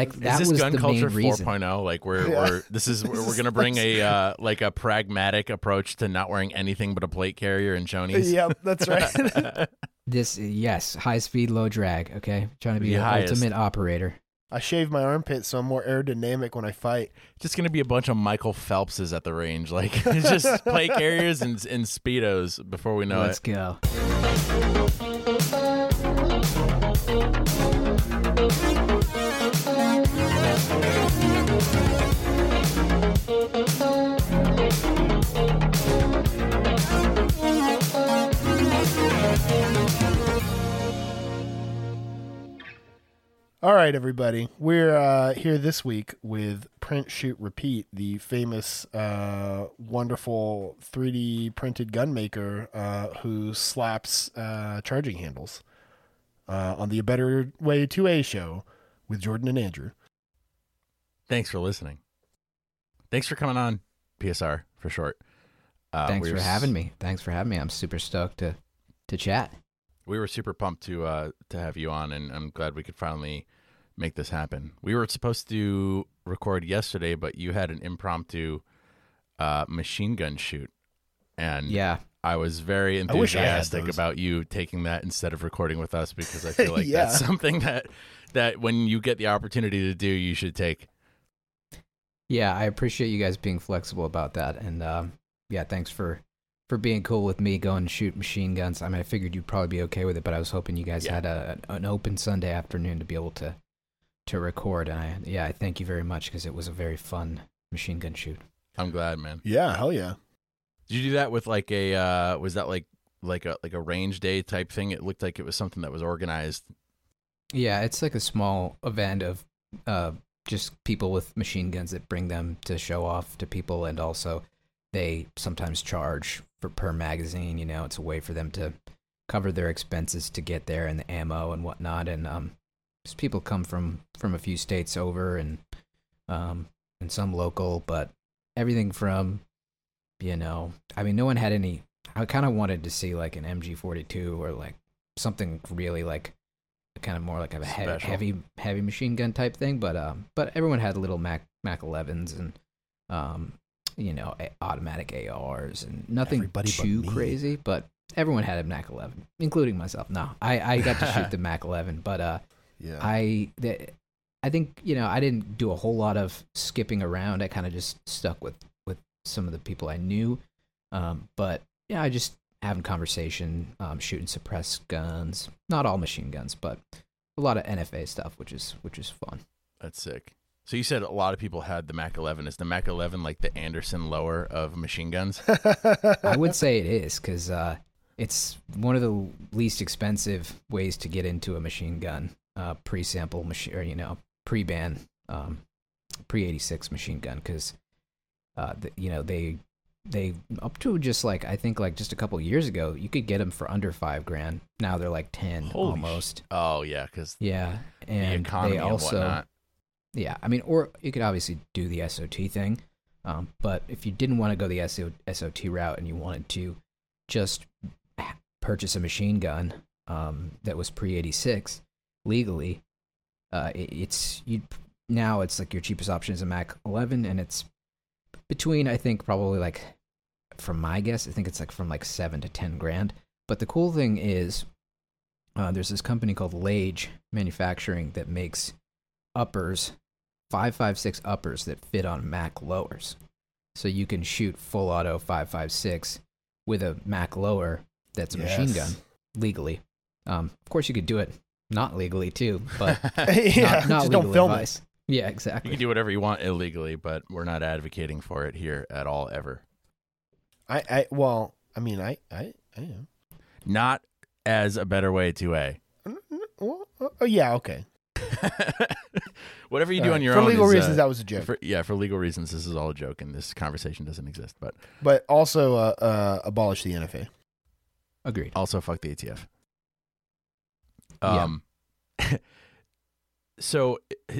Like Is that this was gun the culture main 4.0? Like we're, Yeah. we're this is we're, we're gonna bring a uh, like a pragmatic approach to not wearing anything but a plate carrier and chonies. yep, that's right. This yes, high speed, low drag. Okay, trying to be The an ultimate operator. I shave my armpit so I'm more aerodynamic when I fight. Just gonna be a bunch of Michael Phelpses at the range. Like just plate carriers and, and speedos before we know it. Let's go. All right, everybody. We're uh, here this week with Print, Shoot, Repeat, the famous, uh, wonderful 3D printed gun maker uh, who slaps uh, charging handles uh, on the A Better Way 2A show with Jordan and Andrew. Thanks for listening. Thanks for coming on, PSR for short. Uh, Thanks we for were having s- me. Thanks for having me. I'm super stoked to to chat. We were super pumped to uh, to have you on, and I'm glad we could finally make this happen. We were supposed to record yesterday, but you had an impromptu uh, machine gun shoot, and Yeah, I was very I I enthusiastic about you taking that instead of recording with us because I feel like Yeah. that's something that that when you get the opportunity to do, you should take. yeah. I appreciate you guys being flexible about that, and um, yeah, thanks for for being cool with me going to shoot machine guns. I mean, I figured you'd probably be okay with it, but I was hoping you guys Yeah. had a, an open Sunday afternoon to be able to to record. And I yeah, I thank you very much because it was a very fun machine gun shoot. I'm glad, man. Yeah, hell yeah. Did you do that with like a? Uh, was that like like a like a range day type thing? It looked like it was something that was organized. Yeah, it's like a small event of uh, just people with machine guns that bring them to show off to people, and also they sometimes charge for per magazine. You know, it's a way for them to cover their expenses to get there and the ammo and whatnot. And um, just people come from from a few states over, and um, and some local, but everything from you know, I mean, no one had any. I kind of wanted to see like an MG42 or like something really like kind of more like a he- heavy heavy machine gun type thing but um but everyone had little mac mac 11s and um you know a- automatic ars and nothing Everybody but too me. crazy but everyone had a mac 11 including myself no i i got to shoot the mac 11 but uh Yeah. I the, I think you know I didn't do a whole lot of skipping around. I kind of just stuck with with some of the people I knew. Um, but yeah, I just having conversation, um, shooting suppressed guns. Not all machine guns, but a lot of NFA stuff, which is which is fun. That's sick. So you said a lot of people had the Mac 11. Is the Mac 11 like the Anderson lower of machine guns? I would say it is because uh, it's one of the least expensive ways to get into a machine gun, uh, pre-sample machine, or you know, pre-ban, um, pre-86 machine gun, because uh, the, you know they they up to just like I think like just a couple years ago, you could get them for under five grand. Now they're like ten Holy sh- almost. Oh yeah, because yeah, the and economy they also yeah, I mean, or you could obviously do the SOT thing, um, but if you didn't want to go the SO- SOT route and you wanted to just purchase a machine gun um, that was pre eighty six legally, uh, it, it's you now it's like your cheapest option is a Mac eleven, and it's between I think probably like from my guess I think it's like from like seven to ten grand. But the cool thing is, uh, there's this company called Lage Manufacturing that makes uppers, 556 uppers that fit on Mac lowers. So you can shoot full auto 556 with a Mac lower that's a machine gun legally. Um, of course, you could do it not legally too, but yeah, not, not just legal don't film advice. Yeah, exactly. You can do whatever you want illegally, but we're not advocating for it here at all ever. I, I, well, I mean, I, I, I am. Not as a Better Way 2A. Well, Oh, yeah, okay. Whatever you All do right. on your for own. legal is, reasons, uh, that was a joke. for, yeah, for legal reasons, this is all a joke, and this conversation doesn't exist. But but also, uh, uh, abolish the NFA. Agreed. also, fuck the ATF. Yeah. Um, so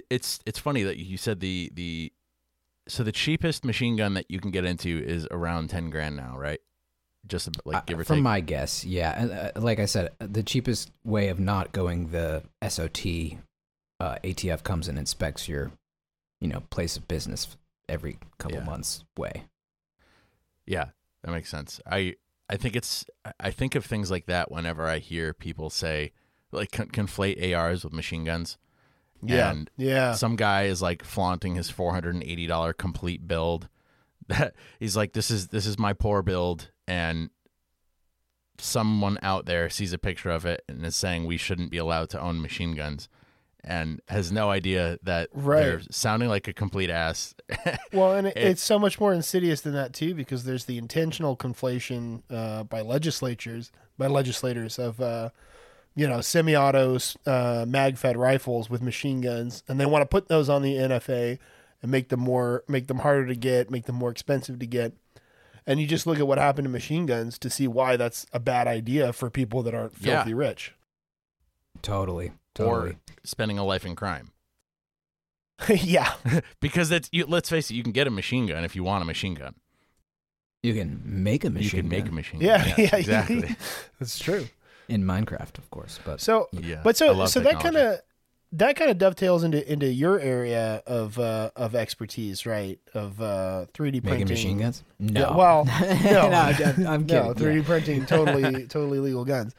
it's it's funny that you said the the so the cheapest machine gun that you can get into is around ten grand now, right? Just like Uh, give or from take. my guess, yeah. Uh, like I said, the cheapest way of not going the SOT uh, ATF comes and inspects your, you know, place of business every couple Yeah. months way. Yeah, that makes sense. I I think it's I think of things like that whenever I hear people say like con- conflate ARs with machine guns. Yeah. And yeah. Some guy is like flaunting his four hundred and eighty dollar complete build. That he's like, this is this is my poor build, and someone out there sees a picture of it and is saying we shouldn't be allowed to own machine guns, and has no idea that Right. they're sounding like a complete ass. Well, and it, It- it's so much more insidious than that too, because there's the intentional conflation uh, by legislatures, by legislators of, uh, you know, semi-autos, uh, mag-fed rifles with machine guns, and they want to put those on the NFA and make them more, make them harder to get, make them more expensive to get. And you just look at what happened to machine guns to see why that's a bad idea for people that aren't Yeah. filthy rich. Totally. Totally. or spending a life in crime. yeah, because that's you, let's face it, you can get a machine gun if you want a machine gun. you can make a machine you can make a machine yeah, gun. yeah, exactly. that's true. In Minecraft, of course. But So yeah, But so so that kind of that kind of dovetails into into your area of uh, of expertise, right? Of uh, 3D printing. making machine guns? No. Yeah, well, no. no, I'm, I'm kidding. No, 3D yeah. printing totally totally legal guns.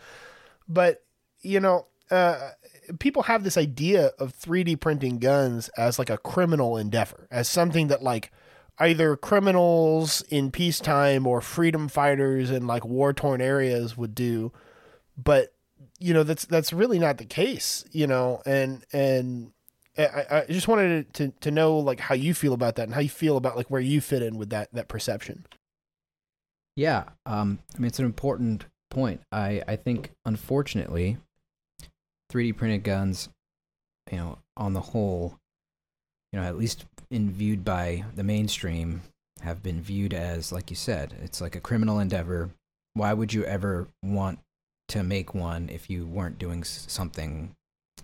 But you know, uh, people have this idea of 3D printing guns as like a criminal endeavor, as something that like either criminals in peacetime or freedom fighters in like war torn areas would do. But you know, that's that's really not the case. You know, and and. I, I just wanted to, to know like how you feel about that and how you feel about like where you fit in with that that perception. Yeah, um, I mean it's an important point. I I think unfortunately, 3D printed guns, you know, on the whole, you know, at least in viewed by the mainstream, have been viewed as like you said, it's like a criminal endeavor. Why would you ever want to make one if you weren't doing something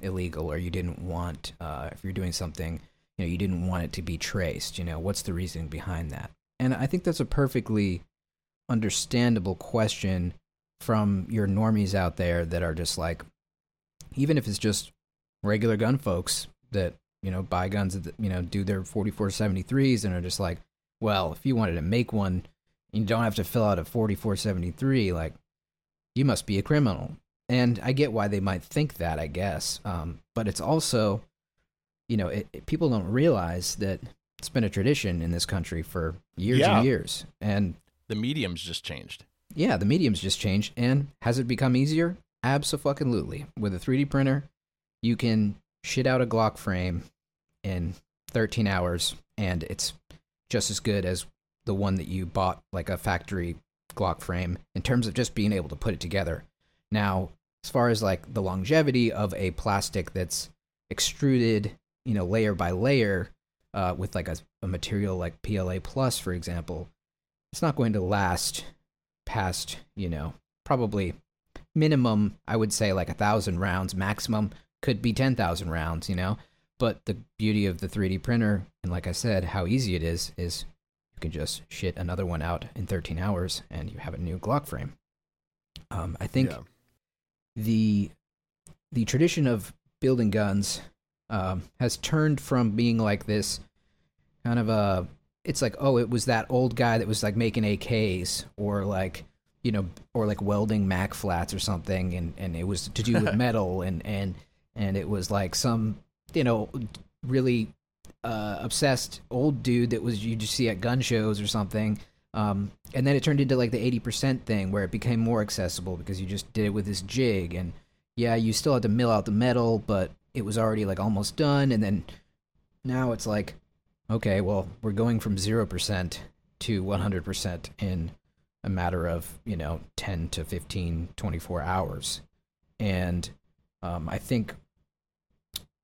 illegal or you didn't want uh, if you're doing something you know you didn't want it to be traced you know what's the reasoning behind that? And i think that's a perfectly understandable question from your normies out there that are just like even if it's just regular gun folks that you know buy guns that you know do their 4473s and are just like well if you wanted to make one you don't have to fill out a 4473 like you must be a criminal and i get why they might think that i guess um, but it's also you know it, it- people don't realize that it's been a tradition in this country for years Yeah. and years and the medium's just changed. yeah, the medium's just changed. And has it become easier? Absolutely. With a 3D printer, you can shit out a Glock frame in 13 hours, and it's just as good as the one that you bought, like a factory Glock frame, in terms of just being able to put it together. Now, as far as like the longevity of a plastic that's extruded, you know, layer by layer, uh, with like a, a material like PLA Plus, for example, it's not going to last past, you know, probably minimum, I would say like a thousand rounds, maximum could be 10,000 rounds, you know? But the beauty of the 3D printer, and like I said, how easy it is, is you can just shit another one out in 13 hours and you have a new Glock frame. Um, I think Yeah. the the tradition of building guns um, has turned from being like this kind of a it's like oh it was that old guy that was like making AKs or like you know or like welding Mac flats or something and and it was to do with metal and and and it was like some you know really uh, obsessed old dude that was you just see at gun shows or something. Um, and then it turned into like the 80% thing where it became more accessible because you just did it with this jig. And yeah you still had to mill out the metal but it was already like almost done. And then now it's like okay well we're going from 0% to 100% in a matter of you know 10 to 15 24 hours. And um, i think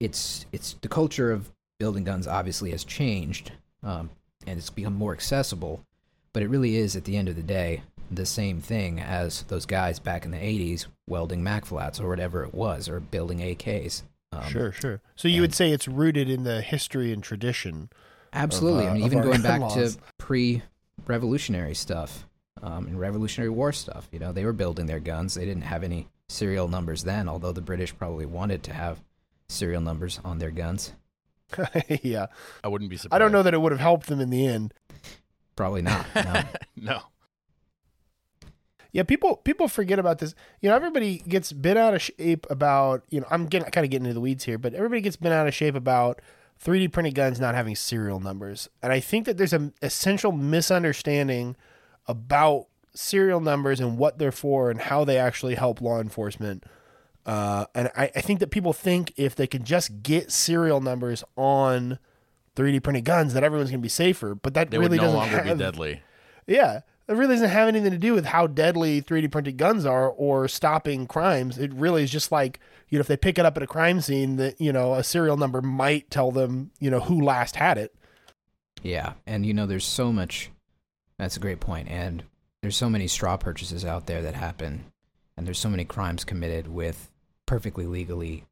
it's it's the culture of building guns obviously has changed um, and it's become more accessible but it really is at the end of the day the same thing as those guys back in the 80s welding mac flats or whatever it was or building ak's um, sure, sure. So you would say it's rooted in the history and tradition. Absolutely. uh, I mean, even going back laws. to pre-revolutionary stuff um, and Revolutionary War stuff. You know, they were building their guns. They didn't have any serial numbers then, although the British probably wanted to have serial numbers on their guns. yeah. I wouldn't be surprised. I don't know that it would have helped them in the end. Probably not. No. no. Yeah, people people forget about this. You know, everybody gets bent out of shape about. You know, I'm getting kind of getting into the weeds here, but everybody gets bent out of shape about 3D printed guns not having serial numbers, and I think that there's an essential misunderstanding about serial numbers and what they're for and how they actually help law enforcement. Uh, and I, I think that people think if they can just get serial numbers on 3D printed guns, that everyone's going to be safer. But that They really would no doesn't longer have, be deadly. yeah, it really doesn't have anything to do with how deadly 3D printed guns are or stopping crimes. It really is just like, you know, if they pick it up at a crime scene, that, you know, a serial number might tell them, you know, who last had it. Yeah, and you know, there's so much. That's a great point, and there's so many straw purchases out there that happen, and there's so many crimes committed with perfectly legally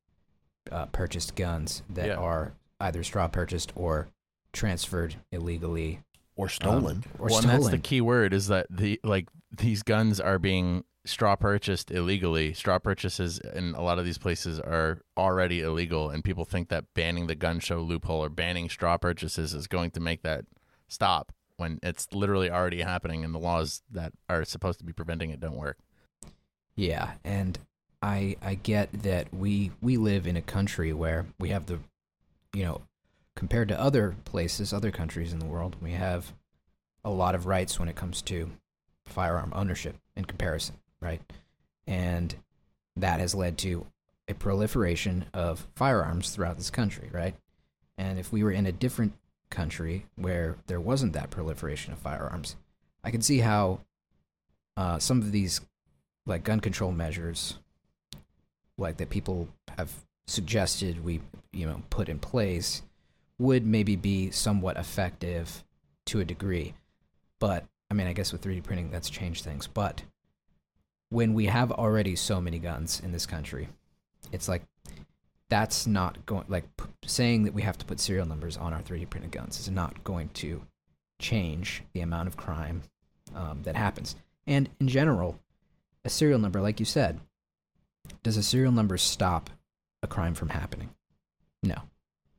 uh, purchased guns that Yeah. are either straw purchased or transferred illegally Or um, stolen. or well, and stolen. that's the key word is that the like these guns are being straw purchased illegally. Straw purchases in a lot of these places are already illegal, and people think that banning the gun show loophole or banning straw purchases is going to make that stop when it's literally already happening, and the laws that are supposed to be preventing it don't work. Yeah, and I I get that we we live in a country where we have the you know compared to other places, other countries in the world, we have a lot of rights when it comes to firearm ownership in comparison, right? And that has led to a proliferation of firearms throughout this country, right? And if we were in a different country where there wasn't that proliferation of firearms, I can see how uh, some of these like gun control measures like that people have suggested we you know put in place would maybe be somewhat effective to a degree. But i mean i guess with 3d printing that's changed things. But when we have already so many guns in this country it's like that's not going like p- saying that we have to put serial numbers on our 3d printed guns is not going to change the amount of crime um, that happens. And in general a serial number, like you said, does a serial number stop a crime from happening? No.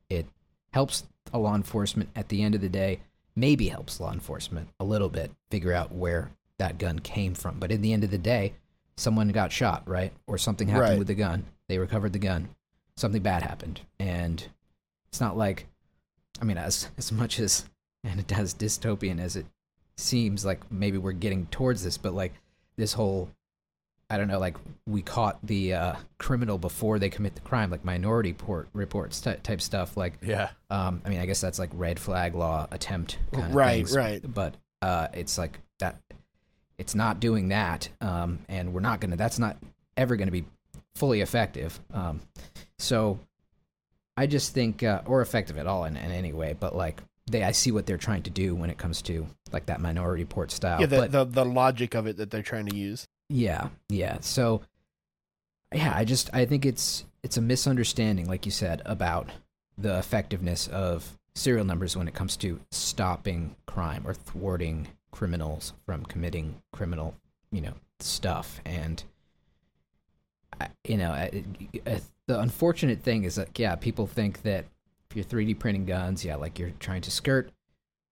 It helps a law enforcement at the end of the day, maybe helps law enforcement a little bit figure out where that gun came from. But in the end of the day, someone got shot, right? Or something happened Right. with the gun. They recovered the gun. Something bad happened. And it's not like, I mean, as, as much as, and it as dystopian as it seems like maybe we're getting towards this, but like this whole I don't know, like we caught the uh, criminal before they commit the crime, like Minority Report reports ty- type stuff. Like, Yeah, um, I mean, I guess that's like red flag law attempt kind of Right, right. But uh, it's like that. It's not doing that, um, and we're not gonna. That's not ever gonna be fully effective. Um, so, I just think, uh, or effective at all in, in any way. But like, they, I see what they're trying to do when it comes to like that Minority Report style. yeah, the, but, the the logic of it that they're trying to use. Yeah, yeah. So yeah, I just I think it's it's a misunderstanding, like you said, about the effectiveness of serial numbers when it comes to stopping crime or thwarting criminals from committing criminal, you know, stuff. And you know, I- I- the unfortunate thing is that yeah, people think that if you're 3D printing guns, yeah, like you're trying to skirt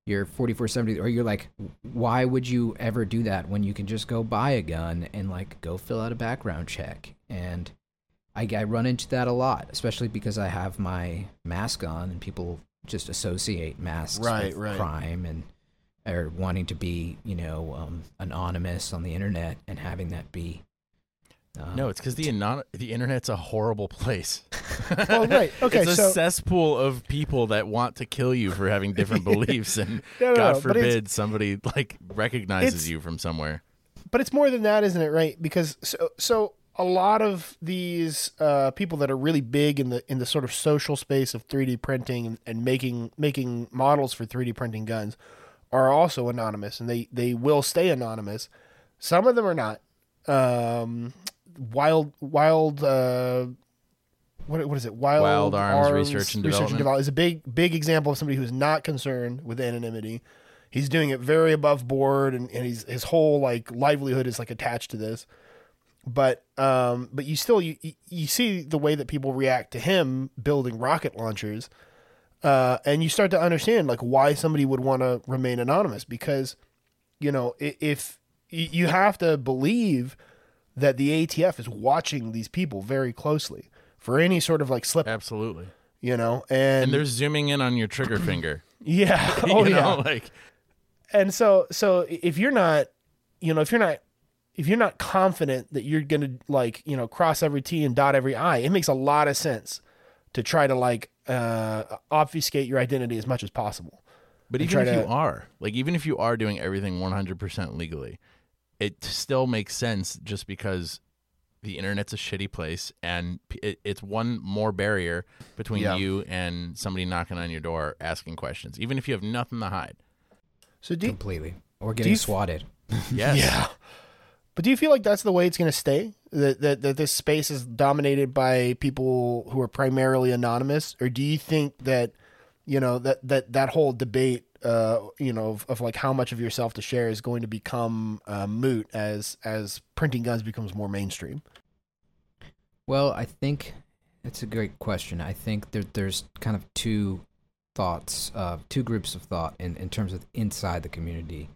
your 4470 or you're like why would you ever do that when you can just go buy a gun and like go fill out a background check and I, I run into that a lot especially because i have my mask on and people just associate masks Right, with right. crime and or wanting to be you know um, anonymous on the internet and having that be um, no, it's because the anon- the internet's a horrible place. Well, right. Okay, it's a so- cesspool of people that want to kill you for having different beliefs, and No, no, God no, forbid somebody like recognizes you from somewhere. but it's more than that, isn't it? Right? Because so so a lot of these uh, people that are really big in the in the sort of social space of 3D printing and, and making making models for 3D printing guns are also anonymous, and they they will stay anonymous. Some of them are not. Um, wild wild. Uh, what, what is it? Wild, Wild Arms Research and Development. is a big big example of somebody who's not concerned with anonymity. He's doing it very above board, and, and he's his whole like livelihood is like attached to this. but um, but you still you you- see the way that people react to him building rocket launchers, uh, and you start to understand like why somebody would want to remain anonymous because, you know, if you have to believe that the ATF is watching these people very closely for any sort of like slip, Absolutely. you know, and, And they're zooming in on your trigger finger. yeah, you oh know, yeah, like and so so if you're not you know if you're not if you're not confident that you're gonna like you know cross every t and dot every i it makes a lot of sense to try to like uh obfuscate your identity as much as possible But even if you are, like, even if you are doing everything 100% legally, it still makes sense just because the internet's a shitty place and it, it's one more barrier between Yeah. you and somebody knocking on your door asking questions, even if you have nothing to hide. so do you, completely, or getting you- swatted. Yes. yeah but do you feel like that's the way it's gonna stay that, that that this space is dominated by people who are primarily anonymous or do you think that you know that that that whole debate uh you know of, of like how much of yourself to share is going to become uh, moot as as printing guns becomes more mainstream Well, I think it's a great question. I think there, there's kind of two thoughts, uh, two groups of thought in, in terms of inside the community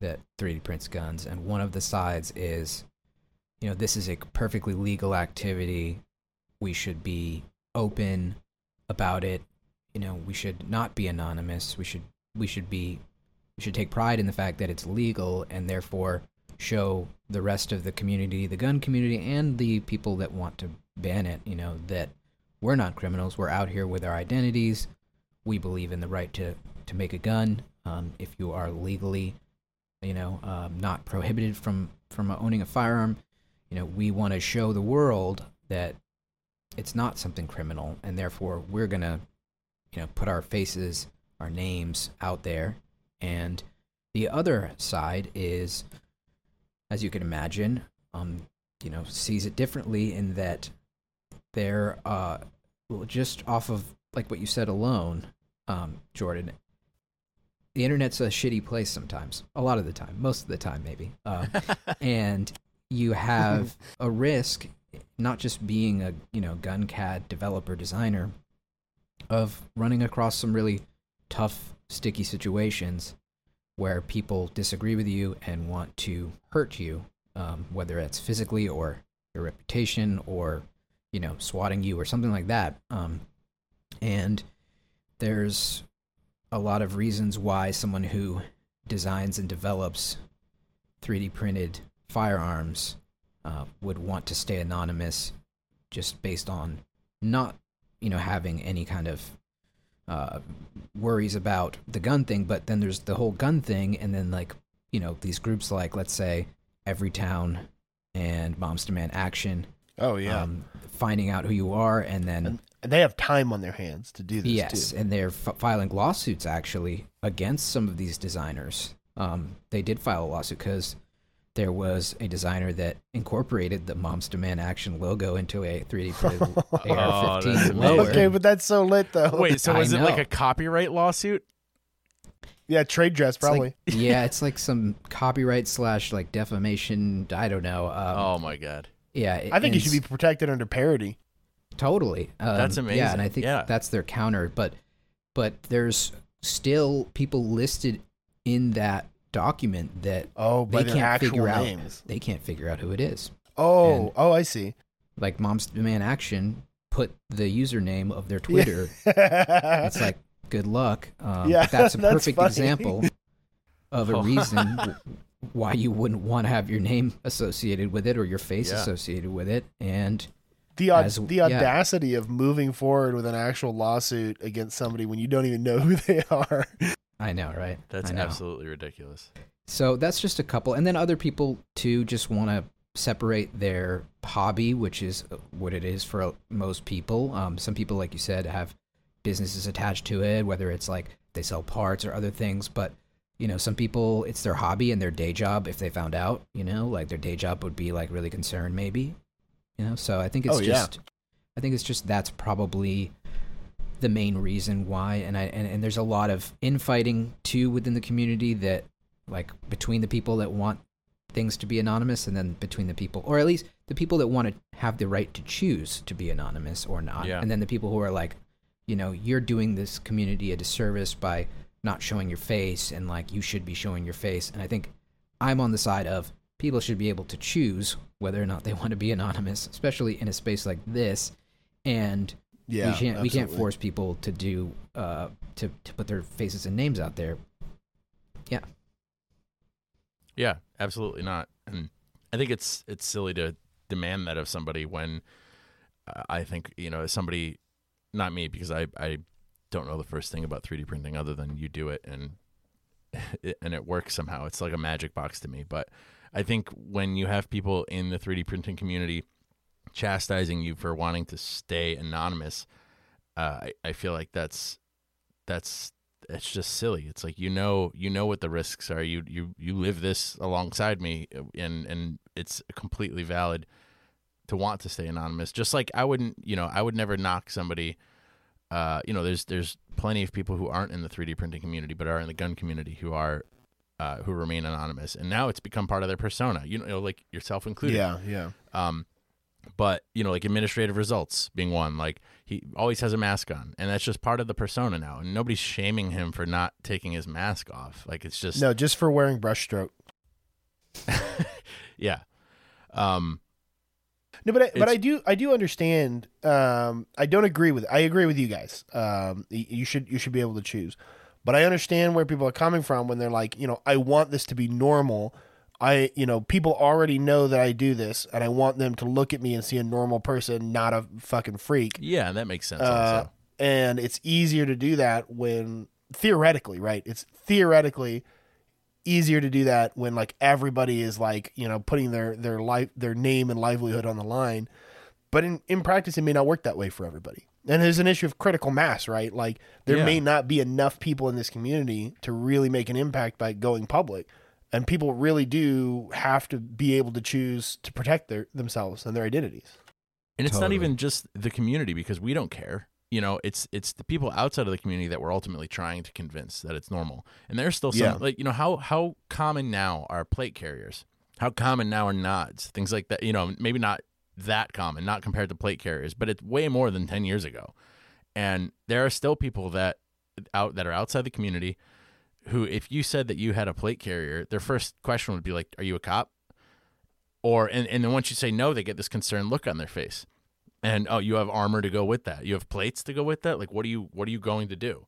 that 3D prints guns. And one of the sides is, you know, this is a perfectly legal activity. We should be open about it. You know, we should not be anonymous. We should we should be we should take pride in the fact that it's legal and therefore show the rest of the community, the gun community, and the people that want to ban it, you know, that we're not criminals. We're out here with our identities. We believe in the right to, to make a gun. Um, if you are legally, you know, um, not prohibited from, from owning a firearm, you know, we want to show the world that it's not something criminal, and therefore we're to, you know, put our faces, our names out there. And the other side is as you can imagine, um, you know, sees it differently in that they're uh, well, just off of like what you said alone, um, Jordan. The internet's a shitty place sometimes. A lot of the time, most of the time, maybe. Um, and you have a risk, not just being a you know gun CAD developer designer, of running across some really tough, sticky situations where people disagree with you and want to hurt you, um, whether it's physically or your reputation or you know swatting you or something like that. Um, and there's a lot of reasons why someone who designs and develops 3D printed firearms uh, would want to stay anonymous, just based on not you know having any kind of uh, worries about the gun thing, but then there's the whole gun thing, and then like you know these groups like let's say Everytown and Moms Demand Action, oh yeah um, finding out who you are, and then and, and they have time on their hands to do this yes, too and they're f- filing lawsuits actually against some of these designers. Um, they did file a lawsuit because there was a designer that incorporated the Moms Demand Action logo into a 3D printed Oh, AR-15 that's lower. okay but that's so lit though Wait, so I is it like a copyright lawsuit? yeah trade dress It's like- probably yeah, it's like some copyright slash like defamation. I don't know. Um, oh my god. yeah, i think and you should be protected under parody totally. Um, That's amazing. Yeah, and. I think Yeah. that's their counter. But but there's still people listed in that document that oh they can't actual figure out. They can't figure out who it is. oh And- oh i see Like Moms Demand Action put the username of their Twitter. it's it's like good luck. Um, Yeah, that's a perfect funny. example of a Oh. reason why you wouldn't want to have your name associated with it or your face Yeah. associated with it. And the aud- as- the yeah. audacity of moving forward with an actual lawsuit against somebody when you don't even know who they are. I know, right? That's know. absolutely ridiculous. So that's just a couple, and then other people too just want to separate their hobby, which is what it is for most people. Um, some people, like you said, have businesses attached to it, whether it's like they sell parts or other things. But you know, some people it's their hobby and their day job. If they found out, you know, like their day job would be like really concerned, maybe. You know, so I think it's Oh, yeah. just, I think it's just that's probably the main reason why and I and, and there's a lot of infighting too within the community that like between the people that want things to be anonymous, and then between the people, or at least the people that want to have the right to choose to be anonymous or not, Yeah. and then the people who are like, you know, you're doing this community a disservice by not showing your face, and like you should be showing your face. And I think I'm on the side of people should be able to choose whether or not they want to be anonymous, especially in a space like this. And Yeah, we can't we can't force people to do uh to to put their faces and names out there. Yeah. Yeah, absolutely not. And I think it's it's silly to demand that of somebody when uh, I think you know somebody, not me because I I don't know the first thing about 3D printing other than you do it and it, and it works somehow. It's like a magic box to me. But I think when you have people in the 3D printing community chastising you for wanting to stay anonymous, uh, I, I feel like that's that's it's just silly. It's like you know you know what the risks are. You you you live this alongside me, uh, and and it's completely valid to want to stay anonymous. Just like I wouldn't, you know, I would never knock somebody. Uh, you know, there's there's plenty of people who aren't in the 3D printing community, but are in the gun community who are uh, who remain anonymous, and now it's become part of their persona. You know, like yourself included. Yeah, yeah. Um, but you know, like administrative results being one, like he always has a mask on, and that's just part of the persona now. And nobody's shaming him for not taking his mask off. Like it's just No, just for wearing brushstroke. yeah. Um, No, but I, but I do I do understand. Um, I don't agree with. I agree with you guys. Um, you should you should be able to choose, but I understand where people are coming from when they're like, you know, I want this to be normal. I you know people already know that I do this, and I want them to look at me and see a normal person, not a fucking freak. yeah, that makes sense. Uh, also, and it's easier to do that when theoretically, right? It's theoretically easier to do that when like everybody is like you know putting their their life their name and livelihood on the line but in in practice it may not work that way for everybody and there's an issue of critical mass right like there Yeah. may not be enough people in this community to really make an impact by going public and people really do have to be able to choose to protect their themselves and their identities and it's not even just the community because we don't care. You know, it's it's the people outside of the community that we're ultimately trying to convince that it's normal. And there's still some Yeah. like you know how how common now are plate carriers? How common now are nods? Things like that. You know, maybe not that common, not compared to plate carriers, but it's way more than ten years ago. And there are still people that out that are outside the community who, if you said that you had a plate carrier, their first question would be like, "Are you a cop?" Or and and then once you say no, they get this concerned look on their face. And oh you have armor to go with that. You have plates to go with that? Like what are you what are you going to do?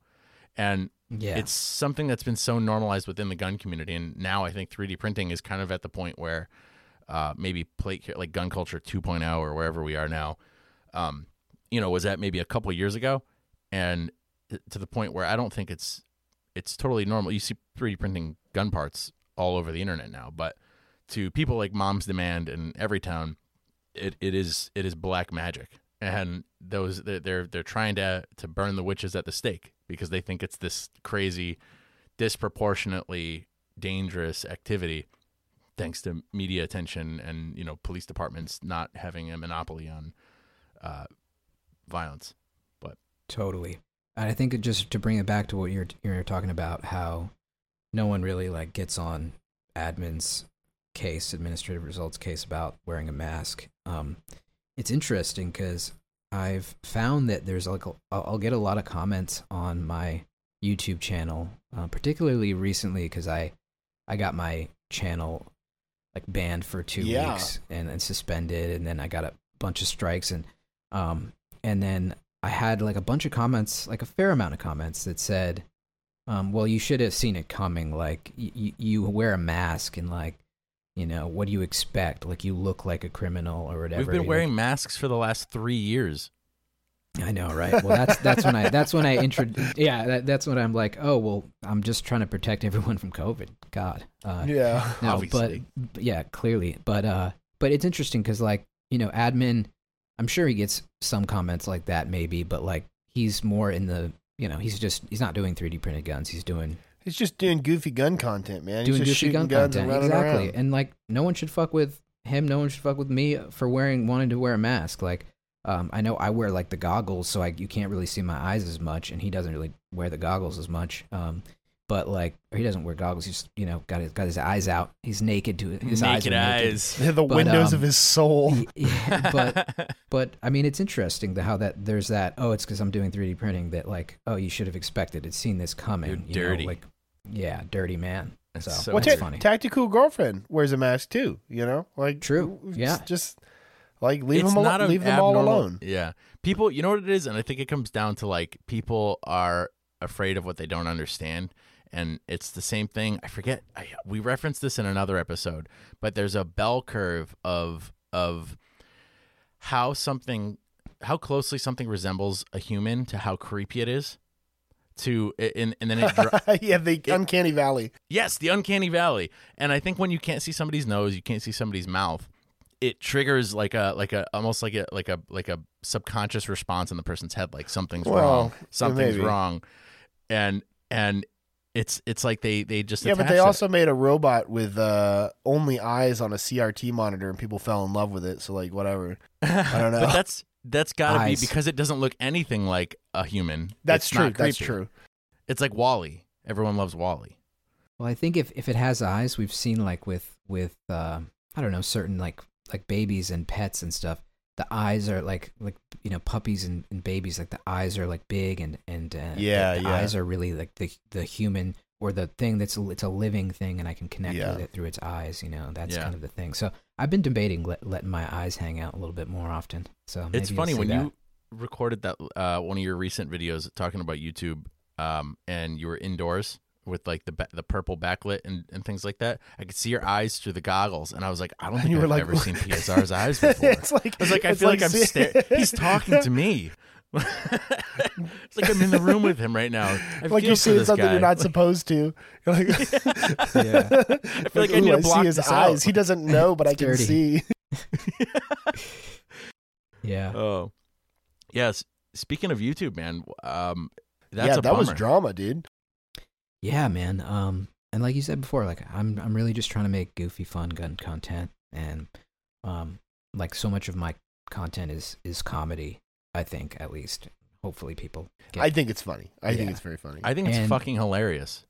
And Yeah. it's something that's been so normalized within the gun community. And now i think 3d printing is kind of at the point where uh, maybe plate like gun culture 2.0 or wherever we are now um, you know was that maybe a couple years ago. And to the point where i don't think it's it's totally normal. You see 3d printing gun parts all over the internet now but to people like mom's demand and everytown it, it is it is black magic. And those they're, they're trying to to burn the witches at the stake because they think it's this crazy disproportionately dangerous activity thanks to media attention and you know police departments not having a monopoly on uh, violence. But Totally. And I think just to bring it back to what you're you're talking about, how no one really like gets on admin's case, administrative results case about wearing a mask. Um, it's interesting because I've found that there's like a, I'll I'll get a lot of comments on my YouTube channel, uh, particularly recently because I I got my channel like banned for two Yeah. weeks and, and suspended, and then I got a bunch of strikes and um and then I had like a bunch of comments, like a fair amount of comments that said, um, "Well, you should have seen it coming. Like y- y- you wear a mask and like." You know what do you expect? Like you look like a criminal or whatever. we've been Like, wearing masks for the last three years I know, right? Well, that's that's when I that's when I intro. Yeah, that, that's when I'm like, oh well, I'm just trying to protect everyone from COVID. God, uh, yeah no, obviously. but but yeah, clearly, but uh, but it's interesting because like you know, admin, I'm sure he gets some comments like that maybe, but like he's more in the you know he's just he's not doing 3D printed guns. He's doing He's just doing goofy gun content, man. doing He's just goofy gun content and exactly, around. and like no one should fuck with him. No one should fuck with me for wearing wanting to wear a mask. Like um, I know I wear like the goggles, so I you can't really see my eyes as much, and he doesn't really wear the goggles as much. Um, but like or he doesn't wear goggles. He's you know got his, got his eyes out. He's naked to his eyes. Naked are naked. eyes. the But, windows um, of his soul. Yeah, but but I mean, it's interesting the, how that there's that. Oh, it's because I'm doing 3D printing. That like, oh, you should have expected it, seen this coming. You're you know, dirty. like, yeah, dirty man. That's So, so Well, that's ta- funny. tactical girlfriend wears a mask too. You know, like True, it's yeah. just like leave it's them not al- leave them all alone. Yeah, people. You know what it is, and I think it comes down to like people are afraid of what they don't understand, and it's the same thing. I forget. I, we referenced this in another episode, but there's a bell curve of of how something, how closely something resembles a human to how creepy it is. To and and then it yeah, the uncanny valley. Yes, the uncanny valley. And I think when you can't see somebody's nose, you can't see somebody's mouth, it triggers like a like a almost like a like a like a subconscious response in the person's head like something's Well, wrong. Something's maybe. wrong. And and it's it's like they they just Yeah, but they that. also made a robot with uh, only eyes on a CRT monitor, and people fell in love with it. So like, whatever. I don't know. but that's that's got to be because it doesn't look anything like a human. That's It's true. That's true. It's like WALL-E. Everyone loves WALL-E. Well, I think if if it has eyes, we've seen like with with uh, I don't know certain like like babies and pets and stuff. The eyes are like like you know puppies and, and babies. Like the eyes are like big and and uh, Yeah, the, yeah. eyes are really like the the human or the thing that's it's a living thing and I can connect Yeah. with it through its eyes. You know that's Yeah. kind of the thing. So I've been debating let, letting my eyes hang out a little bit more often. So maybe it's funny when that. you recorded that uh, one of your recent videos talking about YouTube, um, and you were indoors with like the the purple backlit and, and things like that. I could see your eyes through the goggles, and I was like, I don't And think you I've were like- ever seen PSR's eyes before. it's like I was like, I feel like, I'm see- staring. He's talking to me. it's like I'm in the room with him right now. I like you're for seeing something guy. you're not supposed to. You're like, Yeah. I feel like I need to block see his this eyes. out." He doesn't know, but I It's can dirty. see. yeah. Oh, yes. Speaking of YouTube, man, um, that's yeah, a that was drama, dude. Yeah, man. Um, and like you said before, like I'm I'm really just trying to make goofy, fun gun content, and um, like so much of my content is is comedy. I think at least. Hopefully, people. Get, I think it's funny. I think it's very funny. I think it's And- fucking hilarious.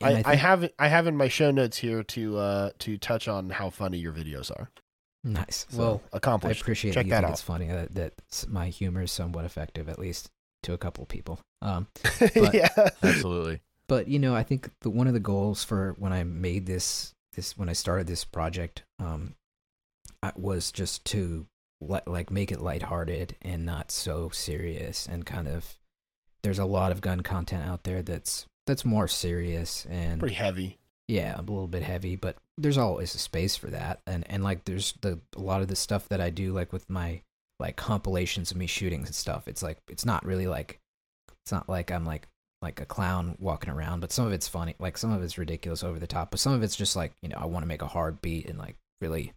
and I, I, think- have I have in my show notes here to uh to touch on how funny your videos are. nice. So, well, I appreciate Check that you that think out. it's funny that, that my humor is somewhat effective, at least to a couple people. Um, But- yeah. Absolutely. But you know, I think the one of the goals for when I made this this when I started this project um, I- was just to let, like make it lighthearted and not so serious and kind of. There's a lot of gun content out there that's that's more serious and Pretty heavy. yeah, a little bit heavy, but there's always a space for that. And and like there's the a lot of the stuff that I do like with my like compilations of me shooting and stuff. It's like it's not really like it's not like I'm like like a clown walking around, but some of it's funny. Like some of it's ridiculous over the top, but some of it's just like, you know, I want to make a hard beat and like really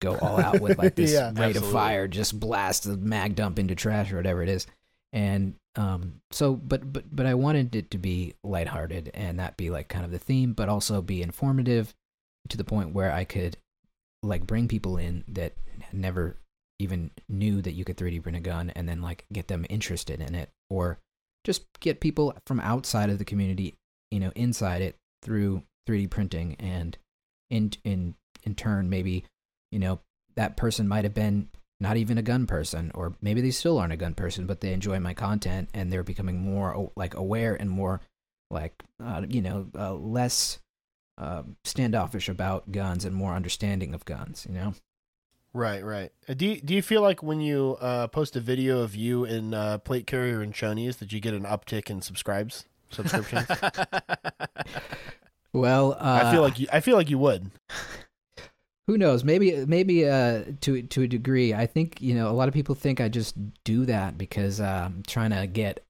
go all out with like this Yeah. rate of fire, just blast the mag dump into trash or whatever it is. And um so but but but I wanted it to be lighthearted and that be like kind of the theme, but also be informative to the point where I could like bring people in that never even knew that you could 3D print a gun and then like get them interested in it or just get people from outside of the community, you know, inside it through 3D printing and in in in turn maybe, you know, that person might have been not even a gun person or maybe they still aren't a gun person but they enjoy my content and they're becoming more like aware and more like uh, you know uh, less uh, standoffish about guns and more understanding of guns you know Right, right. Uh, Do you, do you feel like when you uh, post a video of you in uh, plate carrier and chonies that you get an uptick in subscribes subscriptions? well uh, I feel like you. I feel like you would. who knows maybe maybe uh to to a degree i think you know a lot of people think i just do that because uh, i'm trying to get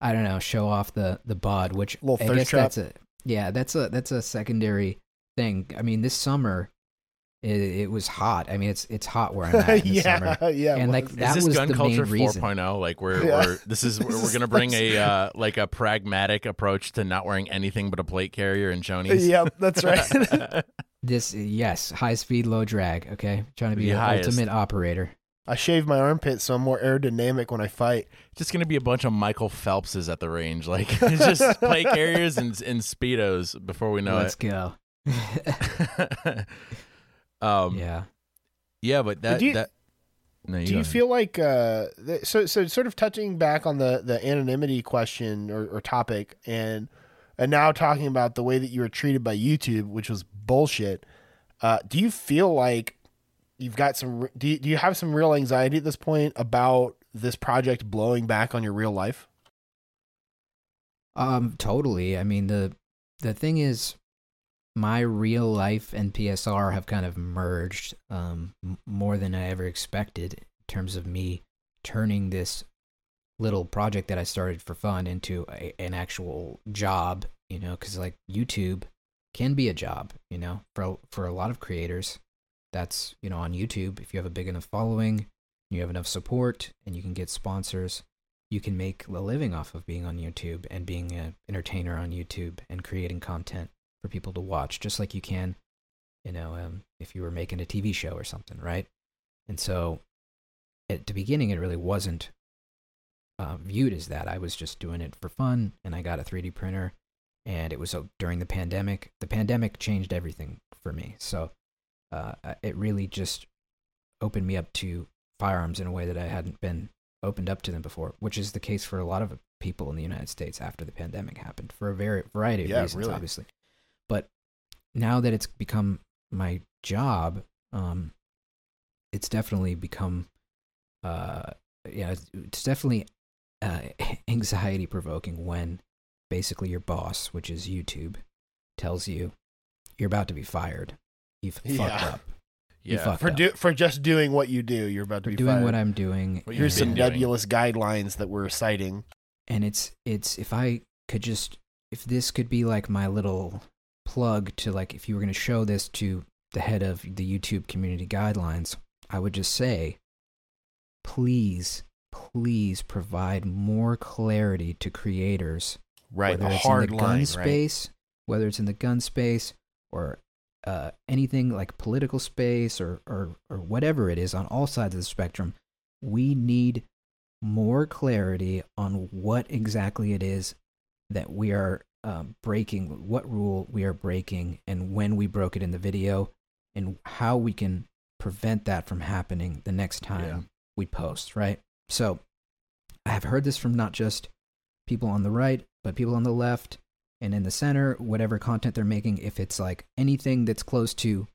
i don't know show off the the bod which i guess trap. that's a yeah that's a that's a secondary thing i mean this summer it, it was hot i mean it's it's hot where i'm at in the yeah, summer yeah. and like Is that this was gun the culture main reason 4.0? Like we're, Yeah. we're this is we're, we're gonna bring a uh, like a pragmatic approach to not wearing anything but a plate carrier and chonies. yep, that's right. this yes high speed low drag okay trying to be The an highest. ultimate operator I shave my armpits so I'm more aerodynamic when I fight. Just gonna be a bunch of Michael Phelpses at the range, like it's just play carriers and, and speedos before we know it. Let's go. It. um, yeah, yeah. but that do you- that. No, you Do you feel like uh, th- so so sort of touching back on the the anonymity question or, or topic and and now talking about the way that you were treated by YouTube, which was bullshit. Uh, do you feel like you've got some? Do you, do you have some real anxiety at this point about this project blowing back on your real life? Um, totally. I mean the the thing is, my real life and PSR have kind of merged um more than I ever expected in terms of me turning this little project that I started for fun into a, an actual job. You know, because like YouTube can be a job. You know, for for a lot of creators, that's you know on YouTube. If you have a big enough following, you have enough support, and you can get sponsors you can make a living off of being on YouTube and being an entertainer on YouTube and creating content for people to watch, just like you can, you know, um, if you were making a TV show or something, right? And so, at the beginning, it really wasn't uh, viewed as that. I was just doing it for fun, and I got a 3D printer, and it was uh, during the pandemic. The pandemic changed everything for me, so uh, it really just opened me up to firearms in a way that I hadn't been opened up to them before, which is the case for a lot of people in the United States after the pandemic happened for a very variety of Yeah, reasons, really. obviously. But now that it's become my job, um, it's definitely become, uh, yeah, it's- it's definitely uh, anxiety provoking when basically your boss, which is YouTube, tells you you're about to be fired. You've fucked Yeah. up. Yeah, For do, for just doing what you do, you're about to for be doing fired. what I'm doing. What Here's some nebulous guidelines that we're citing. and it's it's if I could just if this could be like my little plug to like if you were going to show this to the head of the YouTube community guidelines, I would just say please please provide more clarity to creators Right, whether a it's hard in the gun line, right? space, whether it's in the gun space or uh, anything like political space or, or or whatever it is on all sides of the spectrum, we need more clarity on what exactly it is that we are um, breaking, what rule we are breaking, and when we broke it in the video, and how we can prevent that from happening the next time Yeah. we post. Right. So, I have heard this from not just people on the right, but people on the left and in the center, whatever content they're making, if it's like anything that's close to,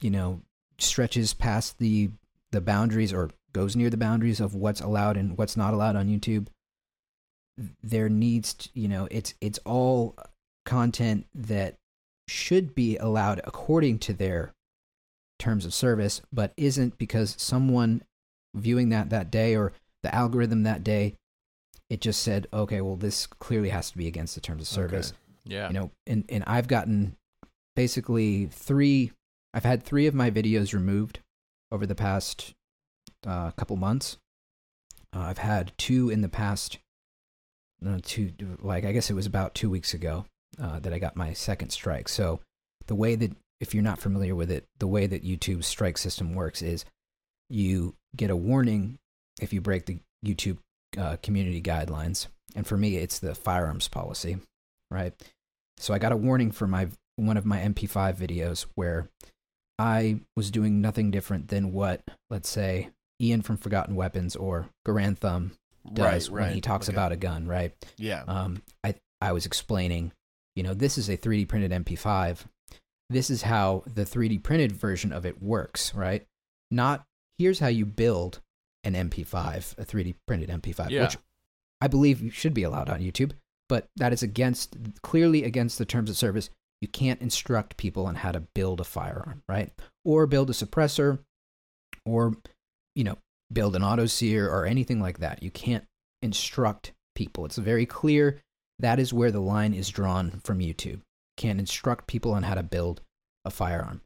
you know, stretches past the the boundaries or goes near the boundaries of what's allowed and what's not allowed on YouTube, there needs to, you know, it's it's all content that should be allowed according to their terms of service, but isn't because someone viewing that that day or the algorithm that day it just said okay well this clearly has to be against the terms of service. Yeah. you know and and i've gotten basically three i've had three of my videos removed over the past uh, couple months. Uh, i've had two in the past no, two like i guess it was about two weeks ago uh, that i got my second strike. So the way that if you're not familiar with it the way that youtube's strike system works is you get a warning if you break the youtube uh, community guidelines. And for me it's the firearms policy right? So I got a warning for my one of my MP5 videos where I was doing nothing different than what, let's say, Ian from Forgotten Weapons or Garand Thumb does right, right. when he talks about a gun, right? yeah, Um, I I was explaining, you know, this is a 3D printed MP5. This is how the 3D printed version of it works, right? Not here's how you build an MP5, a 3D printed MP5, Yeah. which I believe should be allowed on YouTube, but that is against clearly against the terms of service. You can't instruct people on how to build a firearm, right? Or build a suppressor, or you know, build an auto sear or anything like that. You can't instruct people. It's very clear that is where the line is drawn from YouTube. Can't instruct people on how to build a firearm.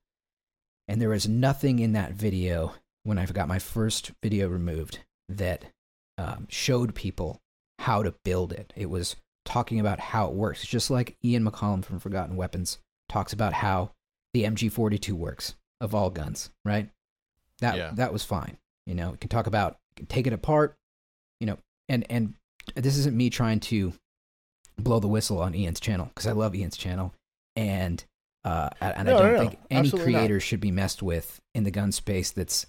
And there was nothing in that video when I got my first video removed that um, showed people how to build it. It was talking about how it works, just like Ian McCollum from Forgotten Weapons talks about how the MG42 works of all guns, right? That Yeah. that was fine. You know, we can talk about can take it apart. You know, and and this isn't me trying to blow the whistle on Ian's channel because I love Ian's channel, and uh, and No, I don't no, no. think any Absolutely not. creator should be messed with in the gun space that's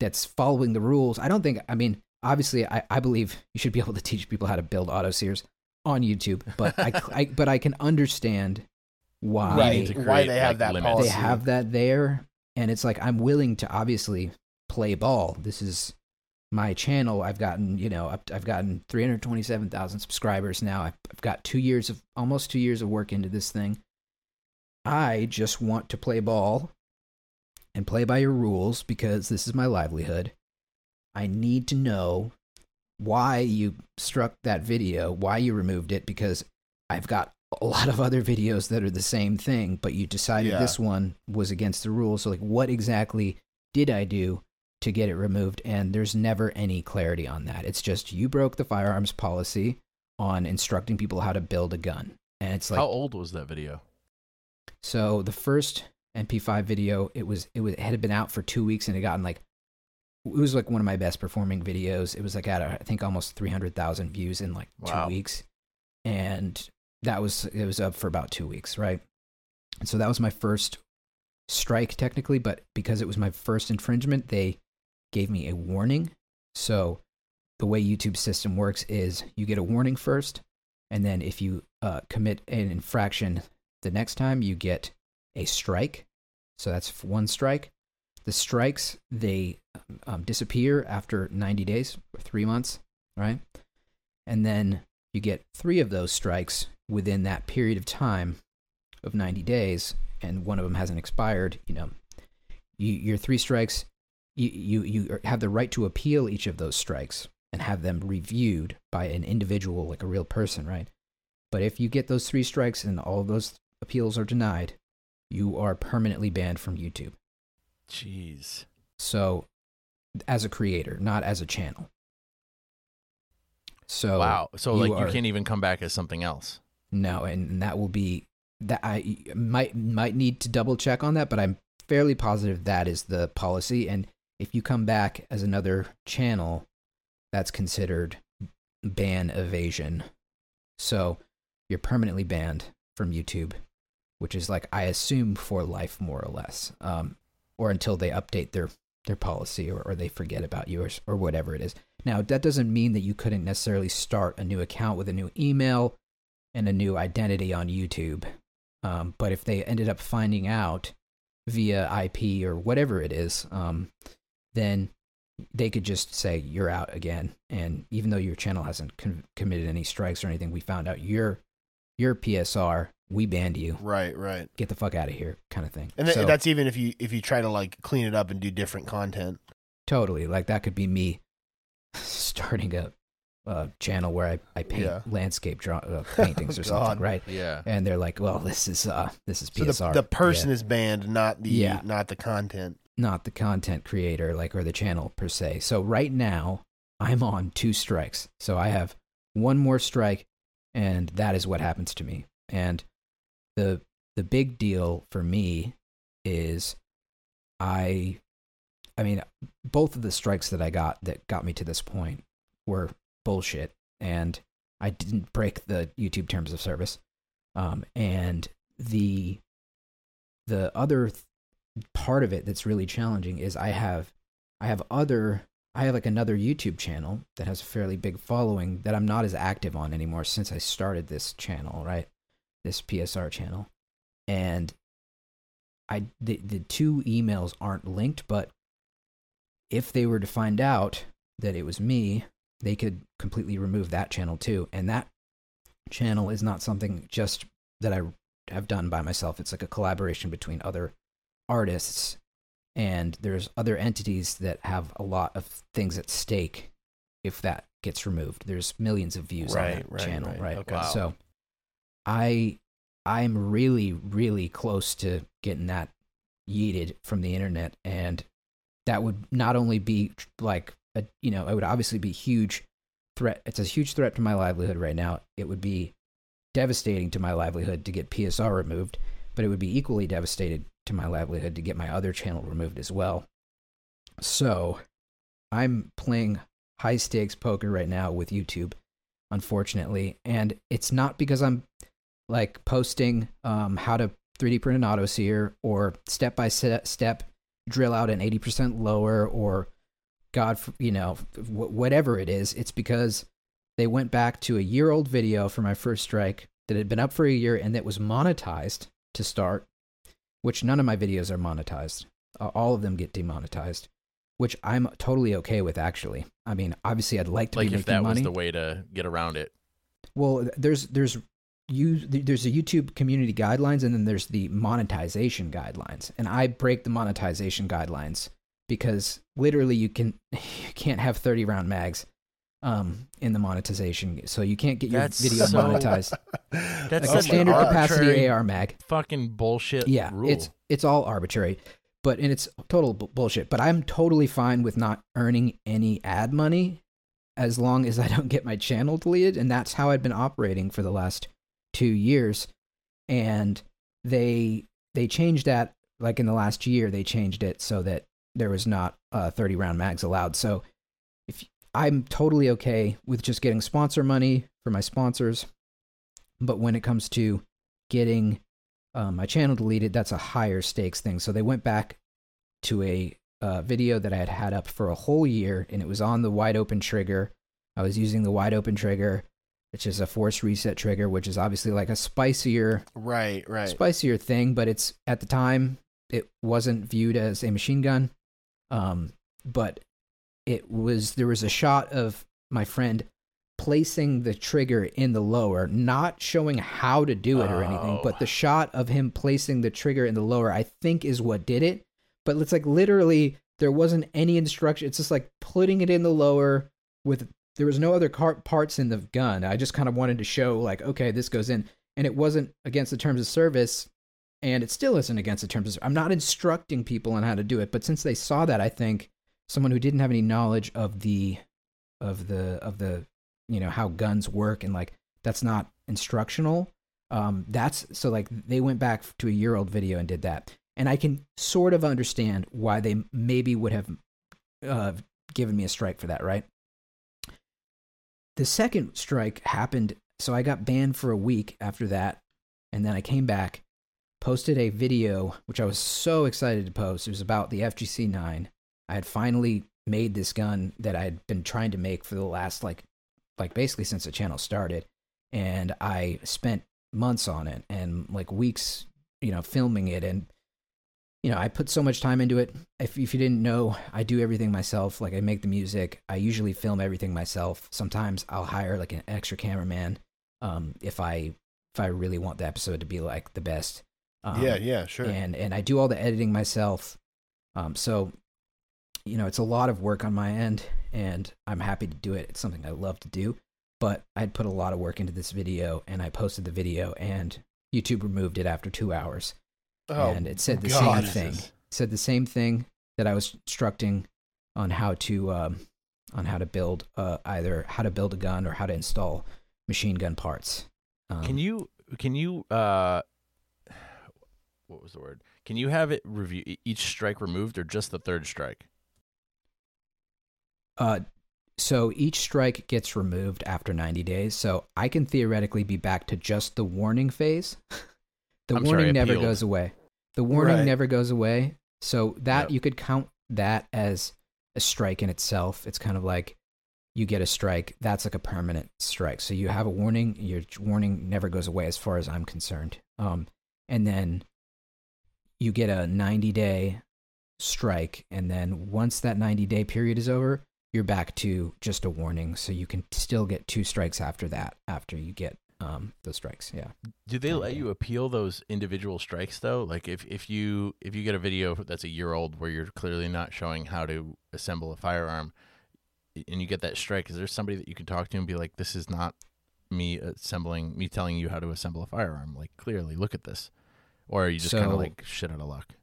that's following the rules. I don't think. I mean, obviously, I, I believe you should be able to teach people how to build auto sears on YouTube, but I, I but I can understand why Right. to Why create, they have like, that policy. they have that there and it's like i'm willing to obviously play ball. This is my channel. I've gotten you know i've gotten 327000 subscribers now. I've, I've got two years of almost two years of work into this thing. I just want to play ball and play by your rules because this is my livelihood. I need to know why you struck that video why you removed it because i've got a lot of other videos that are the same thing, but you decided Yeah. this one was against the rules. So, like, what exactly did I do to get it removed? And there's never any clarity on that. It's just you broke the firearms policy on instructing people how to build a gun. And it's like, How old was that video? so the first MP5 video, it was it was it had been out for two weeks and it gotten like it was like one of my best performing videos. It was like at I think almost three hundred thousand views in like Wow. two weeks, and that was it was up for about two weeks, right? And so that was my first strike technically, but because it was my first infringement, they gave me a warning. So the way YouTube system works is you get a warning first, and then if you uh, commit an infraction the next time, you get a strike. So that's one strike. The strikes they um, disappear after 90 days or three months, right? And then you get three of those strikes within that period of time of 90 days, and one of them hasn't expired. You know, you, your three strikes, you, you you have the right to appeal each of those strikes and have them reviewed by an individual, like a real person, right? But if you get those three strikes and all those appeals are denied, you are permanently banned from YouTube. Jeez. So, as a creator, not as a channel. So wow. So you like are- you can't even come back as something else. No, and, and that will be that I might might need to double check on that, but I'm fairly positive that is the policy. And if you come back as another channel, that's considered ban evasion. So you're permanently banned from YouTube, which is like I assume for life, more or less, um, or until they update their their policy or, or they forget about you or, or whatever it is. Now that doesn't mean that you couldn't necessarily start a new account with a new email and a new identity on YouTube. Um, but if they ended up finding out via IP or whatever it is, um, then they could just say you're out again. And even though your channel hasn't com- committed any strikes or anything, we found out you're you're PSR. We banned you. Right, right. Get the fuck out of here, kind of thing. And th- So- that's even if you if you try to like clean it up and do different content. Totally. Like that could be me starting a, a channel where I, I paint Yeah. landscape draw, uh, paintings or God. something, right? Yeah. And they're like, "Well, this is uh, this is So PSR." the, the person Yeah. is banned, not the Yeah. not the content. Not the content creator, like or the channel per se. So right now, I'm on two strikes. So I have one more strike, and that is what happens to me. And the the big deal for me is I I mean both of the strikes that I got that got me to this point were bullshit and I didn't break the YouTube terms of service. Um and the the other th- part of it that's really challenging is I have I have other I have like another YouTube channel that has a fairly big following that I'm not as active on anymore since I started this channel, right? This PSR channel. And I the, the two emails aren't linked, but if they were to find out that it was me, they could completely remove that channel too. And that channel is not something just that I have done by myself. It's like a collaboration between other artists and there's other entities that have a lot of things at stake if that gets removed. There's millions of views on that right, channel, right. right? Oh, okay. Wow. So I I'm really really close to getting that yeeted from the internet and that would not only be like a you know, it would obviously be huge threat. It's a huge threat to my livelihood right now. It would be devastating to my livelihood to get PSR removed, but it would be equally devastated to my livelihood to get my other channel removed as well. So, I'm playing high stakes poker right now with YouTube, unfortunately, and it's not because I'm like posting um, how to 3D print an auto sear or step by step drill out an 80% lower or God, you know, whatever it is. It's because they went back to a year old video for my first strike that had been up for a year and that was monetized to start, which none of my videos are monetized. all of them get demonetized, which I'm totally okay with. Actually, I mean, obviously, I'd like to like be if that money. was the way to get around it. Well, there's there's you there's a YouTube community guidelines and then there's the monetization guidelines. And I break the monetization guidelines because literally you can you can't have 30 round mags um in the monetization. So you can't get your That's video so- monetized. That's Like a such an standard capacity arbitrary AR mag. Fucking bullshit. Yeah, rule. it's it's all arbitrary, but and it's total bu- bullshit. But I'm totally fine with not earning any ad money as long as I don't get my channel deleted, and that's how I've been operating for the last two years. And they they changed that like in the last year. They changed it so that there was not uh, 30 round mags allowed. So I'm totally okay with just getting sponsor money for my sponsors, but when it comes to getting um, my channel deleted, that's a higher stakes thing. So they went back to a uh, video that I had had up for a whole year, and it was on the wide open trigger. I was using the wide open trigger, which is a force reset trigger, which is obviously like a spicier, Right, right. spicier thing. But it's at the time it wasn't viewed as a machine gun. Um, but it was there was a shot of my friend placing the trigger in the lower, not showing how to do it or anything, Oh. but the oh. shot of him placing the trigger in the lower, I think, is what did it. But it's like literally there wasn't any instruction. It's just like putting it in the lower with there was no other car- parts in the gun. I just kind of wanted to show like, okay, this goes in, and it wasn't against the terms of service, and it still isn't against the terms of. I'm not instructing people on how to do it, but since they saw that, I think someone who didn't have any knowledge of the of the of the you know how guns work and like that's not instructional um that's so like they went back to a year old video and did that. And i can sort of understand why they maybe would have uh given me a strike for that right? The second strike happened so i got banned for a week after that and then i came back posted a video which i was so excited to post it was about the fgc 9 i had finally made this gun that i had been trying to make for the last like like basically since the channel started and i spent months on it and like weeks you know filming it. And you know i put so much time into it. If, if you didn't know i do everything myself. Like i make the music. I usually film everything myself. Sometimes i'll hire like an extra cameraman um if i if i really want the episode to be like the best. Um, yeah, yeah, sure. and and I do all the editing myself. Um, so you know, it's a lot of work on my end, and I'm happy to do it. It's something I love to do, but I'd put a lot of work into this video, and I posted the video, and YouTube removed it after two hours, oh, and it said the God. same thing. It said the same thing that I was instructing on how to um, on how to build uh, either how to build a gun or how to install machine gun parts. Um, Can you can you uh what was the word? Can you have it review each strike removed or just the third strike? Uh, so each strike gets removed after 90 days. So I can theoretically be back to just the warning phase. the I'm warning sorry, never goes away. The warning Right. never goes away. So that Yep. you could count that as a strike in itself. It's kind of like you get a strike. That's like a permanent strike. So you have a warning. Your warning never goes away, as far as I'm concerned. Um, and then you get a 90 day strike, and then once that 90 day period is over, you're back to just a warning. So you can still get two strikes after that. After you get um those strikes, yeah. Do they let Okay. you appeal those individual strikes though? Like if, if you if you get a video that's a year old where you're clearly not showing how to assemble a firearm and you get that strike, is there somebody that you can talk to and be like, This is not me assembling me telling you how to assemble a firearm. Like clearly look at this. Or are you just kinda like shit out of luck?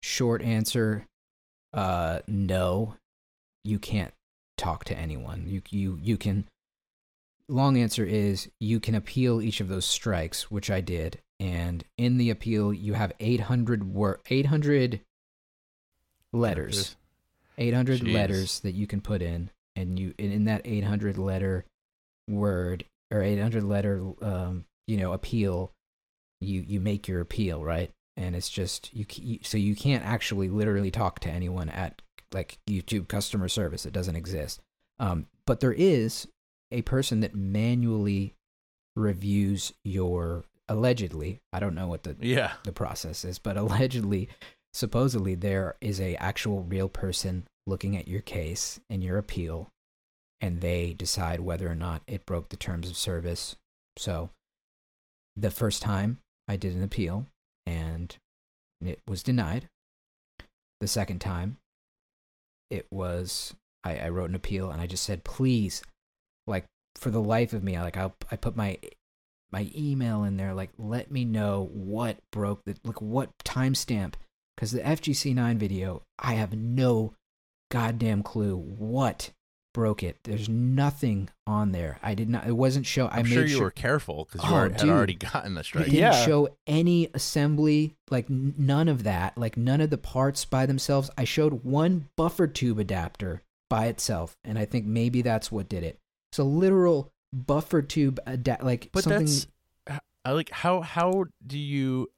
Short answer, uh, no. You can't talk to anyone. You you you can. Long answer is you can appeal each of those strikes, which I did, and in the appeal you have eight hundred word eight hundred letters. 800 Jeez. letters that you can put in and you and in that 800 letter word or 800 letter um you know appeal you you make your appeal right and it's just you, you so you can't actually literally talk to anyone at like YouTube customer service it doesn't exist um but there is a person that manually reviews your allegedly I don't know what the Yeah. the process is, but allegedly, supposedly, there is a actual real person looking at your case and your appeal, and they decide whether or not it broke the terms of service. So, the first time I did an appeal and it was denied. The second time, it was I, I wrote an appeal and I just said, please, like for the life of me, I like I I put my my email in there like let me know what broke the like what timestamp because the FGC9 video I have no goddamn clue what broke it. There's nothing on there. I did not. It wasn't show. I I'm made sure you sure were careful because you Oh, already- had dude. already gotten the it didn't Yeah. show any assembly, like n- none of that, like none of the parts by themselves. I showed one buffer tube adapter by itself, and I think maybe that's what did it. It's a literal buffer tube adapt, like But something. that's I like how how do you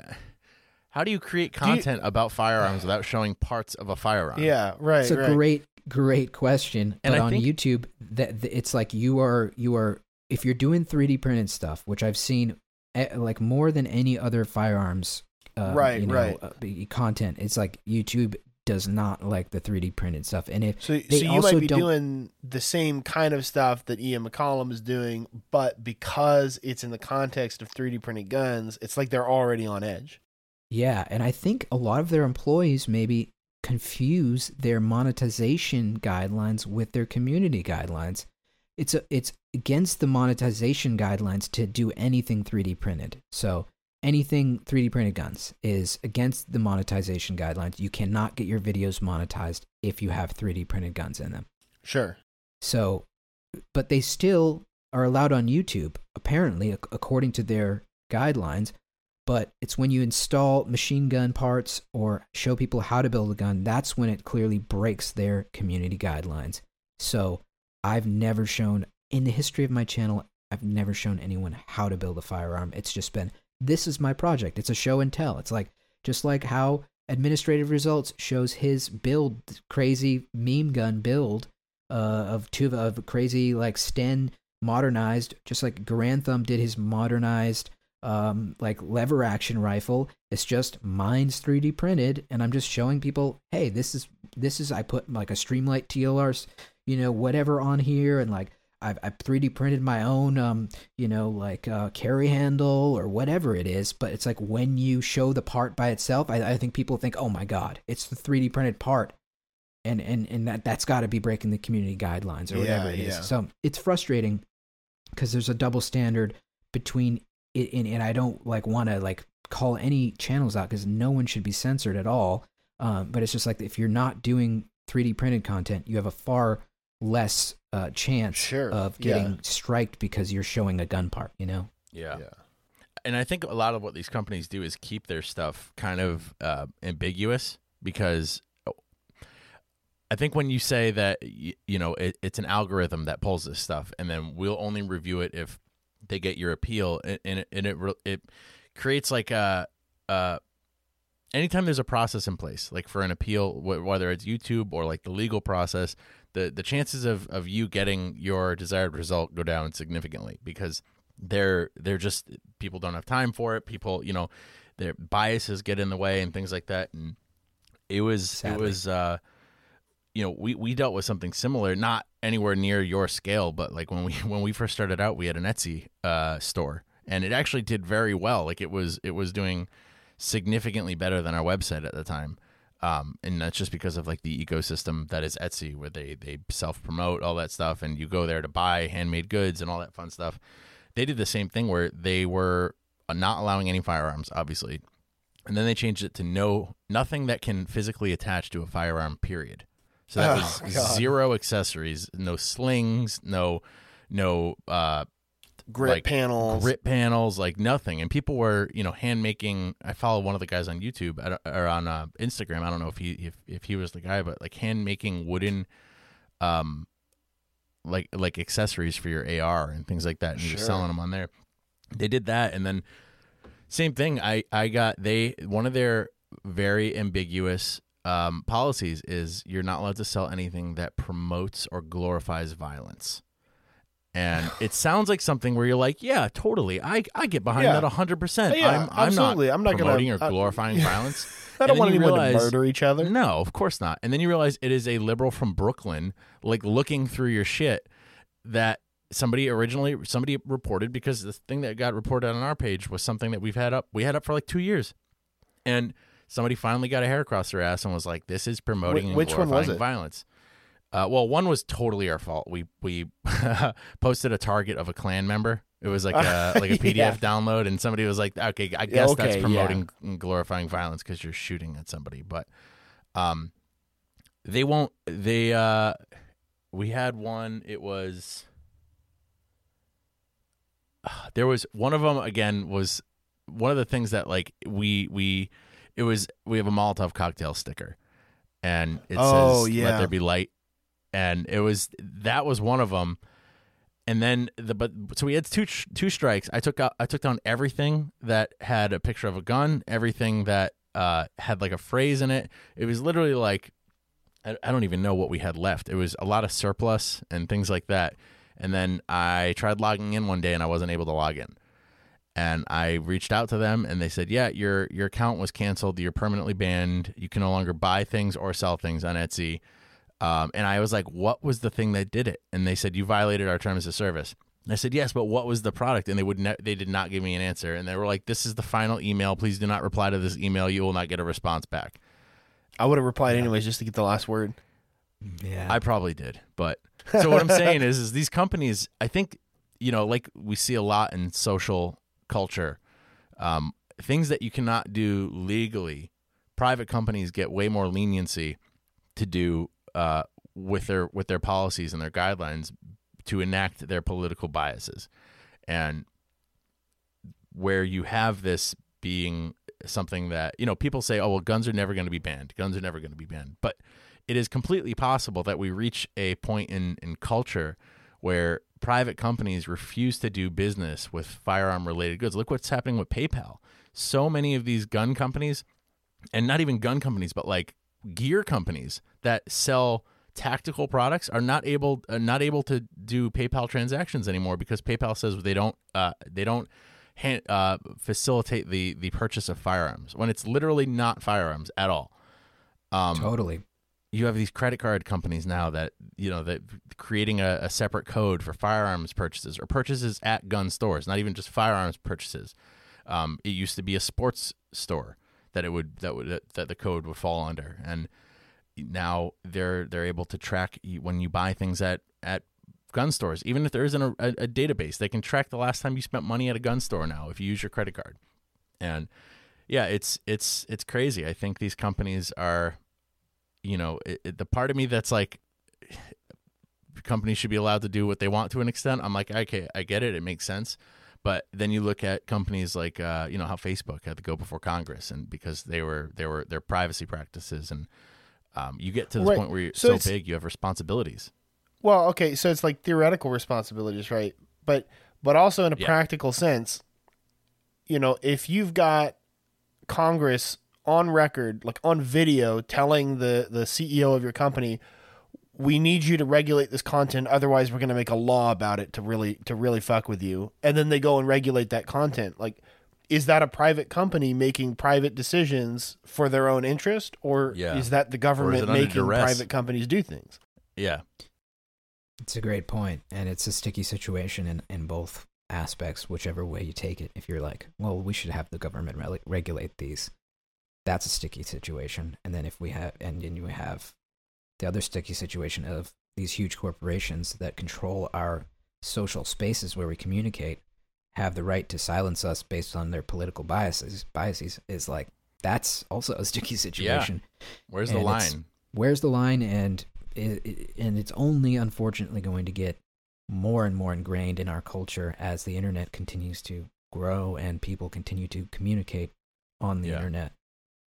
how do you create you- content about firearms without showing parts of a firearm? Yeah, right. It's a right. great, great question. And but I on think- YouTube, that it's like you are you are if you're doing 3D printed stuff, which I've seen eh, like more than any other firearms, uh, Right, you know, right. uh, content. It's like YouTube does not like the 3D printed stuff, and if So, They so you also might be doing the same kind of stuff that Ian McCollum is doing, but because it's in the context of 3D printed guns, it's like they're already on edge. Yeah, and I think a lot of their employees maybe confuse their monetization guidelines with their community guidelines. It's a, it's against the monetization guidelines to do anything 3D printed. So anything 3D printed guns is against the monetization guidelines. You cannot get your videos monetized if you have 3D printed guns in them. Sure. So, but they still are allowed on YouTube, apparently, according to their guidelines. But it's when you install machine gun parts or show people how to build a gun, that's when it clearly breaks their community guidelines. So, I've never shown, in the history of my channel, I've never shown anyone how to build a firearm. It's just been, this is my project. It's a show and tell. It's like, just like how administrative results shows his build, crazy meme gun build uh, of two of crazy like Sten modernized, just like Garand Thumb did his modernized um, like lever action rifle. It's just mine's 3D printed, and I'm just showing people, hey, this is this is I put like a Streamlight TLR, you know, whatever on here, and like I've, I've 3D printed my own, um, you know, like uh, carry handle or whatever it is. But it's like when you show the part by itself, I, I think people think, oh my god, it's the 3D printed part and and and that that's got to be breaking the community guidelines or whatever Yeah, it is. yeah. So it's frustrating because there's a double standard between it, and, and I don't like want to like call any channels out because no one should be censored at all. Um, but it's just like if you're not doing 3D printed content, you have a far less uh, chance Sure, of yeah. getting striked because you're showing a gun part. You know? Yeah. And I think a lot of what these companies do is keep their stuff kind of uh, ambiguous because oh, I think when you say that y- you know it, it's an algorithm that pulls this stuff, and then we'll only review it if they get your appeal, and, and it and it, it creates like a. Uh, anytime there's a process in place, like for an appeal, whether it's YouTube or like the legal process, the the chances of of you getting your desired result go down significantly because they're they're just people don't have time for it. People, you know, their biases get in the way and things like that. And it was Sadly. it was uh you know, we we dealt with something similar, not anywhere near your scale, but like when we when we first started out, we had an Etsy uh store and it actually did very well. Like it was it was doing significantly better than our website at the time. Um, and that's just because of like the ecosystem that is Etsy, where they they self promote all that stuff, and you go there to buy handmade goods and all that fun stuff. They did the same thing where they were not allowing any firearms, obviously, and then they changed it to no nothing that can physically attach to a firearm. Period. So that Oh, was God. zero accessories, no slings, no no uh, Grit like panels. grit panels, like nothing. And people were, you know, hand making. I follow one of the guys on YouTube or on uh, Instagram. I don't know if he if, if he was the guy, but like hand making wooden, um, like like accessories for your AR and things like that, and Sure. selling them on there. They did that, and then same thing. I I got they one of their very ambiguous um, policies is you're not allowed to sell anything that promotes or glorifies violence. And it sounds like something where you're like, yeah, totally. I, I get behind Yeah. that 100%. Yeah, I'm, I'm not absolutely. I'm not gonna- promoting or glorifying violence. I And don't want you anyone realize- to murder each other. No, of course not. And then you realize it is a liberal from Brooklyn, like looking through your shit that somebody originally somebody reported because the thing that got reported on our page was something that we've had up we had up for like two years. And somebody finally got a hair across their ass and was like, This is promoting Wh- and which one was glorifying it? violence. Uh, well, one was totally our fault. We we posted a target of a Klan member. It was like a like a PDF Yeah. download, and somebody was like, "Okay, I guess okay, that's yeah. promoting and glorifying violence because you're shooting at somebody." But um, they won't. They uh, we had one. It was there was one of them again was one of the things that like we we it was we have a Molotov cocktail sticker, and it Oh, says yeah. "Let there be light," and it was that was one of them. And then the but so we had two two strikes. I took out I took down everything that had a picture of a gun, everything that uh, had like a phrase in it. It was literally like I, I don't even know what we had left. It was a lot of surplus and things like that. And then I tried logging in one day and I wasn't able to log in. And I reached out to them and they said, "Yeah, your your account was canceled. You're permanently banned. You can no longer buy things or sell things on Etsy." Um, and I was like, "What was the thing that did it?" And they said, "You violated our terms of service." And I said, "Yes, but what was the product?" And they would ne- they did not give me an answer. And they were like, "This is the final email. Please do not reply to this email. You will not get a response back." I would have replied anyways just to get the last word. Yeah. I probably did, but so what I'm saying is, is these companies, I think, you know, like we see a lot in social culture, um, things that you cannot do legally, private companies get way more leniency to do uh, with their with their policies and their guidelines to enact their political biases, and where you have this being something that you know people say, oh well, guns are never going to be banned. Guns are never going to be banned, but it is completely possible that we reach a point in, in culture where private companies refuse to do business with firearm related goods. Look what's happening with PayPal. So many of these gun companies, and not even gun companies, but like gear companies that sell tactical products are not able uh, not able to do PayPal transactions anymore because PayPal says they don't uh, they don't uh, facilitate the the purchase of firearms when it's literally not firearms at all. Um, totally. You have these credit card companies now that you know that creating a, a separate code for firearms purchases or purchases at gun stores, not even just firearms purchases. Um, it used to be a sports store that it would that would that the code would fall under, and now they're they're able to track when you buy things at at gun stores. Even if there isn't a, a, a database, they can track the last time you spent money at a gun store now if you use your credit card, and yeah, it's it's it's crazy. I think these companies are you know, it, it, the part of me that's like, companies should be allowed to do what they want to an extent. I'm like, okay, I get it, it makes sense. But then you look at companies like, uh, you know, how Facebook had to go before Congress, and because they were they were their privacy practices, and um, you get to the Right. point where you're So so, big, you have responsibilities. Well, okay, so it's like theoretical responsibilities, right? But but also in a Yeah. practical sense, you know, if you've got Congress on record, like on video, telling the the CEO of your company, we need you to regulate this content, otherwise we're going to make a law about it to really to really fuck with you, and then they go and regulate that content, like. Is that a private company making private decisions for their own interest, or Yeah. is that the government making duress? private companies do things? Yeah, It's a great point, and it's a sticky situation in, in both aspects, whichever way you take it. If you're like, well, we should have the government rele- regulate these, that's a sticky situation. And then if we have, and then you have the other sticky situation of these huge corporations that control our social spaces where we communicate, have the right to silence us based on their political biases. Biases is like that's also a sticky situation yeah. where's the And it's- line? where's the line and it, it- and it's only unfortunately going to get more and more ingrained in our culture as the internet continues to grow and people continue to communicate on the Yeah. internet.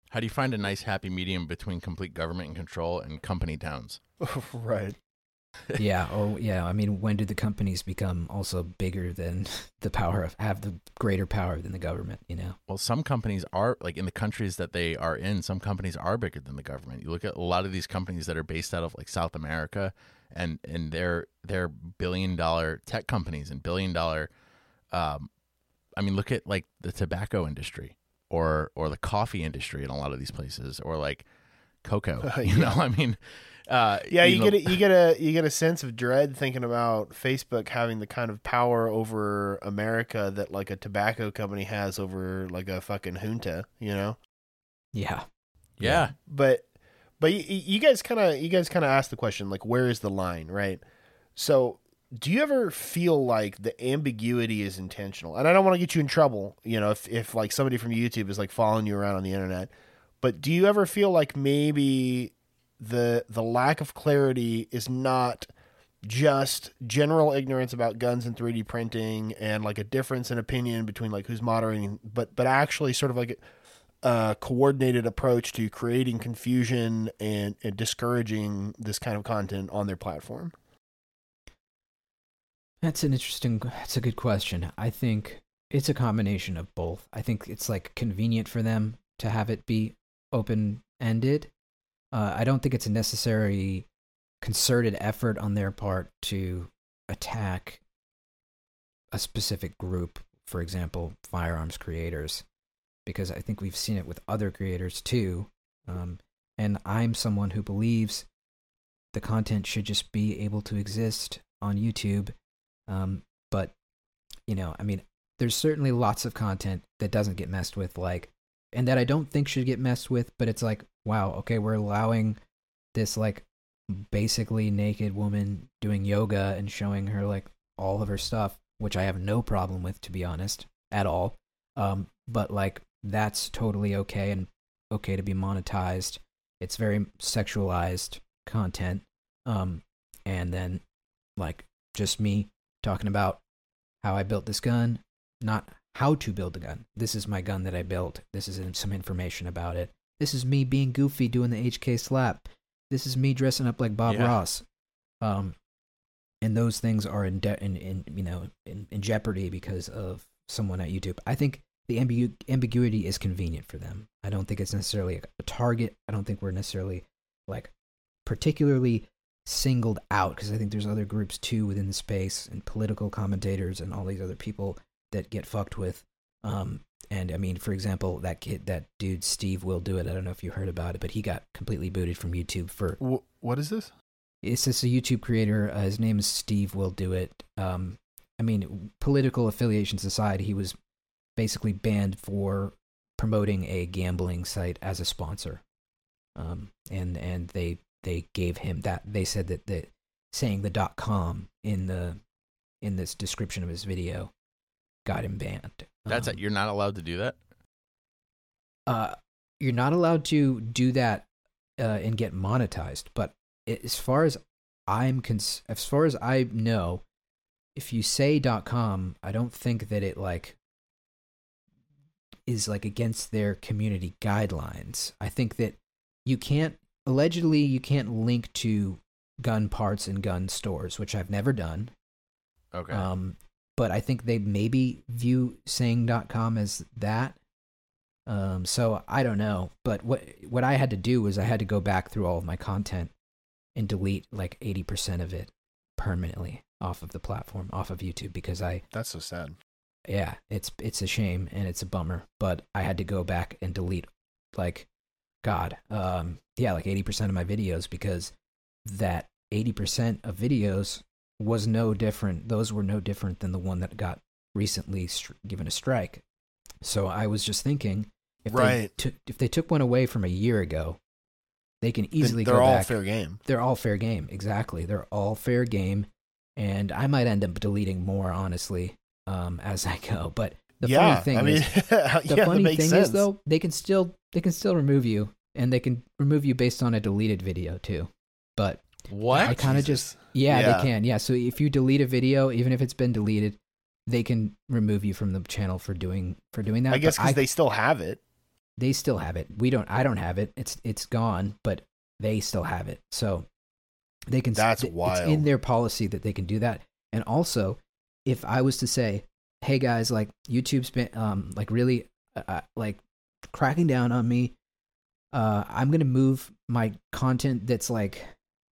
How do you find a nice happy medium between complete government and control and company towns? right. yeah, or yeah, I mean, when did the companies become also bigger than the power of have the greater power than the government? You know, Well, some companies are like in the countries that they are in. Some companies are bigger than the government. You look at a lot of these companies that are based out of like South America, and and they're they're billion dollar tech companies and billion dollar. Um, I mean, look at like the tobacco industry or or the coffee industry in a lot of these places, or like cocoa. You know, I mean, uh, Yeah, you, know- get a, you get a you get a sense of dread thinking about Facebook having the kind of power over America that like a tobacco company has over like a fucking junta, you know. yeah, yeah. But but you, you guys kind of you guys kind of asked the question like where is the line, right? So do you ever feel like the ambiguity is intentional? And I don't want to get you in trouble, you know, if if like somebody from YouTube is like following you around on the internet. But do you ever feel like maybe the the lack of clarity is not just general ignorance about guns and 3D printing and like a difference in opinion between like who's moderating, but but actually sort of like a coordinated approach to creating confusion and, and discouraging this kind of content on their platform. That's an interesting. That's a good question. I think it's a combination of both. I think it's like convenient for them to have it be open ended. Uh, I don't think it's a necessary concerted effort on their part to attack a specific group. For example, firearms creators, because I think we've seen it with other creators too. Um, and I'm someone who believes the content should just be able to exist on YouTube um, but you know, I mean, there's certainly lots of content that doesn't get messed with, like, and that I don't think should get messed with. But it's like, wow, okay, we're allowing this like basically naked woman doing yoga and showing her like all of her stuff, which I have no problem with, to be honest, at all. Um, but like, that's totally okay and okay to be monetized. It's very sexualized content. Um, and then like just me talking about how I built this gun, not how to build the gun. This is my gun that I built. This is some information about it. This is me being goofy doing the HK slap. This is me dressing up like Bob Yeah. Ross. Um, and those things are in, de- in, in you know in, in jeopardy because of someone at YouTube. I think the ambigu- ambiguity is convenient for them. I don't think it's necessarily a, a target. I don't think we're necessarily like particularly singled out because I think there's other groups too within the space and political commentators and all these other people that get fucked with. Um, and I mean, for example, that kid, that dude Steve will do it. I don't know if you heard about it, but he got completely booted from YouTube for. Wh- what is this? It's just a YouTube creator. Uh, his name is Steve will do it. Um, I mean, political affiliations aside, he was basically banned for promoting a gambling site as a sponsor. Um, and and they they gave him that they said that the saying the dot com in the in this description of his video got him banned. That's Um, it. You're not allowed to do that. uh, you're not allowed to do that uh, and get monetized. But as far as I'm cons- as far as I know, if you say .dot .com, I don't think that it like is like against their community guidelines. I think that you can't allegedly you can't link to gun parts and gun stores, which I've never done. Okay. Um, but I think they maybe view saying.com as that. Um, so I don't know. But what what I had to do was I had to go back through all of my content and delete like eighty percent of it permanently off of the platform, off of YouTube, because I That's so sad. yeah, it's it's a shame and it's a bummer. But I had to go back and delete like God, um, yeah, like eighty percent of my videos because that eighty percent of videos was no different. Those were no different than the one that got recently given a strike. So I was just thinking, if they Right. took if they took one away from a year ago, they can easily They're go all back. fair game. They're all fair game. Exactly. They're all fair game. And I might end up deleting more, honestly, um, as I go. But the yeah, funny thing I mean, is, yeah, the that funny makes thing sense. is, though, they can still they can still remove you, and they can remove you based on a deleted video too. But What? I kind of just yeah, Yeah. they can. Yeah, so if you delete a video, even if it's been deleted, they can remove you from the channel for doing for doing that. I guess because they still have it. they still have it. We don't. I don't have it. It's it's gone, but they still have it. So they can. That's it's wild. in their policy that they can do that. And also, if I was to say, "Hey guys, like YouTube's been um like really uh, uh, like cracking down on me," uh, I'm gonna move my content that's like,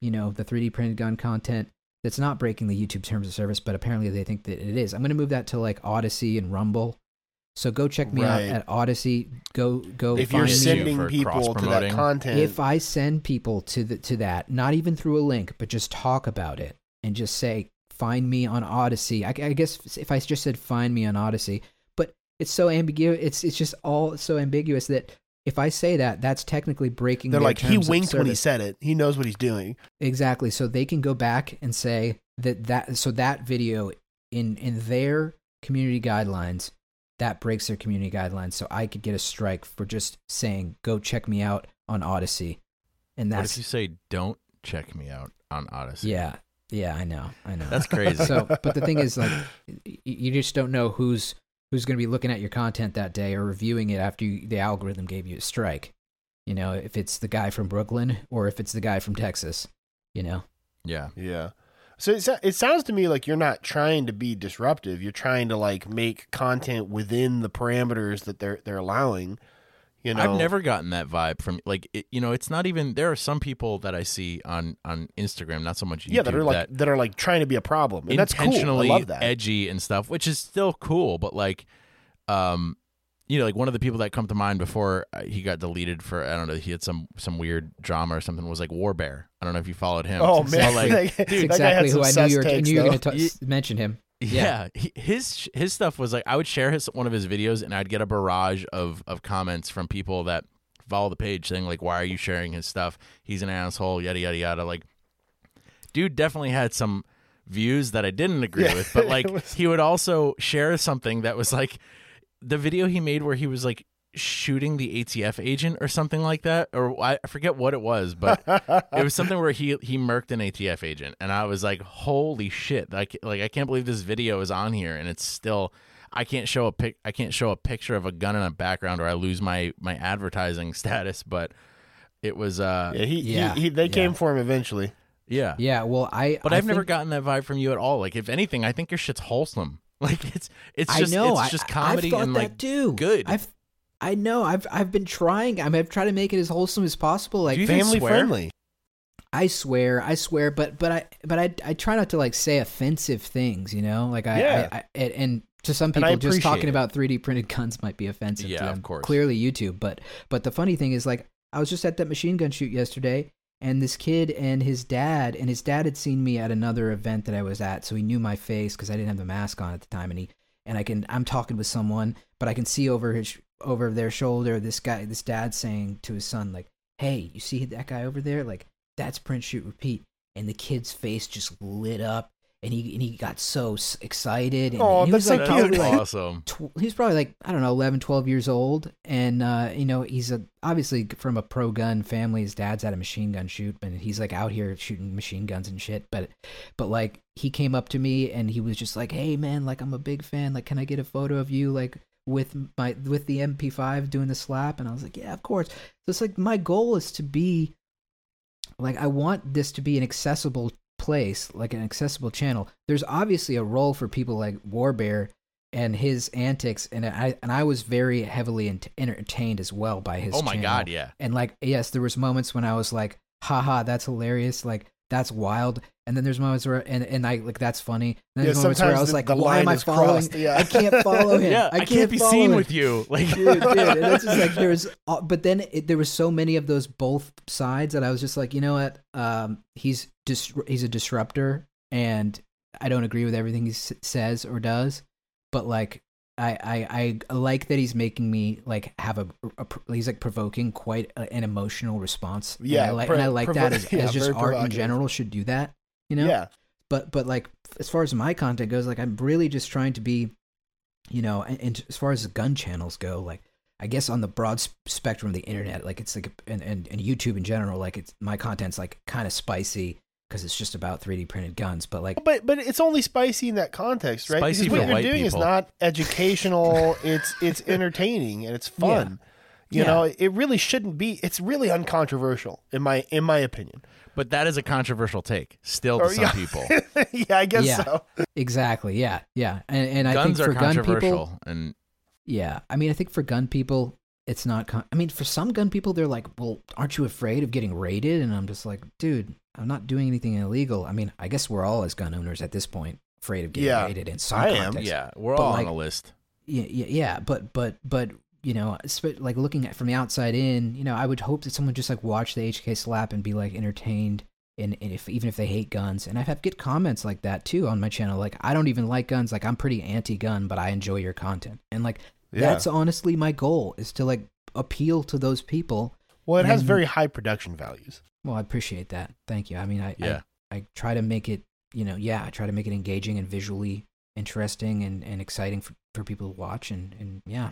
you know, the 3D printed gun content that's not breaking the YouTube terms of service, but apparently they think that it is. I'm gonna move that to like Odysee and Rumble. So go check me Right. out at Odysee. Go go if find you're sending For people to that content, if I send people to the to that, not even through a link, but just talk about it and just say find me on Odysee. I, I guess if I just said find me on Odysee, but it's so ambiguous. It's it's just all so ambiguous that if I say that, that's technically breaking. they're their like, he terms of winked when he said it. He knows what he's doing. Exactly. So they can go back and say that that so that video in in their community guidelines that breaks their community guidelines. So I could get a strike for just saying go check me out on Odysee, and What that's if you say don't check me out on Odysee? yeah yeah I know I know. That's crazy. so but the thing is like you just don't know who's who's going to be looking at your content that day or reviewing it after you, the algorithm gave you a strike. You know, if it's the guy from Brooklyn or if it's the guy from Texas. You know. yeah. Yeah. So it, so- it sounds to me like you're not trying to be disruptive. You're trying to like make content within the parameters that they're they're allowing. You know, I've never gotten that vibe from like it, you know. It's not even. There are some people that I see on on Instagram, not so much YouTube, yeah that are like that, are like trying to be a problem, and that's cool. I intentionally love that. edgy and stuff, which is still cool. But like, um, you know, like one of the people that come to mind before uh, he got deleted for I don't know, he had some some weird drama or something was like War Bear. I don't know if you followed him. oh man, like, Like, That's that guy had exactly who I knew you were. takes, knew you were going to mention him. Yeah, he, his his stuff was like I would share his one of his videos and I'd get a barrage of of comments from people that follow the page saying like why are you sharing his stuff? He's an asshole, yada yada yada. Like, dude definitely had some views that I didn't agree Yeah, with, but like was- he would also share something that was like the video he made where he was like shooting the ATF agent or something like that, or I I forget what it was, but it was something where he he murked an ATF agent, and I was like, "Holy shit!" Like, like I can't believe this video is on here, and it's still. I can't show a pic. I can't show a picture of a gun in a background, or I lose my my advertising status. But it was, uh, yeah, he, Yeah, he, he they yeah. came for him eventually. yeah. Yeah, well, I. But I I've never gotten that vibe from you at all. Like, if anything, I think your shit's wholesome. Like, it's it's I just know. it's I- just I- comedy I've thought and that like too. good. I've. I know. I've. I've been trying. I mean, I've tried to make it as wholesome as possible. Like Do you Family friendly. I swear, I swear, but but I but I I try not to like say offensive things. You know, like I. Yeah. I, I and, to some people, just talking it. about 3D printed guns might be offensive Yeah, to of course. Clearly, YouTube. But but the funny thing is, like, I was just at that machine gun shoot yesterday, and this kid and his dad, and his dad had seen me at another event that I was at, so he knew my face because I didn't have the mask on at the time, and he and I can I'm talking with someone, but I can see over his over their shoulder this guy, this dad saying to his son, like, "Hey, you see that guy over there? Like, that's print shoot repeat." And the kid's face just lit up, and he and he got so excited, and, Aw, and he was that's like so probably cute. like awesome. tw- he's probably like I don't know 11 12 years old and uh you know he's a obviously from a pro gun family his dad's at a machine gun shoot and he's like out here shooting machine guns and shit but but like he came up to me and he was just like hey man like I'm a big fan like can I get a photo of you like with my with the MP5 doing the slap and I was like yeah of course so it's like my goal is to be like I want this to be an accessible place, like an accessible channel. There's obviously a role for people like Warbear and his antics, and I and I was very heavily ent- entertained as well by his. Oh my channel. god, yeah. And like, yes, there was moments when I was like, haha, that's hilarious, like that's wild. And then there's moments where and and I like that's funny. And then Yeah, there's moments where I sometimes was the- like, the why am line I is following? crossed, yeah. I can't follow him. Yeah, I I, can't, be follow seen him with you. Like, dude, dude. And it's just like there's, but then it, there was so many of those both sides that I was just like, you know what? Um, he's dis- he's a disruptor, and I don't agree with everything he s- says or does, but like. I, I, I like that he's making me like have a, a he's like provoking quite a, an emotional response. And Yeah, I like pro- and I like provo- that as, yeah, as just art in general should do that. You know, Yeah. but but like as far as my content goes like i'm really just trying to be you know and, and as far as the gun channels go like i guess on the broad spectrum of the internet like it's like and, and, and youtube in general like it's my content's like kind of spicy because it's just about 3D printed guns. But like, But but it's only spicy in that context, right? Spicy because for what you're white doing is not educational. it's it's entertaining and it's fun. You Yeah. know, it really shouldn't be. It's really uncontroversial in my in my opinion. But that is a controversial take still to Or, some yeah. people. yeah, I guess Yeah. so. exactly, yeah, yeah. And and I Guns think are for gun people, and yeah. I mean, I think for gun people, it's not. Con- I mean, for some gun people, they're like, "Well, aren't you afraid of getting raided?" And I'm just like, "Dude, I'm not doing anything illegal." I mean, I guess we're all as gun owners at this point afraid of getting Yeah, raided in some I am. yeah, we're But, all like, on a list. yeah, yeah, yeah. But but but you know, like looking at from the outside in, you know, I would hope that someone just like watch the HK slap and be like entertained. And, and if even if they hate guns, and I have get comments like that too on my channel, like I don't even like guns, like I'm pretty anti-gun, but I enjoy your content, and like Yeah. that's honestly my goal is to like appeal to those people. well, it has very high production values. Well, I appreciate that. Thank you. I mean, I Yeah. I, I try to make it, you know, yeah, I try to make it engaging and visually interesting and, and exciting for, for people to watch, and and yeah,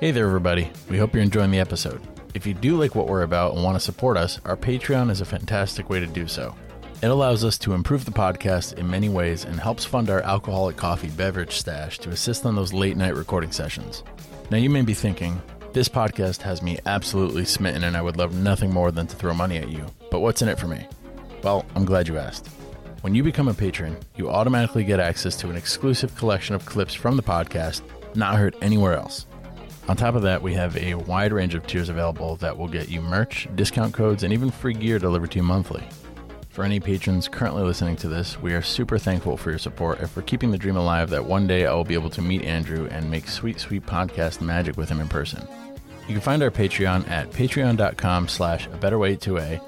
Hey there, everybody. We hope you're enjoying the episode. If you do like what we're about and want to support us, our Patreon is a fantastic way to do so. It allows us to improve the podcast in many ways and helps fund our alcoholic coffee beverage stash to assist on those late night recording sessions. Now, you may be thinking, this podcast has me absolutely smitten and I would love nothing more than to throw money at you. But what's in it for me? Well, I'm glad you asked. When you become a patron, you automatically get access to an exclusive collection of clips from the podcast not heard anywhere else. On top of that, we have a wide range of tiers available that will get you merch, discount codes, and even free gear delivered to you monthly. For any patrons currently listening to this, we are super thankful for your support and for keeping the dream alive that one day I will be able to meet Andrew and make sweet, sweet podcast magic with him in person. You can find our Patreon at patreon.com slash a better way to a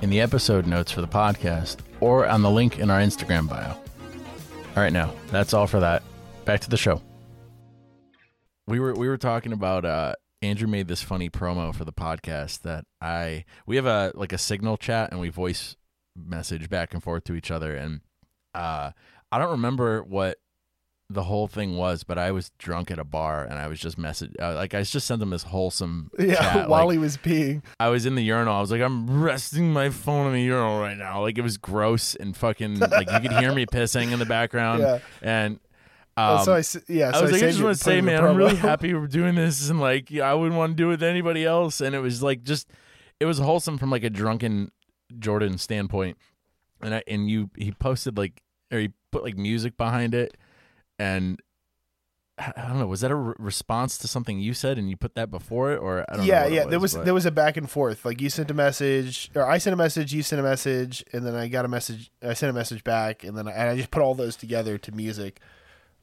in the episode notes for the podcast or on the link in our Instagram bio. All right, now that's all for that. Back to the show. We were we were talking about uh Andrew made this funny promo for the podcast that I we have a like a signal chat and we voice message back and forth to each other and uh I don't remember what the whole thing was, but I was drunk at a bar and I was just message uh, like I just sent him this wholesome Yeah, chat, while like, he was peeing. I was in the urinal. I was like, I'm resting my phone in the urinal right now. Like it was gross and fucking like you could hear me pissing in the background. Yeah. And Oh, um, so I s- yeah. So I was like, I just want to say, man, I'm really happy we're doing this, and like, yeah, I wouldn't want to do it with anybody else. And it was like just, it was wholesome from like a drunken Jordan standpoint. And I and you, he posted like, or he put like music behind it, and I don't know, was that a re- response to something you said, and you put that before it, or I don't know. yeah, it yeah. there was but- there was a back and forth. Like you sent a message, or I sent a message, you sent a message, and then I got a message. I sent a message back, and then I, and I just put all those together to music.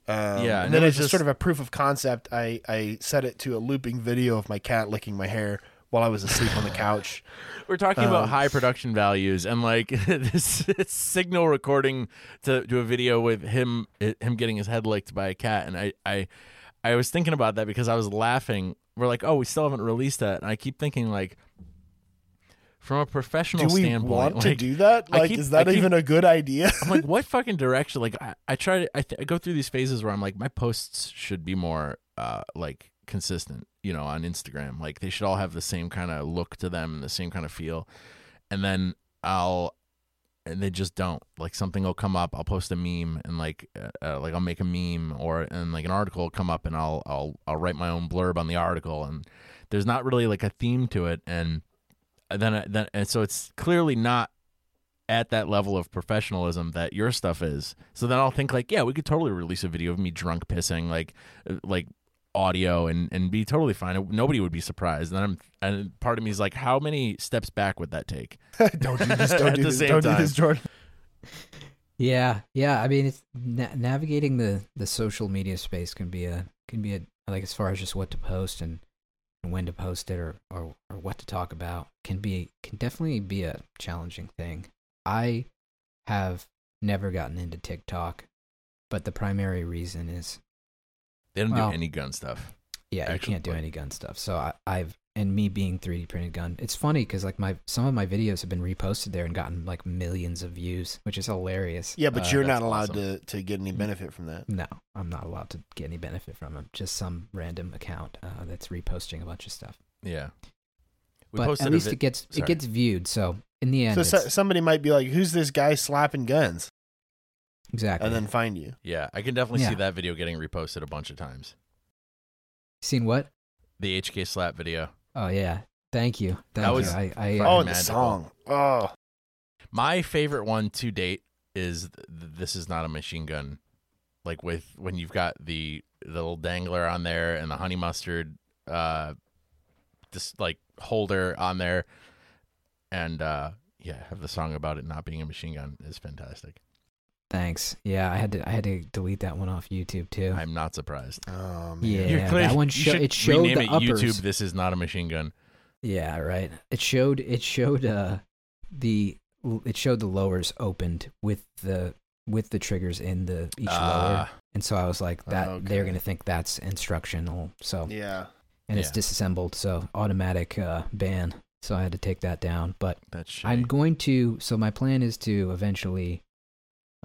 Um, Yeah, and and then it as was a sort of a proof of concept, I I set it to a looping video of my cat licking my hair while I was asleep on the couch. We're talking about Um, high production values and like this, signal recording to, do a video with him him getting his head licked by a cat, and I I I was thinking about that because I was laughing. We're like, oh, we still haven't released that, and I keep thinking like, from a professional Do we standpoint, want to do that? Like, keep- is that keep- even a good idea? I'm like, what fucking direction? Like, I, I try to, I, th- I go through these phases where I'm like, my posts should be more, uh, like consistent, you know, on Instagram. Like, they should all have the same kind of look to them, and the same kind of feel. And then I'll, and they just don't. Like, something will come up. I'll post a meme, and like, uh, uh, like I'll make a meme, or and like an article will come up, and I'll, I'll, I'll write my own blurb on the article, and there's not really like a theme to it, and then, then, and so it's clearly not at that level of professionalism that your stuff is. So then I'll think like, yeah, we could totally release a video of me drunk pissing, like, uh, like audio, and and be totally fine. Nobody would be surprised. And I'm and part of me is like, how many steps back would that take? don't do this. Don't At do the this. Don't do this, Jordan. Yeah, yeah. I mean, it's na- navigating the the social media space can be a can be a like as far as just what to post and, and when to post it or, or or what to talk about can be can definitely be a challenging thing. I have never gotten into TikTok, but the primary reason is They don't Well, do any gun stuff. yeah, Actually, you can't do any gun stuff. So I, I've and me being 3D printed gun. It's funny because like my some of my videos have been reposted there and gotten like millions of views, which is hilarious. Yeah, but Uh, you're not allowed awesome. to to get any benefit from that. No, I'm not allowed to get any benefit from them. Just some random account uh, that's reposting a bunch of stuff. Yeah. We but at least vid- it gets sorry. it gets viewed. So in the end, So, so somebody might be like, "Who's this guy slapping guns?" Exactly. and then find you. Yeah, I can definitely see that video getting reposted a bunch of times. seen what? The HK slap video. Oh yeah, thank you. Thank That you. was I, I Oh, the song. Oh, My favorite one to date is th- "This Is Not a Machine Gun," like with when you've got the the little dangler on there and the honey mustard, uh, just like holder on there, and uh, yeah, have the song about it not being a machine gun is fantastic. Thanks. Yeah, I had to I had to delete that one off YouTube too. I'm not surprised. oh man. Yeah. You're clear- that one you sho- should it showed rename the it uppers. YouTube. This is not a machine gun. Yeah, right. It showed it showed uh the it showed the lowers opened with the with the triggers in the each lower, Uh, and so I was like that they're gonna think that's instructional. So Yeah. and it's Yeah. disassembled, so automatic uh, ban. So I had to take that down, but that's. I'm going to. So my plan is to eventually,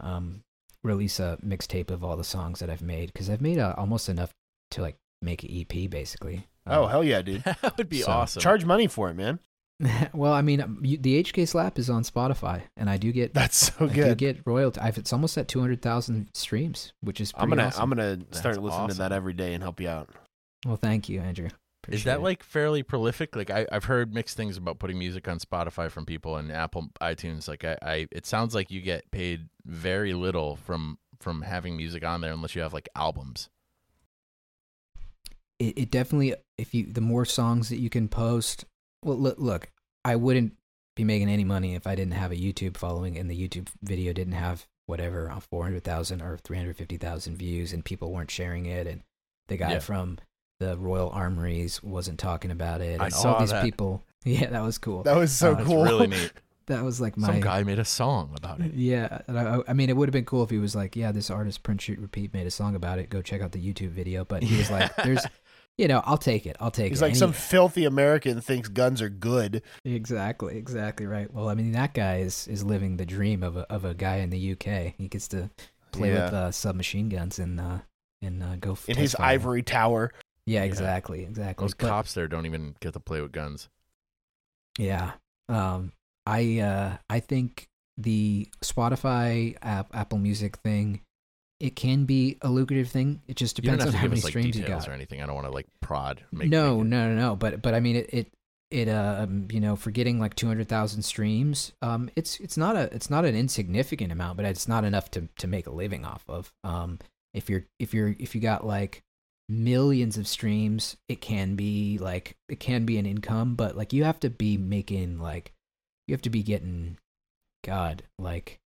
um, release a mixtape of all the songs that I've made because I've made uh, almost enough to like make an EP basically. Oh Um, hell yeah, dude. that would be So, awesome. Charge money for it, man. well, I mean, um, you, the HK Slap is on Spotify, and I do get That's so I do good. get royalty. I've, it's almost at two hundred thousand streams, which is pretty I'm gonna awesome. I'm gonna That's start listening to that every day and help you out. Well, thank you, Andrew. Is that it. like fairly prolific? Like I, I've heard mixed things about putting music on Spotify from people and Apple iTunes. Like I, I, it sounds like you get paid very little from from having music on there unless you have like albums. it, it definitely if you the more songs that you can post well look, look i wouldn't be making any money if i didn't have a youtube following and the youtube video didn't have whatever uh, 400000 or 350000 views and people weren't sharing it and the guy Yeah. from the royal armories wasn't talking about it and I all saw these that. people yeah that was cool That was so Uh, cool. really neat. that was like my Some guy made a song about it. yeah, I, I mean, it would have been cool if he was like, "Yeah, this artist Print Shoot Repeat made a song about it. Go check out the YouTube video." But he was like, "There's, you know, I'll take it. I'll take He's it." He's like And some he- filthy American thinks guns are good. exactly, exactly right. Well, I mean, that guy is is living the dream of a of a guy in the UK. He gets to play with uh, submachine guns and uh, and uh, go in his fire. ivory tower. Yeah, Yeah. exactly, exactly. Those But- cops there don't even get to play with guns. Yeah. Um I uh I think the Spotify app Apple Music thing it can be a lucrative thing. It just depends on how many us like streams you got. or anything. I don't want to like prod. Make, no, make no, no, no. But but I mean it it it uh um, you know for getting like 200,000 streams um it's it's not a it's not an insignificant amount but it's not enough to to make a living off of um if you're if you're if you got like millions of streams it can be like it can be an income but like you have to be making like you have to be getting god like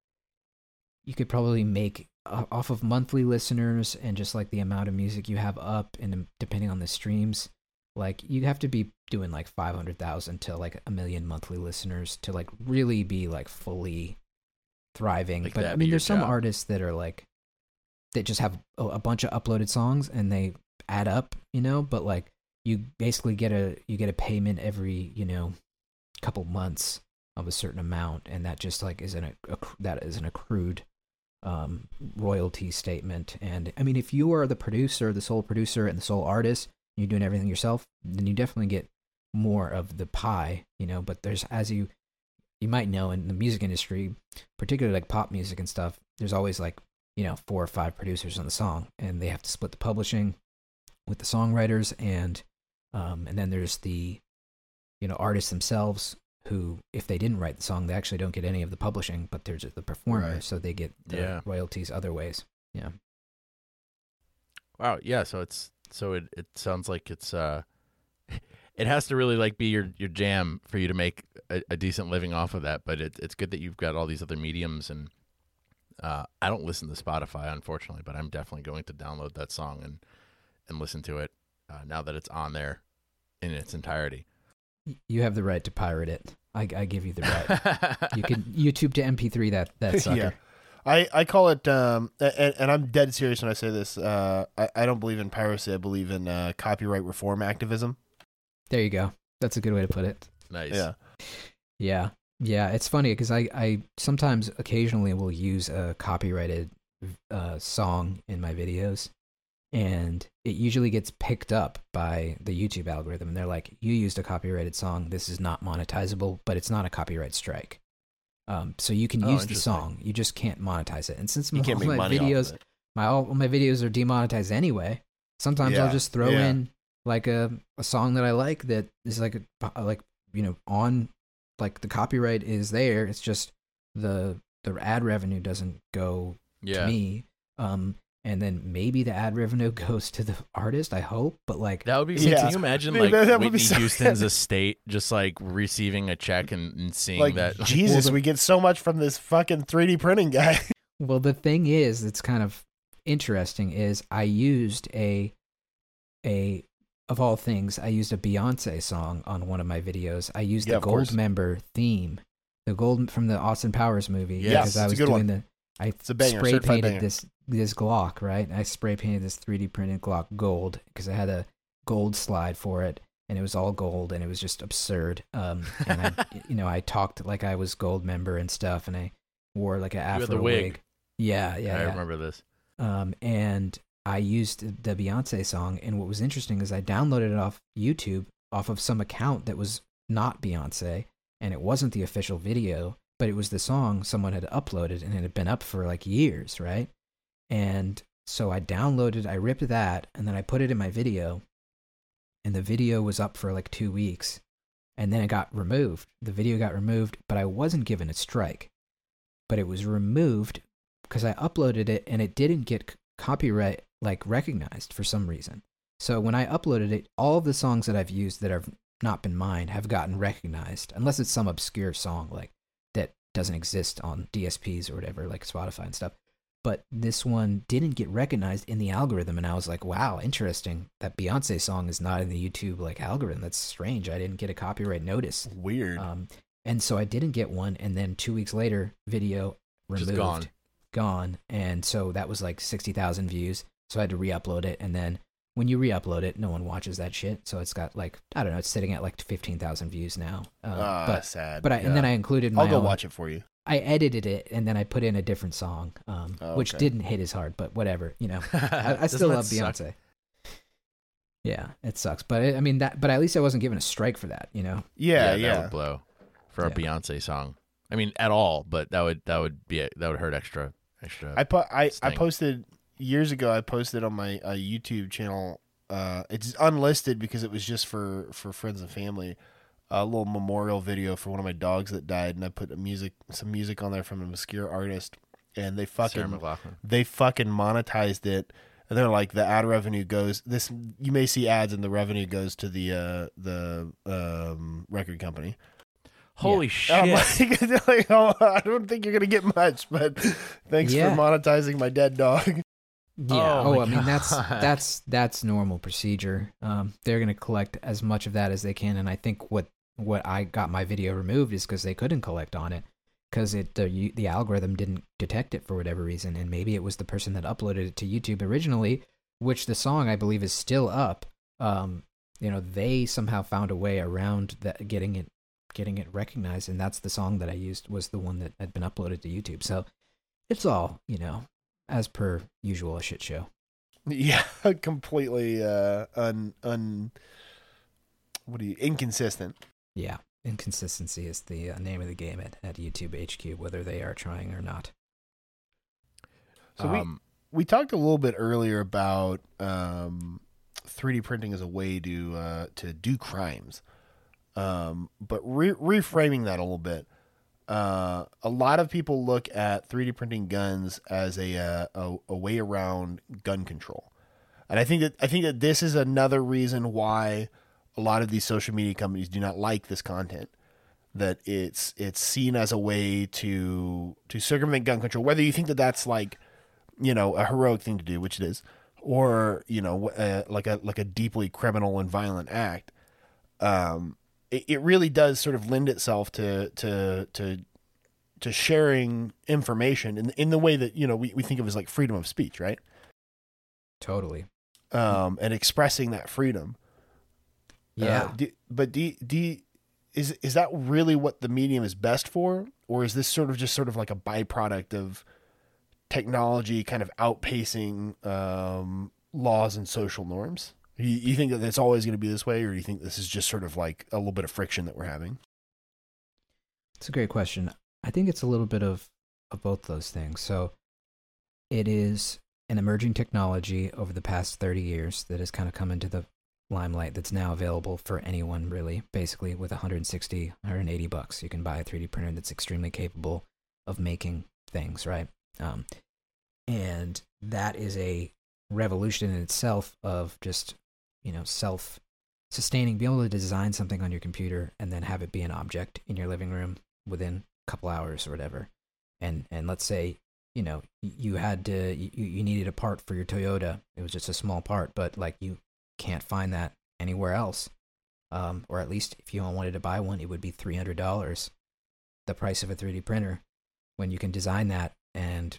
you could probably make off of monthly listeners and just like the amount of music you have up and depending on the streams like you have to be doing like 500,000 to like a million monthly listeners to like really be like fully thriving. Like but i mean there's some artists that are like that just have a bunch of uploaded songs and they add up you know but like you basically get a you get a payment every you know couple months of a certain amount and that just like is an acc- that is an accrued um, royalty statement. And i mean if you are the producer the sole producer and the sole artist you're doing everything yourself then you definitely get more of the pie you know but there's as you you might know in the music industry particularly like pop music and stuff there's always like you know four or five producers on the song and they have to split the publishing with the songwriters and um, and then there's the you know artists themselves who if they didn't write the song they actually don't get any of the publishing but there's the performer Right. so they get the Yeah. royalties other ways yeah Wow. Yeah. So it's so it it sounds like it's uh, it has to really like be your your jam for you to make a, a decent living off of that. But it, it's good that you've got all these other mediums and. Uh, I don't listen to Spotify, unfortunately, but I'm definitely going to download that song and and listen to it uh, now that it's on there in its entirety. You have the right to pirate it i, I give you the right you can youtube to mp3 that that sucker yeah. I, I call it um and, and I'm dead serious when I say this. Uh I, I don't believe in piracy, I believe in uh copyright reform activism. there you go that's a good way to put it nice. Yeah. Yeah, yeah. It's funny because I, I sometimes occasionally will use a copyrighted uh, song in my videos, and it usually gets picked up by the YouTube algorithm. And they're like, "You used a copyrighted song. This is not monetizable, but it's not a copyright strike." Um, so you can Oh, use the song, you just can't monetize it. And since You all my videos, my all my videos are demonetized anyway. Sometimes Yeah, I'll just throw yeah. in like a, a song that I like that is like a like you know on like the copyright is there. It's just the the ad revenue doesn't go Yeah. to me. Um, and then maybe the ad revenue goes to the artist. I hope, but like That would be. Yeah. Can you imagine like that- that would be Whitney so- Houston's estate just like receiving a check and, and seeing Like that? Jesus, the- we get so much from this fucking 3D printing guy. Well, the thing is, it's kind of interesting. Is I used a a of all things, I used a Beyonce song on one of my videos. I used Yeah, the Gold course. Member theme, the Gold from the Austin Powers movie. Yes, because it's I a was good doing one. the. I banger, spray painted banger. this this Glock, right? I spray painted this 3D printed Glock gold because I had a gold slide for it, and it was all gold, and it was just absurd. Um, and I, you know, I talked like I was Goldmember and stuff, and I wore like an afro the wig. Yeah, yeah, I yeah. remember this. Um, and I used the Beyonce song, and what was interesting is I downloaded it off YouTube off of some account that was not Beyonce, and it wasn't the official video, but it was the song someone had uploaded, and it had been up for like years, right? And so I downloaded, I ripped that, and then I put it in my video, and the video was up for like two weeks, and then it got removed. The video got removed, but I wasn't given a strike, but it was removed because I uploaded it and it didn't get copyright like recognized for some reason. So when I uploaded it, all of the songs that I've used that have not been mine have gotten recognized, unless it's some obscure song like doesn't exist on DSPs or whatever, like Spotify and stuff. But this one didn't get recognized in the algorithm, and I was like, "Wow, interesting. That Beyonce song is not in the YouTube like algorithm. That's strange. I didn't get a copyright notice." Weird. Um, and so I didn't get one. And then two weeks later, video removed, Just gone. gone. And so that was like sixty thousand views. So I had to re-upload it. And then when you re-upload it, no one watches that shit. So it's got like I don't know. It's sitting at like fifteen thousand views now. Um, Ah, but sad. but I, and then I included my I'll go own- watch it for you. I edited it and then I put in a different song, um, Oh, which didn't hit as hard. But whatever, you know. I, I still that love suck? Beyonce. Yeah, it sucks, but it, I mean that. But at least I wasn't given a strike for that, you know. Yeah, that yeah. would blow for a Yeah. Beyonce song. I mean, at all, but that would that would be that would hurt extra extra. I put I, I Sting. posted years ago. I posted on my uh, YouTube channel. Uh, it's unlisted because it was just for for friends and family. A little memorial video for one of my dogs that died, and I put a music some music on there from an obscure artist, and they fucking they fucking monetized it. And they're like the ad revenue goes this you may see ads and the revenue goes to the uh the um record company. Holy I'm shit! like, like, oh, I don't think you're gonna get much, but thanks Yeah. for monetizing my dead dog. Yeah. Oh Oh, I mean that's God. that's that's normal procedure. Um, they're gonna collect as much of that as they can, and I think what what I got my video removed is because they couldn't collect on it because it the you- the algorithm didn't detect it for whatever reason, and maybe it was the person that uploaded it to YouTube originally, which the song I believe is still up. Um, you know, they somehow found a way around that getting it getting it recognized, and that's the song that I used was the one that had been uploaded to YouTube. So it's all you know as per usual a shit show. Yeah, completely uh un un what do you inconsistent. Yeah, inconsistency is the uh, name of the game at, at YouTube HQ, whether they are trying or not. So we- um, We talked a little bit earlier about um 3D printing as a way to uh to do crimes. Um but re- reframing that a little bit. Uh, a lot of people look at 3D printing guns as a, uh, a a way around gun control, and I think that I think that this is another reason why a lot of these social media companies do not like this content. That it's it's seen as a way to to circumvent gun control. Whether you think that that's like, you know, a heroic thing to do, which it is, or you know, uh, like a like a deeply criminal and violent act. Um, it, it really does sort of lend itself to to to to sharing information in in the way that you know we, we think of as like freedom of speech, right? Totally. Um, and expressing that freedom. Yeah. Uh, do, but do, do is is that really what the medium is best for, or is this sort of just sort of like a byproduct of technology kind of outpacing um, laws and social norms? You, you think that that's always going to be this way, or do you think this is just sort of like a little bit of friction that we're having? It's a great question. I think it's a little bit of, of both those things. So it is an emerging technology over the past 30 years that has kind of come into the limelight that's now available for anyone really basically with 160 180 bucks you can buy a 3d printer that's extremely capable of making things right um, and that is a revolution in itself of just you know self sustaining being able to design something on your computer and then have it be an object in your living room within a couple hours or whatever. And and let's say you know you had to you, you needed a part for your toyota. It was just a small part but like you can't find that anywhere else. Um, or at least if you wanted to buy one it would be $300 the price of a 3d printer when you can design that and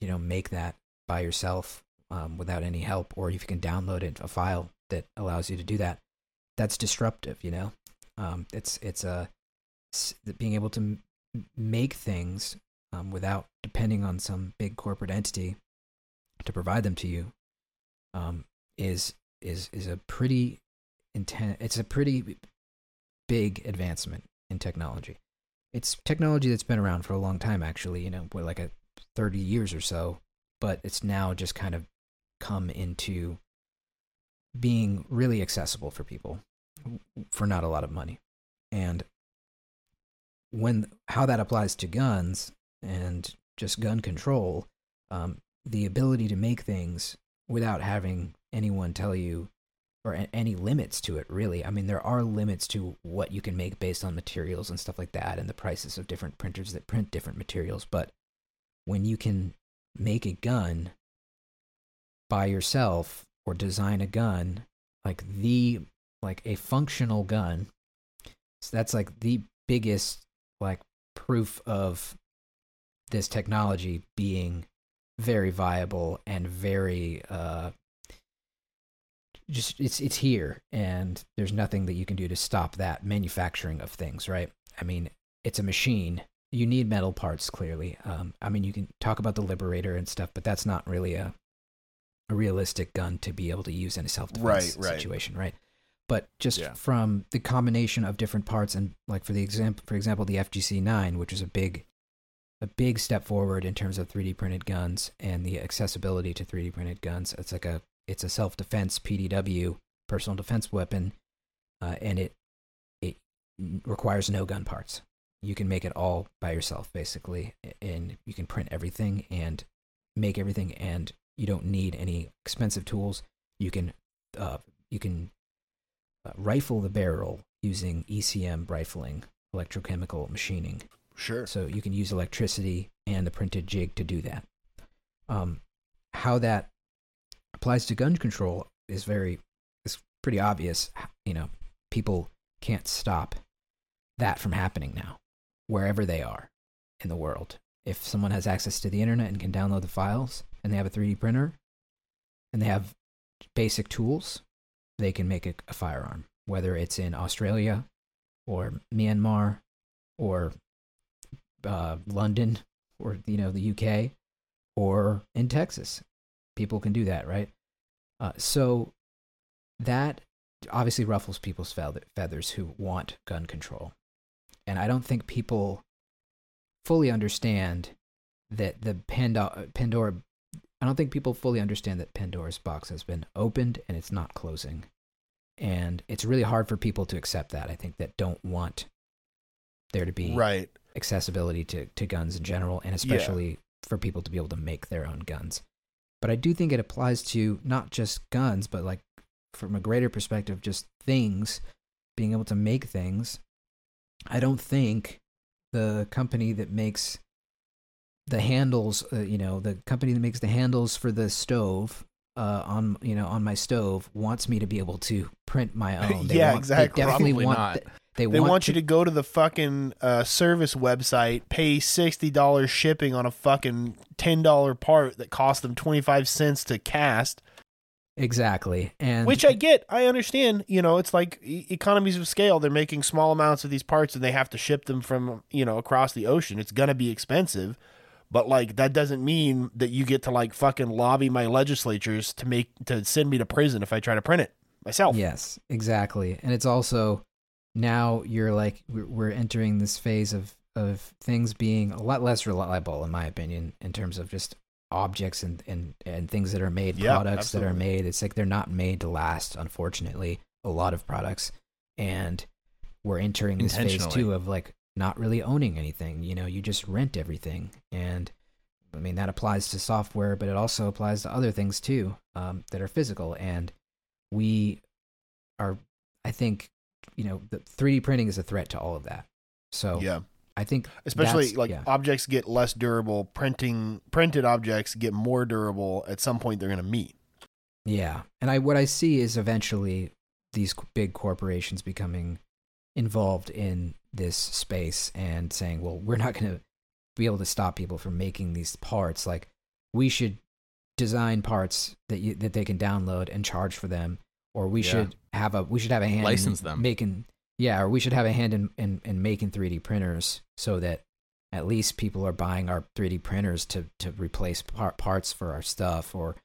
you know make that by yourself um, without any help or if you can download it a file that allows you to do that that's disruptive you know um, it's it's a being able to m- make things um, without depending on some big corporate entity to provide them to you um, is is is a pretty intense. It's a pretty big advancement in technology. It's technology that's been around for a long time, actually. You know, like a thirty years or so, but it's now just kind of come into being really accessible for people for not a lot of money. And when how that applies to guns and just gun control, um, the ability to make things without having anyone tell you or any limits to it really i mean there are limits to what you can make based on materials and stuff like that and the prices of different printers that print different materials but when you can make a gun by yourself or design a gun like the like a functional gun. So that's like the biggest like proof of this technology being very viable and very uh just it's it's here and there's nothing that you can do to stop that manufacturing of things right? I mean it's a machine. You need metal parts clearly. Um, i mean you can talk about the liberator and stuff but that's not really a a realistic gun to be able to use in a self-defense Right, right. situation right but just Yeah. from the combination of different parts and like for the example for example the fgc9 which is a big a big step forward in terms of 3d printed guns and the accessibility to 3d printed guns it's like a it's a self defense PDW personal defense weapon, uh, and it it requires no gun parts. You can make it all by yourself, basically, and you can print everything and make everything, and you don't need any expensive tools. You can uh, you can uh, rifle the barrel using ECM rifling, electrochemical machining. Sure. So you can use electricity and the printed jig to do that. Um, how that applies to gun control is very is pretty obvious. You know, people can't stop that from happening now, wherever they are in the world. If someone has access to the internet and can download the files, and they have a 3D printer, and they have basic tools, they can make a, a firearm, whether it's in Australia or Myanmar or uh, London or you know the UK or in Texas. People can do that, right? Uh, so that obviously ruffles people's feathers who want gun control, and I don't think people fully understand that the Pando- Pandora. I don't think people fully understand that Pandora's box has been opened and it's not closing, and it's really hard for people to accept that. I think that don't want there to be Right. accessibility to, to guns in general, and especially for people to be able to make their own guns. But I do think it applies to not just guns, but like from a greater perspective, just things, being able to make things. I don't think the company that makes the handles, uh, you know, the company that makes the handles for the stove uh, on, you know, on my stove wants me to be able to print my own. They Yeah, want, exactly. They definitely Probably want. not. th- they, They want, want, to you to go to the fucking uh, service website, pay sixty dollars shipping on a fucking ten dollar part that cost them twenty five cents to cast. exactly, and Which I get, I understand. You know, it's like e- economies of scale. They're making small amounts of these parts, and they have to ship them from you know across the ocean. It's gonna be expensive, But like that doesn't mean that you get to like fucking lobby my legislatures to make to send me to prison if I try to print it myself. Yes, exactly. And it's also now you're like we're we're entering this phase of of things being a lot less reliable in my opinion in terms of just objects and and, and things that are made Yeah, products that are made it's like they're not made to last unfortunately a lot of products and we're entering this phase too of like not really owning anything you know you just rent everything and i mean that applies to software but it also applies to other things too um, that are physical and we are i think you know the 3d printing is a threat to all of that so Yeah. i think Especially like yeah. objects get less durable, printing printed objects get more durable at some point they're going to meet. Yeah, and I what I see is eventually these big corporations becoming involved in this space and saying, "Well, we're not going to be able to stop people from making these parts. Like, we should design parts that you, that they can download and charge for them, or we Yeah. should have a we should have a hand in License them. making yeah, or we should have a hand in, in in making 3D printers so that at least people are buying our 3D printers to to replace par- parts for our stuff or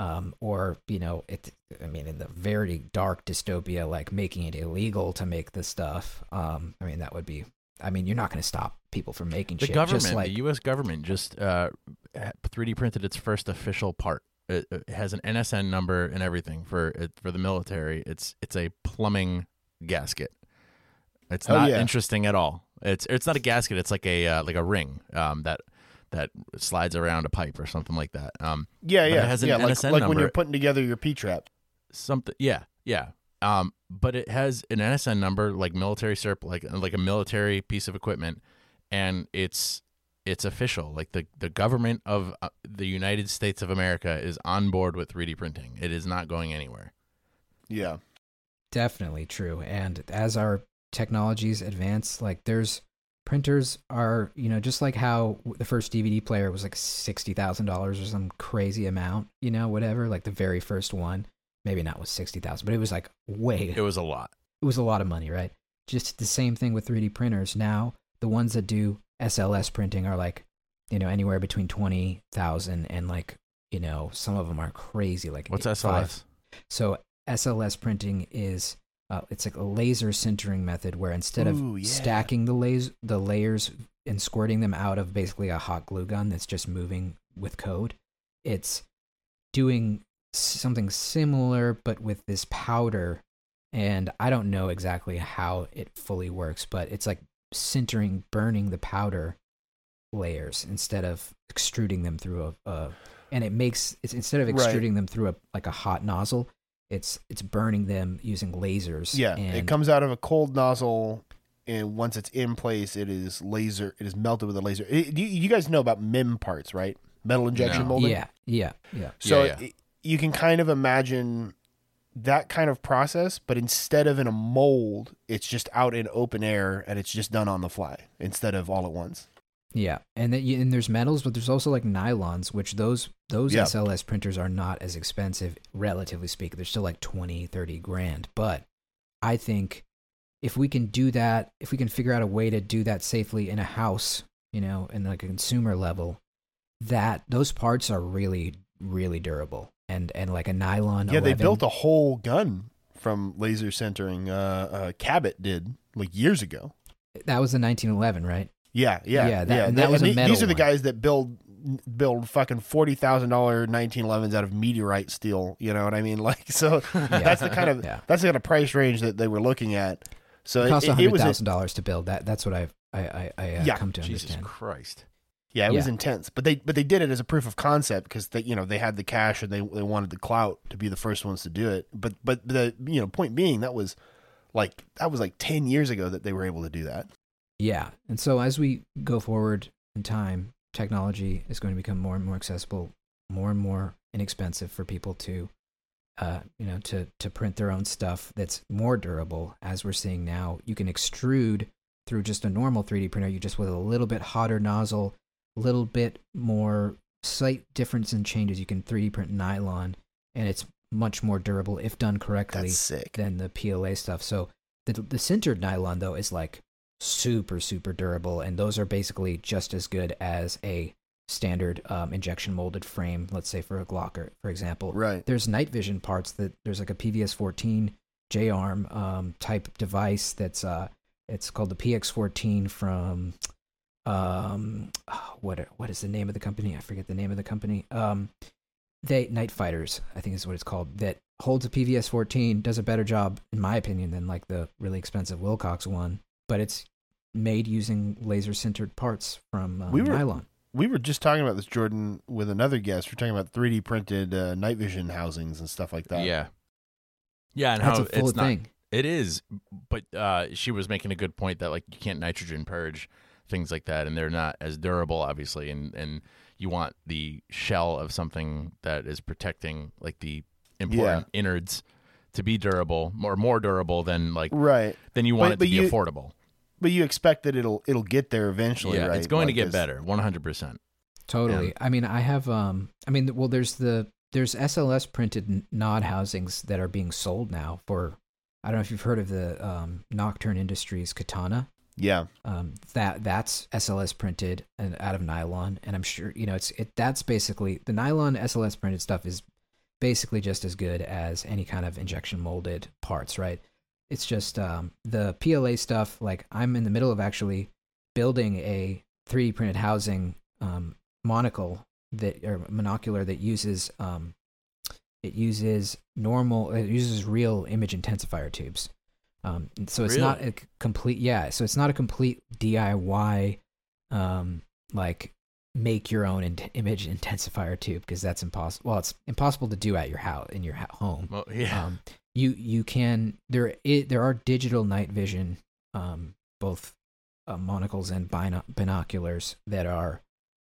um or you know it I mean in the very dark dystopia like making it illegal to make the stuff um I mean that would be I mean you're not going to stop people from making The shit government, just like the U.S. government, just uh, 3D printed its first official part. It, it has an NSN number and everything for it, for the military. It's it's a plumbing gasket. It's Oh, not yeah. interesting at all. It's it's not a gasket. It's like a uh, like a ring um, that that slides around a pipe or something like that. Um, Yeah, But it yeah. has an yeah, like, NSN like when you're putting together your P trap. something yeah yeah um but it has an nsn number like military serp like like a military piece of equipment and it's it's official like the the government of uh, the united states of america is on board with 3d printing it is not going anywhere Yeah. Definitely true. And as our technologies advance, like there's printers are, you know, just like how the first DVD player was like $60,000 or some crazy amount, you know, whatever, like the very first one. Maybe not was 60,000, but it was like way it was a lot it was a lot of money, right? Just the same thing with 3D printers. Now, the ones that do SLS printing are like, you know, anywhere between 20,000 and like, you know, some of them are crazy like what's five- sls so SLS printing is uh, it's like a laser sintering method where instead Ooh, of yeah. stacking the layers the layers and squirting them out of basically a hot glue gun that's just moving with code, it's doing something similar but with this powder and I don't know exactly how it fully works, but it's like sintering, burning the powder layers instead of extruding them through a, a and it makes it's instead of Right. extruding them through a like a hot nozzle, it's it's burning them using lasers. Yeah. and it comes out of a cold nozzle and once it's in place it is laser it is melted with a laser. It- you, you guys know about MIM parts, right? Metal injection No. molding. Yeah, yeah, yeah. So Yeah, yeah. it- you can kind of imagine that kind of process, but instead of in a mold, it's just out in open air and it's just done on the fly instead of all at once. Yeah, and then and there's metals, but there's also like nylons, which those those Yeah. SLS printers are not as expensive, relatively speaking. They're still like 20, 30 grand. But I think if we can do that, if we can figure out a way to do that safely in a house, you know, in like a consumer level, that those parts are really, really durable. And and like a nylon. yeah, they built a whole gun from laser sintering. Uh, uh, Cabot did like years ago. that was the 1911, right? Yeah, yeah, Yeah, that- and They- that was a the- metal These are the one. guys that build build fucking forty thousand dollar nineteen elevens out of meteorite steel. You know what I mean? Like, so that's the kind of Yeah. that's the kind of price range that they were looking at. So It cost costs it, it hundred was a, thousand dollars to build. That that's what I've I I, I uh, Yeah, come to jesus understand. christ Yeah, it was intense, but they but they did it as a proof of concept because they you know they had the cash and they they wanted the clout to be the first ones to do it. But but the you know point being that was like that was like ten years ago that they were able to do that. Yeah. And so as we go forward in time, technology is going to become more and more accessible, more and more inexpensive for people to uh, you know, to to print their own stuff that's more durable as we're seeing now. You can extrude through just a normal 3D printer, you just with a little bit hotter nozzle, a little bit more slight difference in changes. You can 3D print nylon and it's much more durable if done correctly than the PLA stuff. So the the sintered nylon though is like super super durable, and those are basically just as good as a standard um, injection molded frame. Let's say for a Glocker, for example. Right. There's night vision parts that there's like a PVS 14 J arm um, type device that's uh it's called the PX14 from um what what is the name of the company? I forget the name of the company. Um they Night Fighters, I think is what it's called. That holds a PVS 14, does a better job in my opinion than like the really expensive Wilcox one, but it's made using laser sintered parts from um, We were- nylon. We were just talking about this, Jordan, with another guest. We're talking about 3D printed uh, night vision housings and stuff like that. yeah. Yeah, and That's how a full it's not thing. It is, but uh, she was making a good point that like you can't nitrogen purge things like that, and they're not as durable, obviously, and and you want the shell of something that is protecting like the important innards to be durable, more more durable than like Right. then you want But- it but to be you- affordable. But you expect that it'll it'll get there eventually, yeah, right? it's going Like to get this- better, one hundred percent. Totally. I mean, I have um I mean, well there's the there's SLS printed nod housings that are being sold now for I don't know if you've heard of the um, Nocturn Industries katana. Yeah. Um, that that's SLS printed and out of nylon, and I'm sure you know it's it. That's basically the nylon SLS printed stuff is basically just as good as any kind of injection molded parts, right? It's just um, the PLA stuff. Like I'm in the middle of actually building a 3D printed housing um, monocle that or monocular that uses um, it uses normal it uses real image intensifier tubes. Um, so it's not a complete yeah. So it's not a complete DIY um, like make your own in- image intensifier tube because that's impossible. Well, it's impossible to do at your house in your ha- home. Well, yeah, Um, you you can there i there are digital night vision um, both uh, monocles and bino- binoculars that are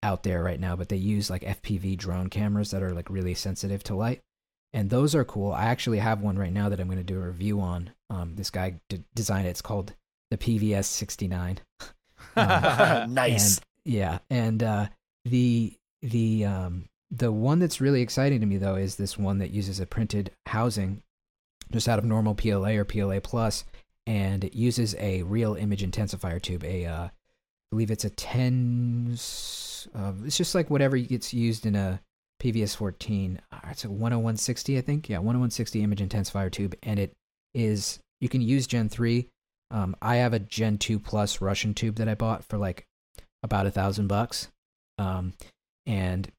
out there right now, but they use like FPV drone cameras that are like really sensitive to light, and those are cool. I actually have one right now that I'm going to do a review on. Um, this guy d- designed it. It's called the PVS 69. Um, nice. and, yeah, and uh, the the um, the one that's really exciting to me though is this one that uses a printed housing just out of normal PLA or PLA plus, and it uses a real image intensifier tube. A uh, I believe it's a ten. Uh, it's just like whatever gets used in a PVS 14. Uh, It's a 10160, I think. Yeah, 10160 image intensifier tube, and it is you can use Gen 3. Um, I have a Gen 2 Plus Russian tube that I bought for like about a thousand bucks, um, and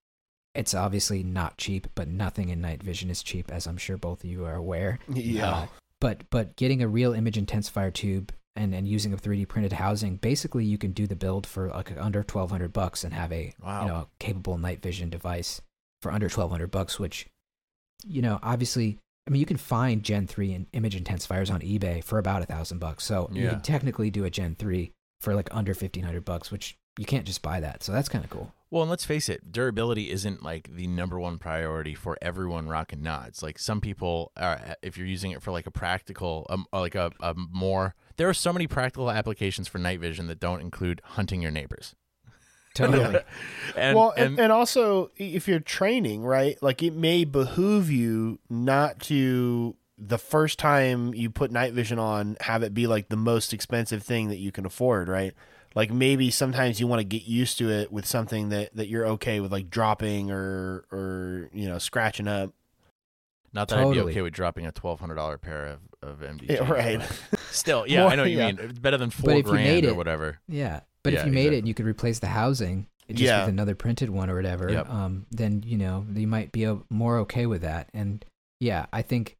it's obviously not cheap, but nothing in night vision is cheap, as I'm sure both of you are aware. yeah. Uh, but but getting a real image intensifier tube and, and using a 3D printed housing, basically you can do the build for like under 1200 bucks and have a Wow. you know a capable night vision device for under 1200 bucks, which you know obviously I mean you can find Gen 3 and image intensifiers on eBay for about a thousand bucks, so you can technically do a Gen 3 for like under 1500 bucks, which you can't just buy that, so that's kind of cool. Well, and let's face it, durability isn't like the number one priority for everyone rocking nods. Like some people are, if you're using it for like a practical, um, like a, a more, there are so many practical applications for night vision that don't include hunting your neighbors. Totally. and, well, and, and, and also if you're training, right? Like it may behoove you not to the first time you put night vision on have it be like the most expensive thing that you can afford, right? Like maybe sometimes you want to get used to it with something that that you're okay with like dropping or or you know scratching up. not that I'd be Totally. okay with dropping a twelve hundred dollar pair of of NVGs. Yeah, right. Still, yeah, More- I know what you yeah. mean. It's better than four if you grand made or whatever. Yeah, but Yeah, if you made it and you could replace the housing just Yeah. with another printed one or whatever, Yep. um, then you know you might be o- more okay with that. And yeah, I think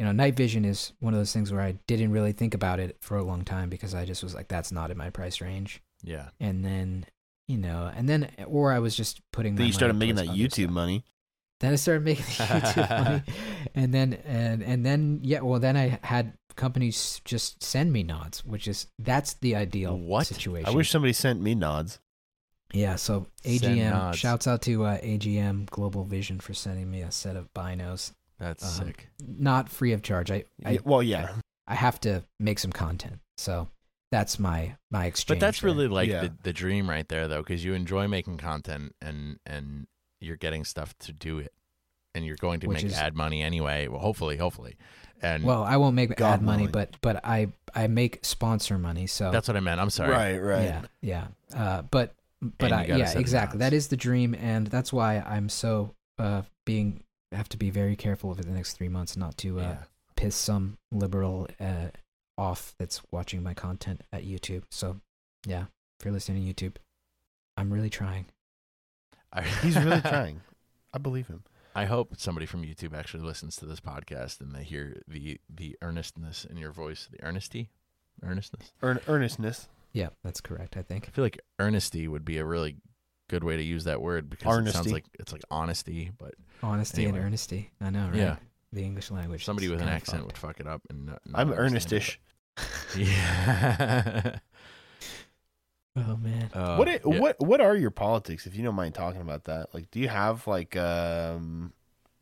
you know night vision is one of those things where I didn't really think about it for a long time because I just was like, that's not in my price range. Yeah. And then you know, and then or I was just putting. Then you started making that YouTube stuff. money. Then I started making the YouTube money, and then and and then yeah, well then I had companies just send me nods, which is that's the ideal What? situation. I wish somebody sent me nods. Yeah, so AGM shouts out to uh, AGM Global Vision for sending me a set of binos, That's Um, sick. not free of charge. I I, Yeah, well, yeah. I have to make some content, so that's my my exchange. But that's there. really like Yeah. the, the dream right there, though, because you enjoy making content and and you're getting stuff to do it, and you're going to Which make is- ad money anyway. Well, hopefully, hopefully, and well, I won't make God ad money, willing. but but I I make sponsor money. So that's what I meant. I'm sorry. Right, right. yeah, yeah. Uh, but but I, yeah, exactly. That is the dream, and that's why I'm so uh being have to be very careful over the next three months not to uh, yeah. piss some liberal uh off that's watching my content at YouTube. So yeah, if you're listening to YouTube, I'm really trying. He's really trying. I believe him. I hope somebody from YouTube actually listens to this podcast and they hear the the earnestness in your voice, the earnesty, earnestness. Earn- earnestness. Yeah, that's correct. I think. I feel like earnesty would be a really good way to use that word because it sounds like it's like honesty, but Honesty and Anyway. earnesty. I know, right? Yeah. The English language. somebody with an accent fucked. would fuck it up. And not, not I'm earnestish. Yeah. Oh man. Uh, what i- yeah. what what are your politics if you don't mind talking about that? Like do you have like um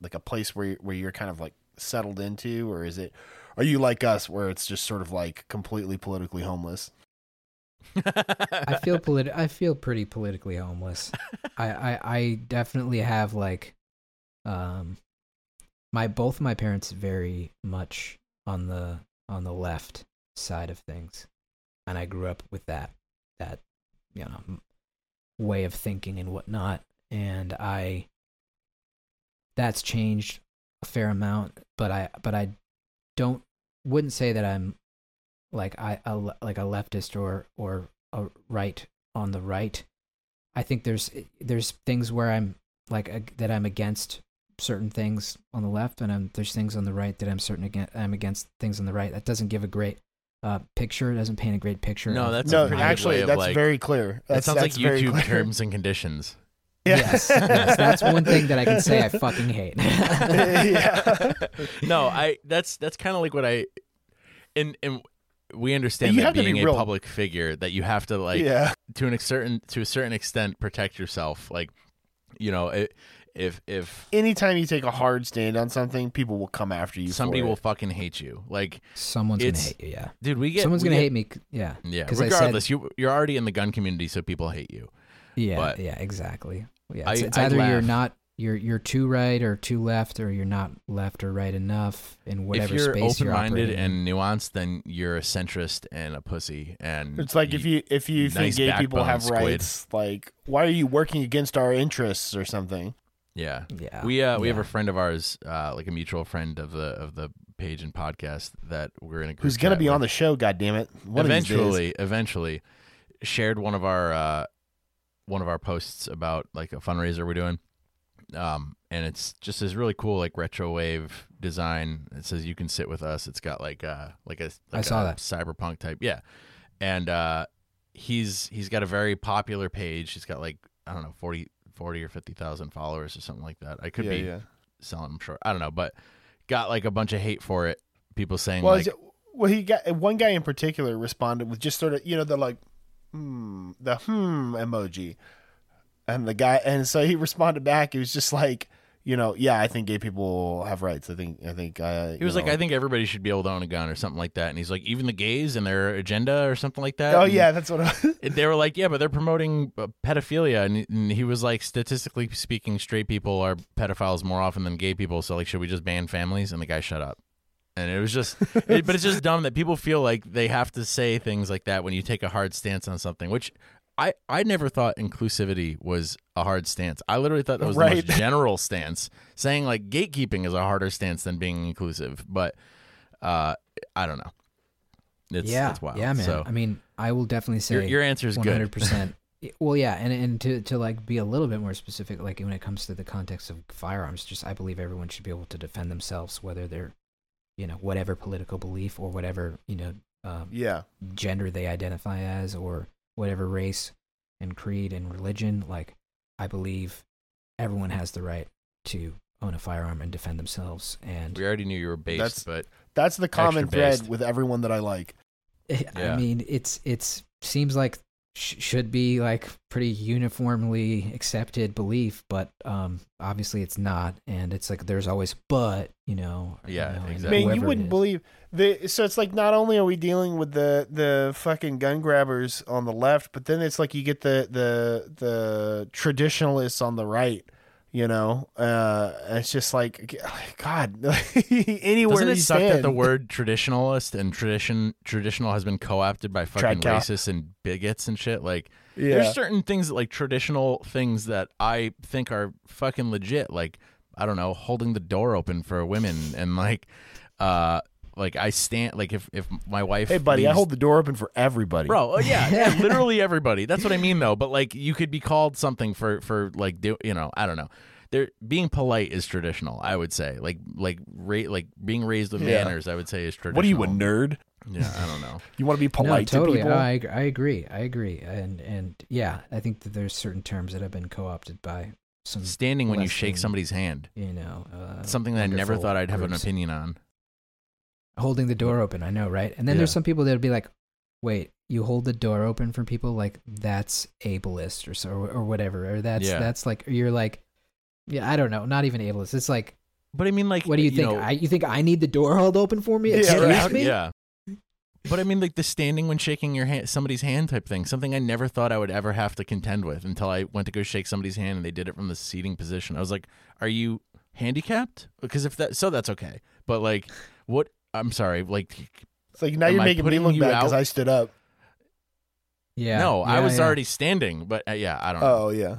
like a place where where you're kind of like settled into or is it are you like us where it's just sort of like completely politically homeless? I feel politi- I feel pretty politically homeless. I, I I definitely have like um my both my parents very much on the on the left side of things. And I grew up with that that you know way of thinking and whatnot and I that's changed a fair amount, but I but I don't wouldn't say that I'm like I a, like a leftist or or a right on the right. I think there's there's things where I'm like ag- that I'm against certain things on the left, and I'm, there's things on the right that I'm certain against. I'm against things on the right. That doesn't give a great uh, picture. It doesn't paint a great picture. No, that's no, a pretty good actually way of, that's like- very clear. That sounds like that's very YouTube clear. terms and conditions. Yes, yes, that's one thing that I can say I fucking hate. Yeah. no, I that's that's kind of like what I and and we understand You that have to be being a real- public figure that you have to like yeah. to an certain to a certain extent protect yourself like you know it, if if Anytime you take a hard stand on something, people will come after you. somebody for will it. fucking hate you like Someone's gonna hate you. Yeah, dude we get someone's we gonna get- hate me. yeah Yeah, yeah 'cause I said- regardless you you're already in the gun community so people hate you yeah, But- yeah, exactly. Yeah, I- it's, it's I either you're not you're you're too right or too left, or you're not left or right enough in whatever if you're space you're open-minded operating in. and nuanced then you're a centrist and a pussy and It's like if you if you think gay people have squid. rights, like why are you working against our interests or something? yeah yeah, We uh we have a friend of ours, uh, like a mutual friend of the of the page and podcast that we're in a group Who's gonna chat be on the show? God damn it! One of these days. eventually eventually shared one of our uh one of our posts about like a fundraiser we're doing. Um and it's just this really cool like retro wave design. It says you can sit with us. It's got like uh like a like I saw a that. cyberpunk type. Yeah. And uh he's he's got a very popular page. He's got like I don't know 40 40 or 50,000 followers or something like that. I could yeah, be yeah. selling them short. I don't know, but got like a bunch of hate for it. People saying Well, like, it, well, he got one guy in particular responded with just sort of you know the like, hmm, the hmm emoji, and the guy and so he responded back. He was just like, you know, yeah, I think gay people have rights. I think I think uh, he was you like. I think everybody should be able to own a gun or something like that. And he's like, even the gays and their agenda or something like that. oh And yeah, that's what. I, they were like, yeah, but they're promoting uh, pedophilia, and, and he was like, statistically speaking, straight people are pedophiles more often than gay people. So like, should we just ban families? And the guy shut up. And it was just, it, but it's just dumb that people feel like they have to say things like that when you take a hard stance on something, which I, I never thought inclusivity was a hard stance. I literally thought that was the most general stance. Saying like gatekeeping is a harder stance than being inclusive, but uh, I don't know. It's, yeah, it's wild. yeah, man. So I mean, I will definitely say your, your answer is good. hundred percent. Well, yeah, and and to to like be a little bit more specific, like when it comes to the context of firearms, just I believe everyone should be able to defend themselves, whether they're, you know, whatever political belief or whatever you know um, yeah, gender they identify as, or whatever race and creed and religion. Like, I believe everyone has the right to own a firearm and defend themselves. And We already knew you were based, That's- but that's the common Extra thread based. with everyone that I like. I Yeah. mean, it's it's seems like sh- should be like pretty uniformly accepted belief, but um, obviously it's not, and it's like there's always but, you know. you Yeah, know, and I exactly. mean, you wouldn't believe the. So it's like not only are we dealing with the the fucking gun grabbers on the left, but then it's like you get the the the traditionalists on the right You know, uh, it's just like God. anywhere Doesn't it you suck that the word traditionalist and tradition traditional has been co-opted by fucking racists and bigots and shit? Like, yeah. there's certain things that, like traditional things that I think are fucking legit. Like, I don't know, holding the door open for women and like, uh, like I stand like if if my wife. Hey, buddy, I hold the door open for everybody. Bro, oh, yeah, yeah, literally everybody. That's what I mean, though. But like, you could be called something for for like, do you know? I don't know. There, being polite is traditional. I would say, like, like, ra- like being raised with Yeah. manners. I would say is traditional. What are you, a nerd? Yeah, I don't know. You want to be no, polite totally. to people? I, ag- I agree. I agree. And and yeah, I think that there's certain terms that have been co-opted by some, Standing when you less shake than- somebody's hand. you know, uh, Something that I never wonderful thought I'd have an groups. opinion on. Holding the door open. I know, right? And then Yeah. there's some people that'd be like, "Wait, you hold the door open for people like that's ableist or so or whatever, or that's Yeah. that's like you're like, yeah, I don't know, not even ableist. It's like, But I mean, like, what do you, think? know, I you think I need the door held open for me? Yeah, right. me? Yeah. But I mean, like the standing when shaking your hand, somebody's hand type thing, something I never thought I would ever have to contend with until I went to go shake somebody's hand and they did it from the seating position. I was like, "Are you handicapped?" Because if that, so that's okay. But like, what? I'm sorry. Like, It's like now you're I making me putting look you bad because out? I stood up. Yeah. no, I yeah, was yeah. already standing. But uh, yeah, I don't know. Oh yeah.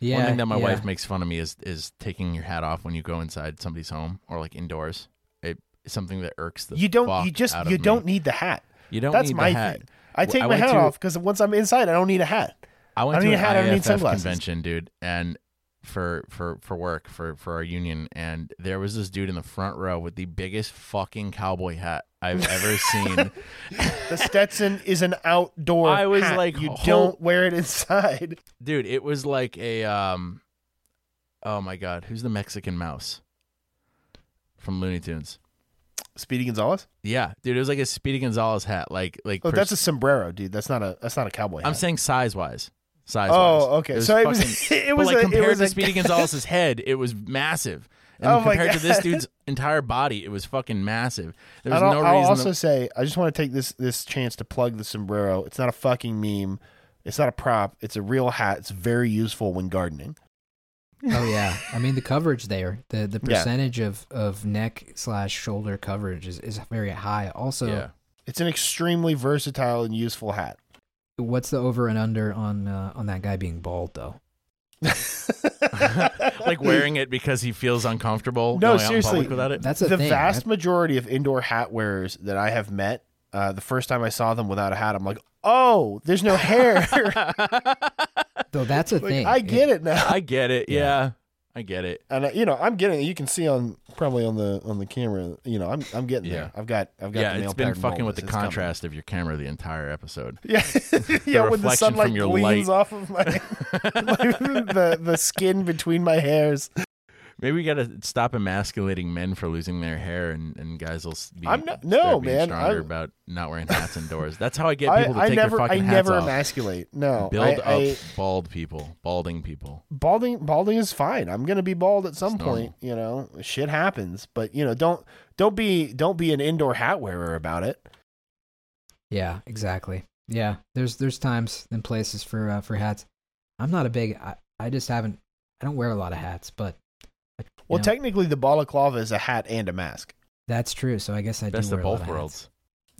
Yeah. One thing that my yeah. wife makes fun of me is is taking your hat off when you go inside somebody's home or like indoors. It, it's something that irks the You don't. fuck You just. You don't need the hat. You don't That's need my the hat. thing. I take I my hat to- off because once I'm inside, I don't need a hat. I went I don't to need an a hat, I don't need IFF sunglasses. convention, dude, and for for for work for for our union, and there was this dude in the front row with the biggest fucking cowboy hat I've ever seen. The Stetson is an outdoor. I was hat. like, you don't wear it inside. dude, it was like a um, oh my god, who's the Mexican mouse from Looney Tunes? Speedy Gonzales. Yeah, dude, it was like a Speedy Gonzales hat, like like. Oh, pers- that's a sombrero, dude. That's not a. That's not a cowboy hat. I'm saying size wise, size. Oh, okay. so it was. fucking- it was like a, compared it was to a, Speedy Gonzales's head, it was massive. And Oh my compared to this dude's entire body, it was fucking massive. There was I'll, no I'll also to- say, I just want to take this this chance to plug the sombrero. It's not a fucking meme. It's not a prop. It's a real hat. It's very useful when gardening. Oh yeah, I mean the coverage there, the the Yeah. percentage of of neck slash shoulder coverage is is very high. Also, yeah, It's an extremely versatile and useful hat. What's the over and under on uh, on that guy being bald though? like wearing it because he feels uncomfortable. No, going out in seriously. without it. That's a the thing. vast That- majority of indoor hat wearers that I have met, uh, the first time I saw them without a hat, I'm like, oh, there's no hair. though that's a Like, thing. I get it now. I get it. Yeah. Yeah, I get it. And uh, you know, I'm getting. You can see on probably on the on the camera. You know, I'm I'm getting Yeah. there. I've got I've got. Yeah, the it's been fucking with the It's coming. contrast of your camera the entire episode. Yeah, yeah. when the sunlight from your gleams light. off of my the the skin between my hairs. Maybe we got to stop emasculating men for losing their hair, and, and guys will s- be, I'm not- no, being man, stronger I'm- about not wearing hats indoors. That's how I get I, people to I take never their I fucking never hats off. emasculate. No, Build I, up I, bald people, balding people. balding balding is fine. I'm gonna be bald at some It's point. You know, shit happens. But you know, don't don't be don't be an indoor hat wearer about it. Yeah, exactly. Yeah, there's there's times and places for uh, for hats. I'm not a big. I, I just haven't. I don't wear a lot of hats, but I- you Well, know, technically, the balaclava is a hat and a mask. that's true. So I guess I Best do of wear a both lot of worlds. hats.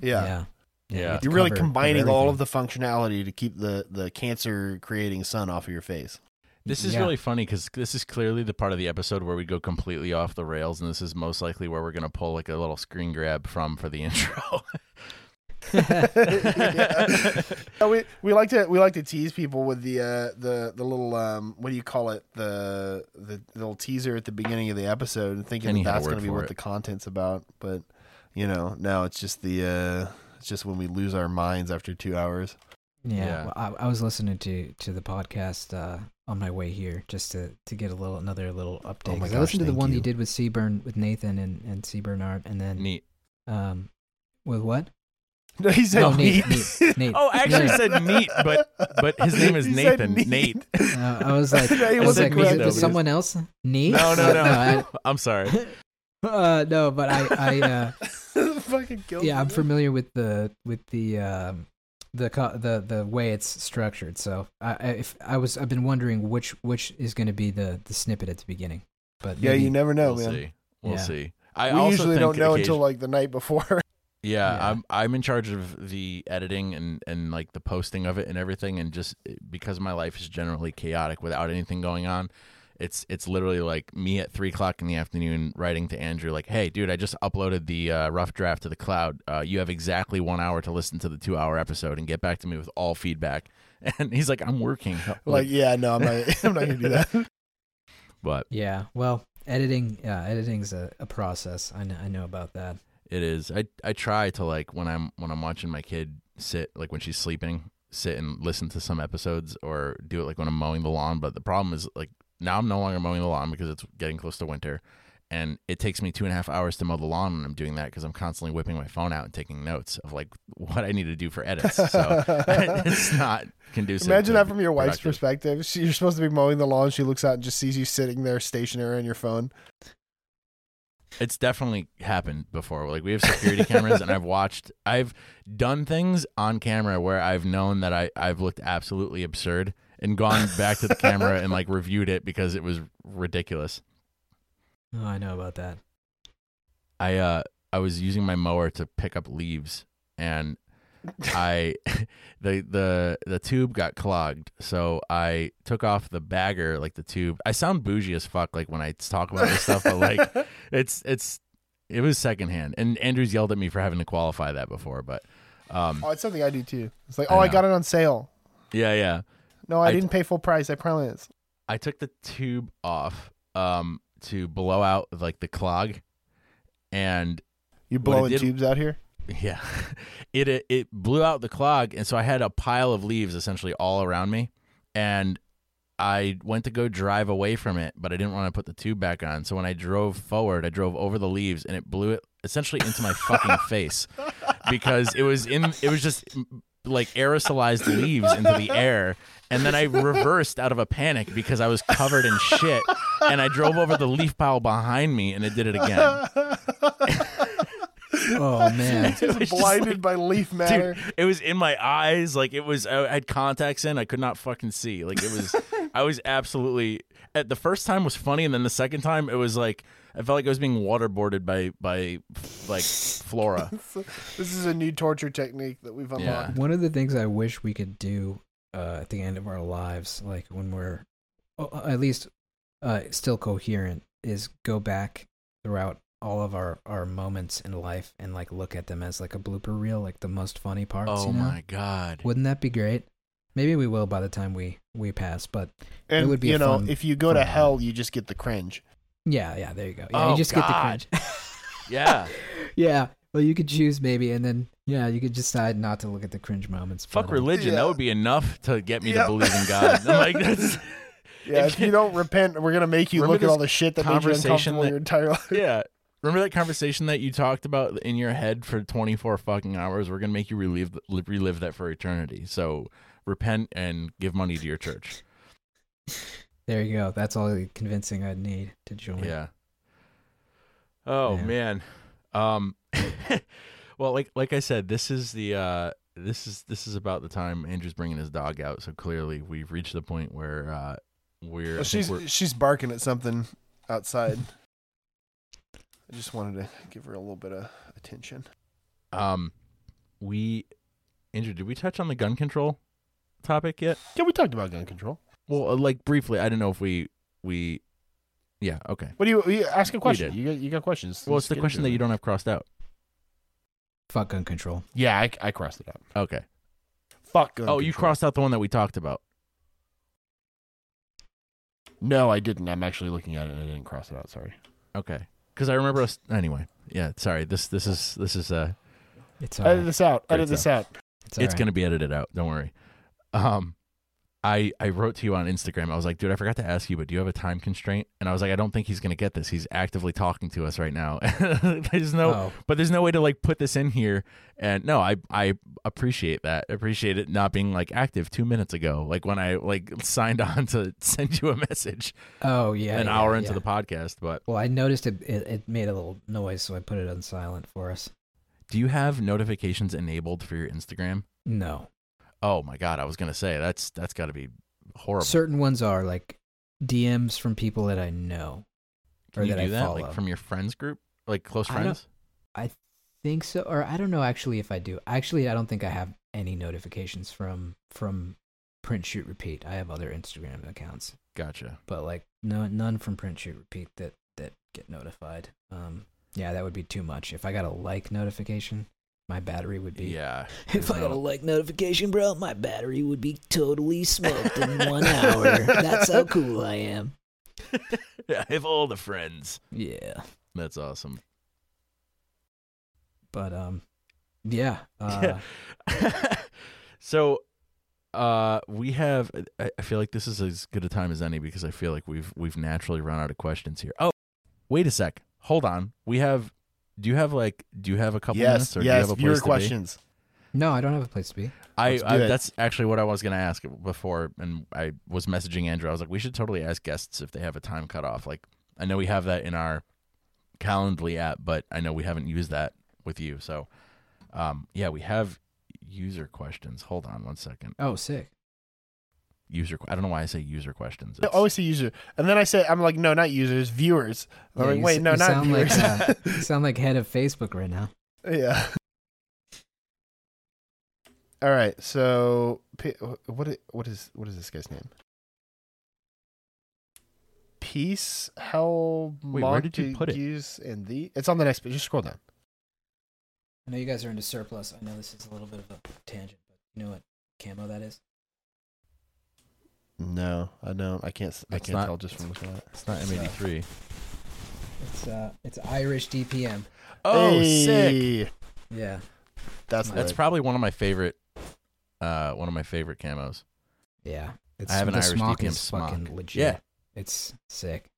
Yeah. Yeah. Yeah. You're really combining all of the functionality to keep the the cancer creating sun off of your face. This is Yeah. really funny because this is clearly the part of the episode where we go completely off the rails, and this is most likely where we're going to pull like a little screen grab from for the intro. Yeah. We we like to we like to tease people with the uh, the the little um what do you call it the the, little teaser at the beginning of the episode and thinking that that's going to be what it. the content's about, but you know now it's just the uh it's just when we lose our minds after two hours. Yeah, Yeah. well, I, I was listening to to the podcast uh, on my way here just to to get a little another little update. Oh my 'Cause I listened to the one you. you did with Seaburn with Nathan and and Seaburn Art, and then Neat. um with what? No, he said No, Nate, meat. Nate, Nate. Oh, actually No, said neat, but but his name is He Nathan. neat. Nate. Uh, I was like, No, he I was like, was it though, with because- someone else? Neat? No, no, no. I, I'm sorry. uh, no, but I, I uh, Fucking killed yeah, I'm familiar with the with the um, the co- the the way it's structured. So I I- if I was I've been wondering which which is going to be the the snippet at the beginning. But Yeah, maybe- you never know, we'll man. see. We'll Yeah. see. I we also usually think don't know occasion- until like the night before. Yeah, Yeah. I'm I'm in charge of the editing and and like the posting of it and everything, and just eh, because my life is generally chaotic without anything going on, it's it's literally like me at three o'clock in the afternoon writing to Andrew like, "Hey, dude, I just uploaded the uh, rough draft to the cloud. Uh, you have exactly one hour to listen to the two hour episode and get back to me with all feedback." And he's like, "I'm working." like, yeah, no, I'm not. I'm not gonna do that. but Yeah, well, editing yeah, editing's a, a process. I know I know about that. It is. I I try to like when I'm when I'm watching my kid sit like when she's sleeping, sit and listen to some episodes or do it like when I'm mowing the lawn. But the problem is like now I'm no longer mowing the lawn because it's getting close to winter, and it takes me two and a half hours to mow the lawn when I'm doing that because I'm constantly whipping my phone out and taking notes of like what I need to do for edits. So it's not conducive. Imagine that from your wife's productive. perspective. She, you're supposed to be mowing the lawn. She looks out and just sees you sitting there stationary on your phone. It's definitely happened before. Like we have security cameras, and I've watched. I've done things on camera where I've known that I I've looked absolutely absurd and gone back to the camera and like reviewed it because it was ridiculous. Oh, I know about that. I uh I was using my mower to pick up leaves and I the the the tube got clogged, so I took off the bagger, like the tube. I sound bougie as fuck, like when I talk about this stuff, but like it's it's it was secondhand. And Andrews yelled at me for having to qualify that before, but um Oh, it's something I do too. It's like, oh, I know. got it on sale. yeah yeah. No, I, I- didn't pay full price. I promise. I took the tube off um to blow out like the clog, and You blowing did- tubes out here? Yeah. It, it it blew out the clog and so I had a pile of leaves essentially all around me and I went to go drive away from it, but I didn't want to put the tube back on. So when I drove forward, I drove over the leaves and it blew it essentially into my fucking face because it was in it was just like aerosolized leaves into the air and then I reversed out of a panic because I was covered in shit and I drove over the leaf pile behind me and it did it again. Oh man. It was Just just blinded like- by leaf matter. Dude, it was in my eyes. Like it was, I had contacts in. I could not fucking see. Like it was, I was absolutely. At the first time was funny, and then the second time it was like I felt like I was being waterboarded by by like Flora. This is a new torture technique that we've unlocked. One of the things I wish we could do uh, at the end of our lives, like when we're uh, at least uh, still coherent, is go back throughout all of our, our moments in life and like look at them as like a blooper reel, like the most funny parts. Oh you know? my god! Wouldn't that be great? Maybe we will by the time we we pass, but And It would be you a know, fun- if you go to one. hell, you just get the cringe. yeah, yeah, there you go. Yeah, Oh, you just God. get the cringe. Yeah, yeah, well, you could choose maybe, and then yeah, you could decide not to look at the cringe moments. fuck but, um, religion. Yeah. That would be enough to get me Yeah. to believe in God. I'm like that's Yeah, If if you don't repent, we're gonna make you Remember look at all the shit that made you conversation uncomfortable that- your entire life. yeah. Remember that conversation that you talked about in your head for 24 fucking hours? We're gonna make you relive relive that for eternity. So repent and give money to your church. There you go. That's all the convincing I'd need to join. Yeah. Oh Yeah. man. Um well like like I said this is the uh this is this is about the time Andrew's bringing his dog out so clearly we've reached the point where uh we're, Well, she's we're- she's barking at something outside. I just wanted to give her a little bit of attention. um we Andrew did we touch on the gun control topic yet? Yeah, we talked about gun control. Well uh, like briefly I don't know if we we yeah okay. What do you, you ask a question? You got you got questions. Well Let's it's the question into that you don't have crossed out. Fuck gun control. Yeah, I, I crossed it out. Okay. Fuck gun Oh, you control. crossed out the one that we talked about. No, I didn't. I'm actually looking at it and I didn't cross it out. Sorry. Okay. Cuz I remember us anyway. Yeah, sorry. This this is this is uh It's Edit alright. this out. Great Edit this out. It's, it's alright. gonna be edited out. Don't worry. Um, I I wrote to you on Instagram. I was like, dude, I forgot to ask you, but do you have a time constraint? And I was like, I don't think he's gonna get this. He's actively talking to us right now. there's no, Oh, but there's no way to like put this in here. And no, I I appreciate that. Appreciate it not being like active two minutes ago, like when I like signed on to send you a message oh yeah. an yeah, hour into yeah. the podcast. But Well, I noticed it, it. It made a little noise, so I put it on silent for us. do you have notifications enabled for your Instagram? No. Oh my god, I was gonna say that's that's got to be horrible. Certain ones are like DMs from people that I know. Can or you that do I that follow. like from your friends group, like close I friends? I think so, or I don't know actually if I do. Actually, I don't think I have any notifications from from Print Shoot Repeat. I have other Instagram accounts, Gotcha. but like no none from Print Shoot Repeat that that get notified. Um, yeah, that would be too much. If I got a like notification, my battery would be. Yeah. If I got a like notification, bro, my battery would be totally smoked in one hour. That's how cool I am. yeah, I have all the friends. Yeah, That's awesome. but um, yeah, uh, so uh we have I, I feel like this is as good a time as any because I feel like we've we've naturally run out of questions here. Oh, wait a sec. Hold on. We have do you have like do you have a couple yes, minutes or do you yes. have a Viewer place to be? questions. no, I don't have a place to be. I, Let's do I it. that's actually what I was going to ask before and I was messaging Andrew. I was like we should totally ask guests if they have a time cutoff. Like I know we have that in our Calendly app, but I know we haven't used that with you. So um yeah, we have user questions. Hold on one second. Oh, sick. User I don't know why I say user questions. I always say user, and then I say I'm like, no, not users, viewers. I'm Yeah, like, wait, s- no, not sound like, viewers. uh, You sound like head of Facebook right now. yeah. All right, so P- what i- what is what is this guy's name? Peace, hell, Wait, where did you put it? Montagues, and the. It's on the next page. Just scroll down. I know you guys are into surplus. I know this is a little bit of a tangent, but you know what camo that is? No, I don't. I can't. s- I It's can't not- tell just from looking at it. It's not M83. It's uh, it's Irish DPM. Oh, sick. Yeah, That's That's lit. probably one of my favorite uh one of my favorite camos. yeah. It's, I have an the Irish smock DPM is fucking smock. legit. Yeah. it's sick.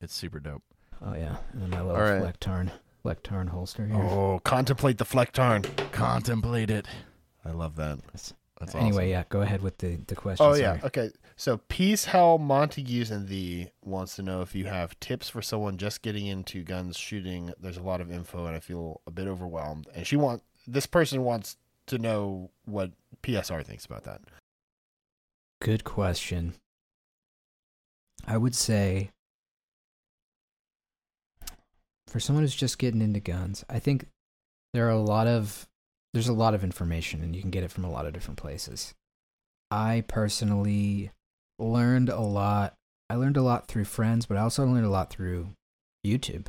It's super dope. Oh yeah, and then my little All right. Flecktarn, Flecktarn holster here. Oh, contemplate the Flecktarn. Contemplate it. I love that. That's anyway, awesome. yeah, go ahead with the the question. Oh yeah. sorry. Okay. So Peace Hell Montagues and Thee wants to know if you have tips for someone just getting into guns shooting. There's a lot of info and I feel a bit overwhelmed. And she want this person wants to know what PSR thinks about that. Good question. I would say for someone who's just getting into guns, I think there are a lot of there's a lot of information and you can get it from a lot of different places. I personally learned a lot. I learned a lot through friends, but I also learned a lot through YouTube.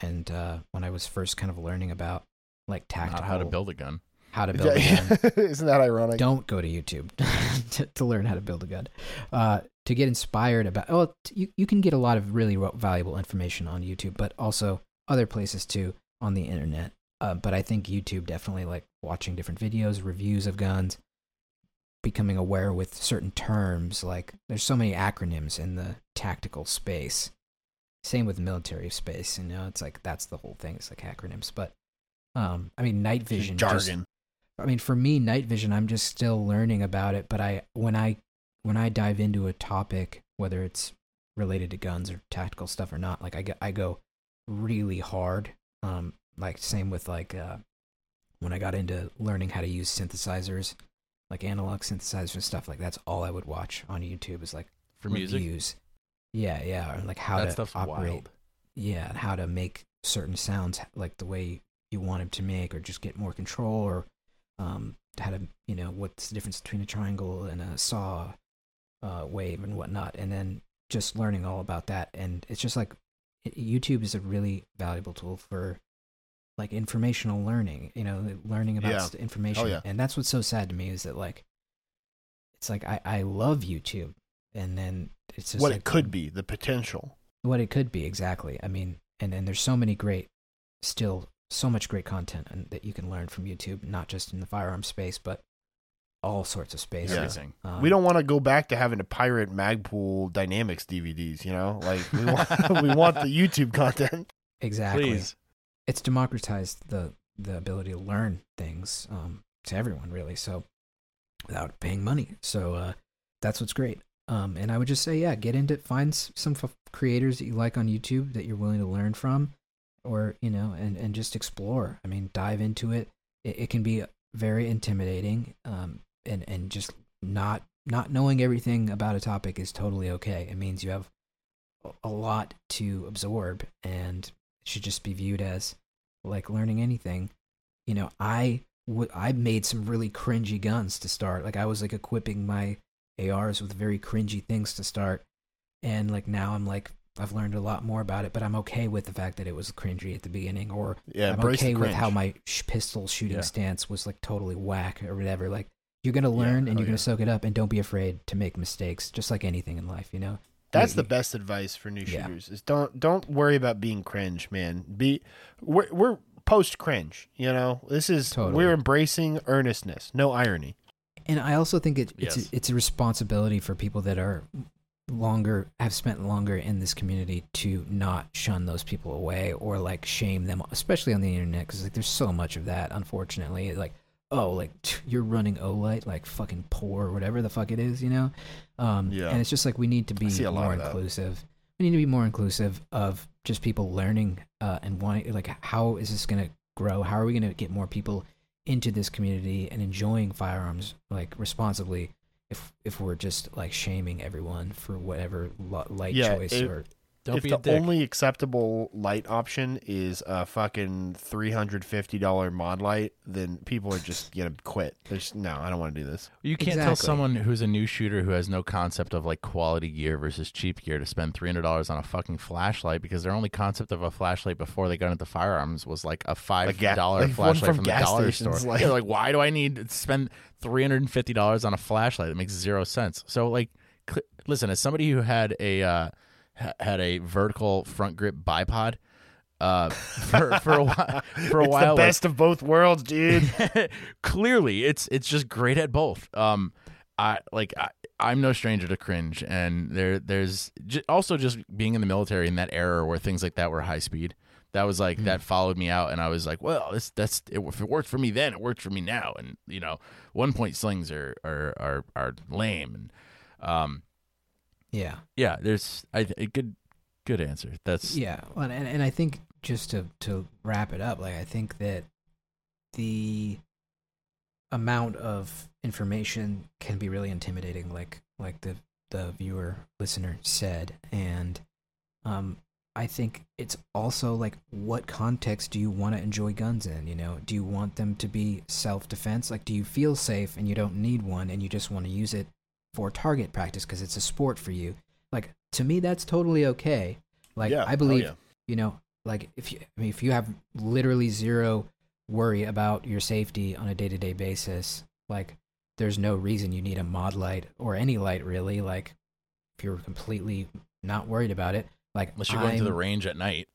And uh, when I was first kind of learning about like tactical Not how to build a gun. how to build a gun, Isn't that ironic? don't go to YouTube to, to learn how to build a gun. Uh, to get inspired about, oh, you, you can get a lot of really valuable information on YouTube, but also other places too on the internet. Uh, but I think YouTube definitely like watching different videos, reviews of guns, becoming aware with certain terms. Like there's so many acronyms in the tactical space. Same with military space, you know, it's like that's the whole thing. It's like acronyms, but um, I mean, night vision just- jargon. I mean, for me, night vision, I'm just still learning about it. But I, when I, when I dive into a topic, whether it's related to guns or tactical stuff or not, like I go, I go really hard. Um, like same with like uh, when I got into learning how to use synthesizers, like analog synthesizers and stuff like that's all I would watch on YouTube is like For music. reviews. Yeah, yeah, like how that to stuff's operate wild. yeah, and how to make certain sounds like the way you want them to make, or just get more control, or um, how to, you know, what's the difference between a triangle and a saw uh, wave and whatnot, and then just learning all about that. And it's just like YouTube is a really valuable tool for like informational learning, you know, learning about Yeah. st- information. yeah. And that's what's so sad to me is that like, it's like I, I love YouTube, and then it's just What like, it could be, the potential. what it could be exactly i mean and and there's so many great still so much great content and that you can learn from youtube not just in the firearm space but all sorts of spaces Everything. Um, we don't want to go back to having to pirate Magpul Dynamics DVDs, you know? Like we want we want the YouTube content. exactly Please. It's democratized the the ability to learn things um, to everyone really so without paying money so uh, that's what's great. Um, and i would just say yeah get into find some f- creators that you like on youtube that you're willing to learn from or you know and, and just explore. I mean dive into it. It, it can be very intimidating um, and and just not not knowing everything about a topic is totally okay. It means you have a lot to absorb and it should just be viewed as like learning anything. You know, I w- I made some really cringy guns to start. Like I was like equipping my ARs with very cringy things to start, and like now I'm like I've learned a lot more about it, but I'm okay with the fact that it was cringy at the beginning, or Yeah, I'm okay with how my sh- pistol shooting Yeah. stance was like totally whack or whatever. Like you're gonna Yeah, learn and oh, you're yeah. gonna soak it up, and don't be afraid to make mistakes, just like anything in life, you know. That's the mm-hmm. best advice for new Yeah. shooters. Is don't don't worry about being cringe, man. Be we're we're post cringe. You know, this is Totally. we're embracing earnestness, no irony. And I also think it, it's Yes. a, it's a responsibility for people that are longer have spent longer in this community to not shun those people away or like shame them, especially on the internet because like there's so much of that. Unfortunately, like oh like you're running Olight like fucking poor or whatever the fuck it is, you know. Um, Yeah. And it's just like we need to be more inclusive. We need to be more inclusive of just people learning uh, and wanting like how is this gonna grow? How are we gonna get more people into this community and enjoying firearms like responsibly if if we're just like shaming everyone for whatever light Yeah, choice it- or Don't if be the dick. only acceptable light option is a fucking three hundred fifty dollar Modlite, then people are just gonna quit. There's no, I don't want to do this. You can't tell someone who's a new shooter who has no concept of like quality gear versus cheap gear to spend three hundred dollars on a fucking flashlight because their only concept of a flashlight before they got into firearms was like a five ga- dollar like flashlight from from, the dollar stations, store. like- yeah, like why do I need to spend three hundred and fifty dollars on a flashlight? It makes zero sense. So like, cl- listen, as somebody who had a uh, ha- had a vertical front grip bipod. Uh, for for a while, for a it's while, the like, best of both worlds, dude. clearly it's it's just great at both um i like I, i'm no stranger to cringe and there there's j- also just being in the military in that era where things like that were high speed that was like that followed me out and i was like well this that's it, if it worked for me then it worked for me now and you know one point slings are are are, are lame and um yeah. Yeah there's i a good good answer. That's yeah well, and and I think just to to wrap it up like I think that the amount of information can be really intimidating like like the the viewer listener said. And um I think it's also like what context do you want to enjoy guns in you know? Do you want them to be self defense like do you feel safe and you don't need one and you just want to use it for target practice because it's a sport for you. Like to me that's totally okay. Like yeah, I believe yeah. you know like if you I mean if you have literally zero worry about your safety on a day-to-day basis like there's no reason you need a Modlite or any light really. Like if you're completely not worried about it like unless you're going to the range at night.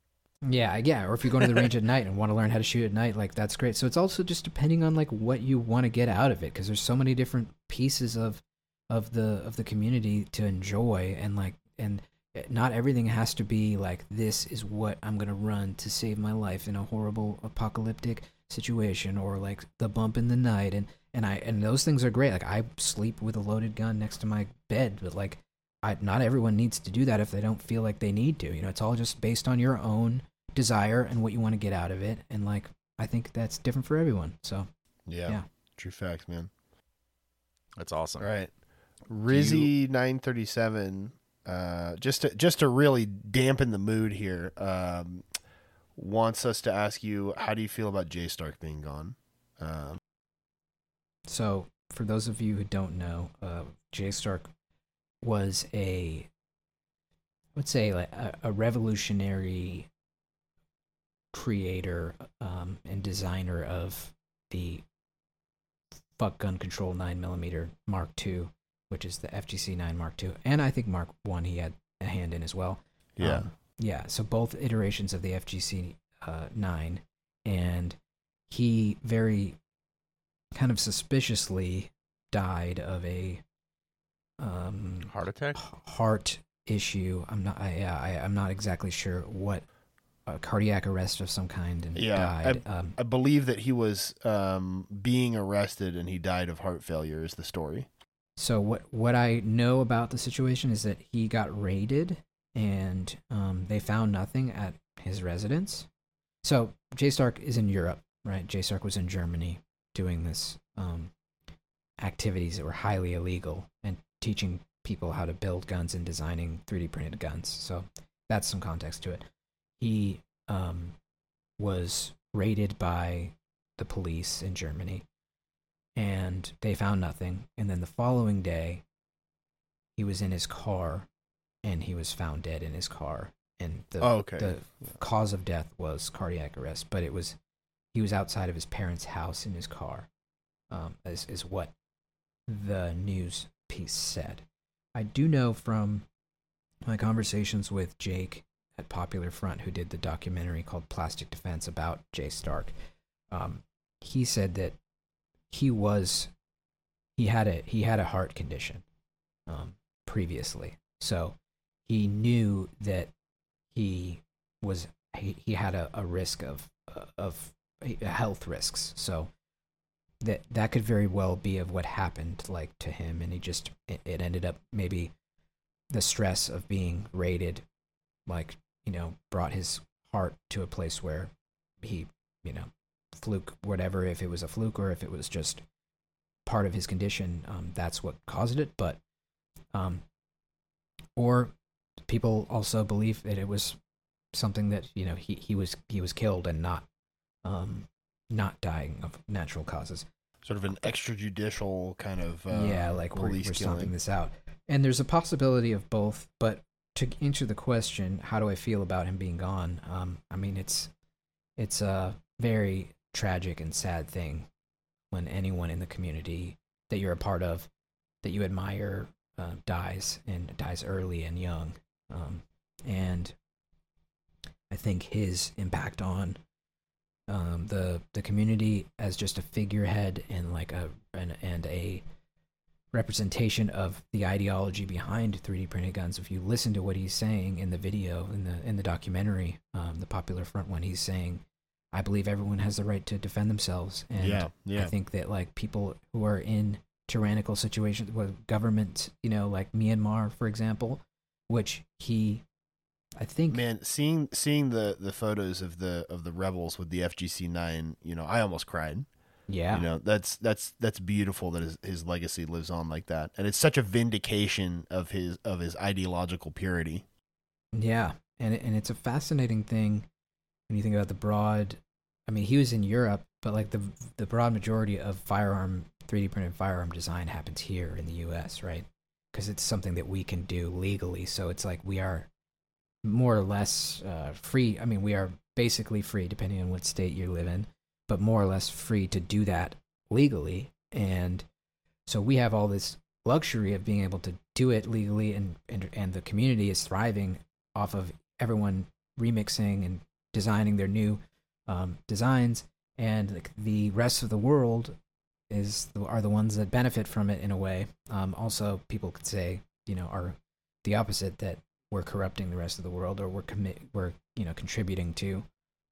Yeah yeah or if you're going to the range at night and want to learn how to shoot at night like that's great. So it's also just depending on like what you want to get out of it because there's so many different pieces of of the of the community to enjoy and like and not everything has to be like this is what i'm going to run to save my life in a horrible apocalyptic situation or like the bump in the night and and i and those things are great like i sleep with a loaded gun next to my bed but like I, not everyone needs to do that if they don't feel like they need to you know it's all just based on your own desire and what you want to get out of it and like i think that's different for everyone so yeah, yeah. true facts, man. that's awesome All right. Rizzy nine thirty seven. Uh, just to just to really dampen the mood here, um, wants us to ask you how do you feel about Jay Stark being gone? Um, So, for those of you who don't know, uh, Jay Stark was a, I would say, like a, a revolutionary creator um, and designer of the fuck gun control 9mm Mark II, which is the FGC 9 Mark II. And I think Mark 1 he had a hand in as well. yeah, Um, yeah. So both iterations of the FGC uh, 9. And he very kind of suspiciously died of a um, heart attack heart issue. I'm not. I, yeah, I, I'm not exactly sure what. A cardiac arrest of some kind and Yeah, died. um, I believe that he was um, being arrested and he died of heart failure. Is the story? So what what I know about the situation is that he got raided and um, they found nothing at his residence. So Jay Stark is in Europe, right? Jay Stark was in Germany doing this um, activities that were highly illegal and teaching people how to build guns and designing 3D printed guns. So that's some context to it. He um, was raided by the police in Germany and they found nothing. And then the following day, he was in his car and he was found dead in his car. And the, Oh, okay. the cause of death was cardiac arrest, but it was he was outside of his parents' house in his car, um, is, is what the news piece said. I do know from my conversations with Jake at Popular Front, who did the documentary called Plastic Defense about Jay Stark. Um, he said that he was he had a he had a heart condition um, previously, so he knew that he was he, he had a, a risk of of health risks. So that that could very well be of what happened like to him, and he just it, it ended up maybe the stress of being raided, like you know, brought his heart to a place where he you know fluke whatever if it was a fluke or if it was just part of his condition um, that's what caused it but um, or people also believe that it was something that you know he, he was he was killed and not um not dying of natural causes. Sort of an extrajudicial kind of uh, yeah like we're, police we're stomping this out. And there's a possibility of both but to answer the question how do i feel about him being gone? Um i mean it's it's a very tragic and sad thing when anyone in the community that you're a part of that you admire uh, dies and dies early and young um, and i think his impact on um, the the community as just a figurehead and like a and, and a representation of the ideology behind 3D printed guns. If you listen to what he's saying in the video in the in the documentary, um, the Popular Front one, he's saying, "I believe everyone has the right to defend themselves." And yeah, yeah. I think that like people who are in tyrannical situations with government, you know, like Myanmar, for example, which he, I think, Man, seeing seeing the the photos of the of the rebels with the FGC nine, you know, I almost cried. yeah, You know, that's that's that's beautiful that his his legacy lives on like that, and it's such a vindication of his of his ideological purity. Yeah, and and it's a fascinating thing when you think about the broad. I mean, he was in Europe, but like the the broad majority of firearm 3D printed firearm design happens here in the U.S. Right? Because it's something that we can do legally. So it's like we are more or less uh, free. I mean, we are basically free, depending on what state you live in, but more or less free to do that legally. And so we have all this luxury of being able to do it legally, and and, and the community is thriving off of everyone remixing and designing their new um, designs, and like, the rest of the world is are the ones that benefit from it in a way. Um, also, people could say, you know, are the opposite that we're corrupting the rest of the world, or we're commit we're you know contributing to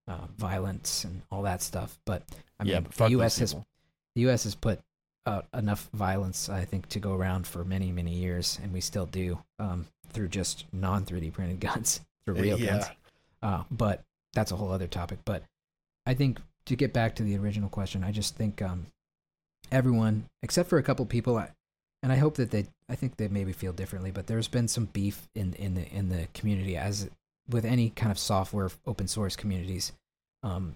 uh, violence and all that stuff. But I mean, yeah, but the U.S. has the U.S. has put uh, enough violence, I think, to go around for many, many years, and we still do um, through just non 3D printed guns, through real yeah. guns. Uh, but that's a whole other topic. But I think to get back to the original question, I just think um, everyone, except for a couple people, I, and I hope that they, I think they maybe feel differently. But there's been some beef in in the in the community, as with any kind of software open source communities. Um,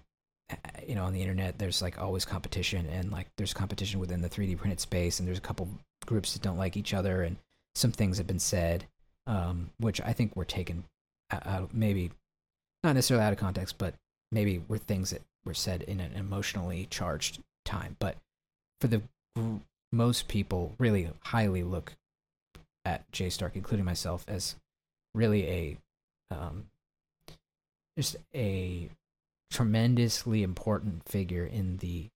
you know, on the internet, there's like always competition, and like there's competition within the 3D printed space, and there's a couple groups that don't like each other, and some things have been said, um, which I think were taken out, maybe not necessarily out of context, but maybe were things that were said in an emotionally charged time. But for the most people, really highly look at Jay Stark, including myself, as really a um, just a tremendously important figure in the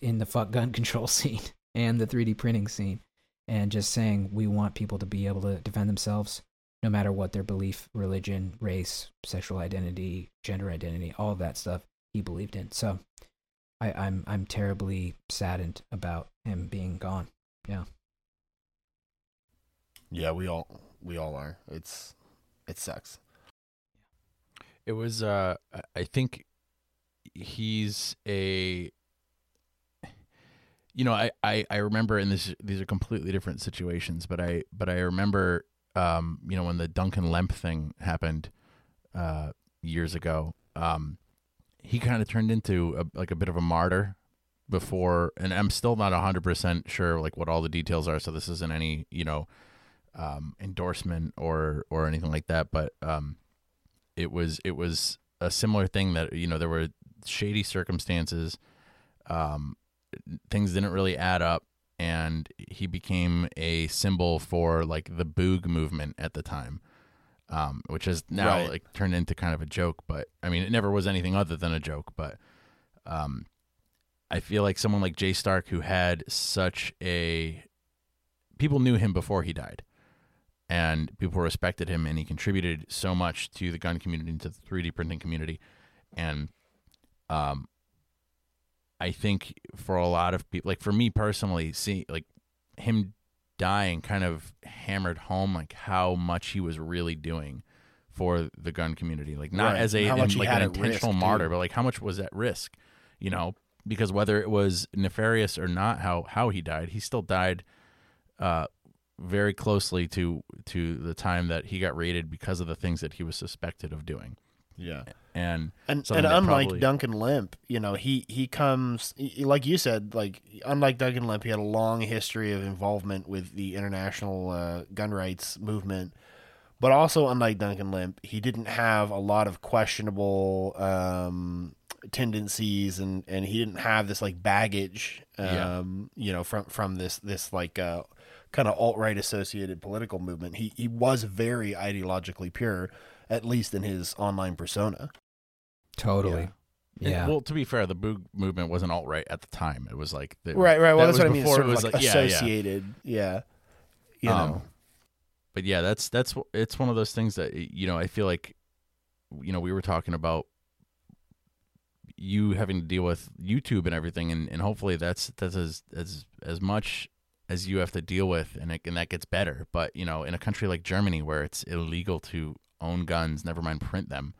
in the fuck gun control scene and the 3D printing scene and just saying we want people to be able to defend themselves no matter what their belief, religion, race, sexual identity, gender identity, all of that stuff he believed in. So I, I'm I'm terribly saddened about him being gone. Yeah. Yeah, we all we all are. It's it sucks. It was uh I- I think he's a you know, I, I, I remember, and this these are completely different situations, but I but I remember, um, you know, when the Duncan Lemp thing happened, uh, years ago, um, he kind of turned into a, like a bit of a martyr before, and I'm still not hundred percent sure like what all the details are. So this isn't any you know, um, endorsement or or anything like that, but um, it was it was a similar thing that you know there were shady circumstances. Um, things didn't really add up and he became a symbol for like the boog movement at the time um, which has now Right. like turned into kind of a joke but i mean it never was anything other than a joke but um, i feel like someone like jay stark who had such a people knew him before he died and people respected him and he contributed so much to the gun community and to the 3d printing community and um, I think for a lot of people, like for me personally, see like him dying kind of hammered home like how much he was really doing for the gun community. Like not Right. as a much like an intentional risk, martyr, too. but like how much was at risk, you know? Because whether it was nefarious or not, how how he died, he still died uh, very closely to to the time that he got raided because of the things that he was suspected of doing. Yeah. And And and unlike probably- Duncan Lemp, you know, he he comes he- like you said, like unlike Duncan Lemp, he had a long history of involvement with the international uh, gun rights movement. But also, unlike Duncan Lemp, he didn't have a lot of questionable um, tendencies, and, and he didn't have this like baggage, Yeah. um, you know, from from this this like uh, kind of alt right associated political movement. He he was very ideologically pure, at least in his online persona. Totally. And- Yeah. well, to be fair, the Boog movement wasn't alt right at the time. It was like the, Right, right. Well, that that's was what I mean. Before it was like, like- yeah, yeah. associated. Yeah. You Um, know. but yeah, that's that's it's one of those things that you know I feel like you know we were talking about you having to deal with YouTube and everything, and, and hopefully that's that's as as as much as you have to deal with, and it, and that gets better. But you know, in a country like Germany where it's illegal to own guns, never mind print them,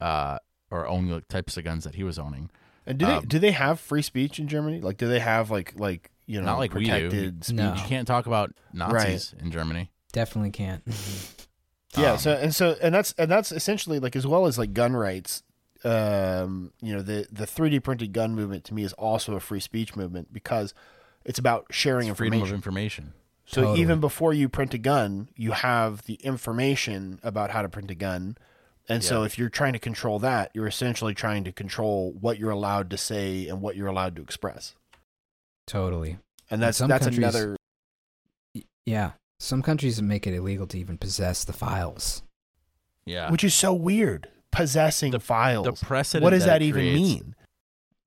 uh, or own the types of guns that he was owning. And do they um, do they have free speech in Germany? Like, do they have like like you know Not like we do. protected speech? No. You can't talk about Nazis in Germany. Definitely can't. Yeah. Um, so and so and that's and that's essentially like as well as like gun rights. Um, you know the the 3D printed gun movement to me is also a free speech movement because it's about sharing it's freedom of information. information. So Totally. even before you print a gun, you have the information about how to print a gun. And so if you're trying to control that, you're essentially trying to control what you're allowed to say and what you're allowed to express. totally. And that's some that's countries- another Yeah. Some countries make it illegal to even possess the files. Yeah. which is so weird. Possessing The- files. the precedent what does that that, even creates- mean?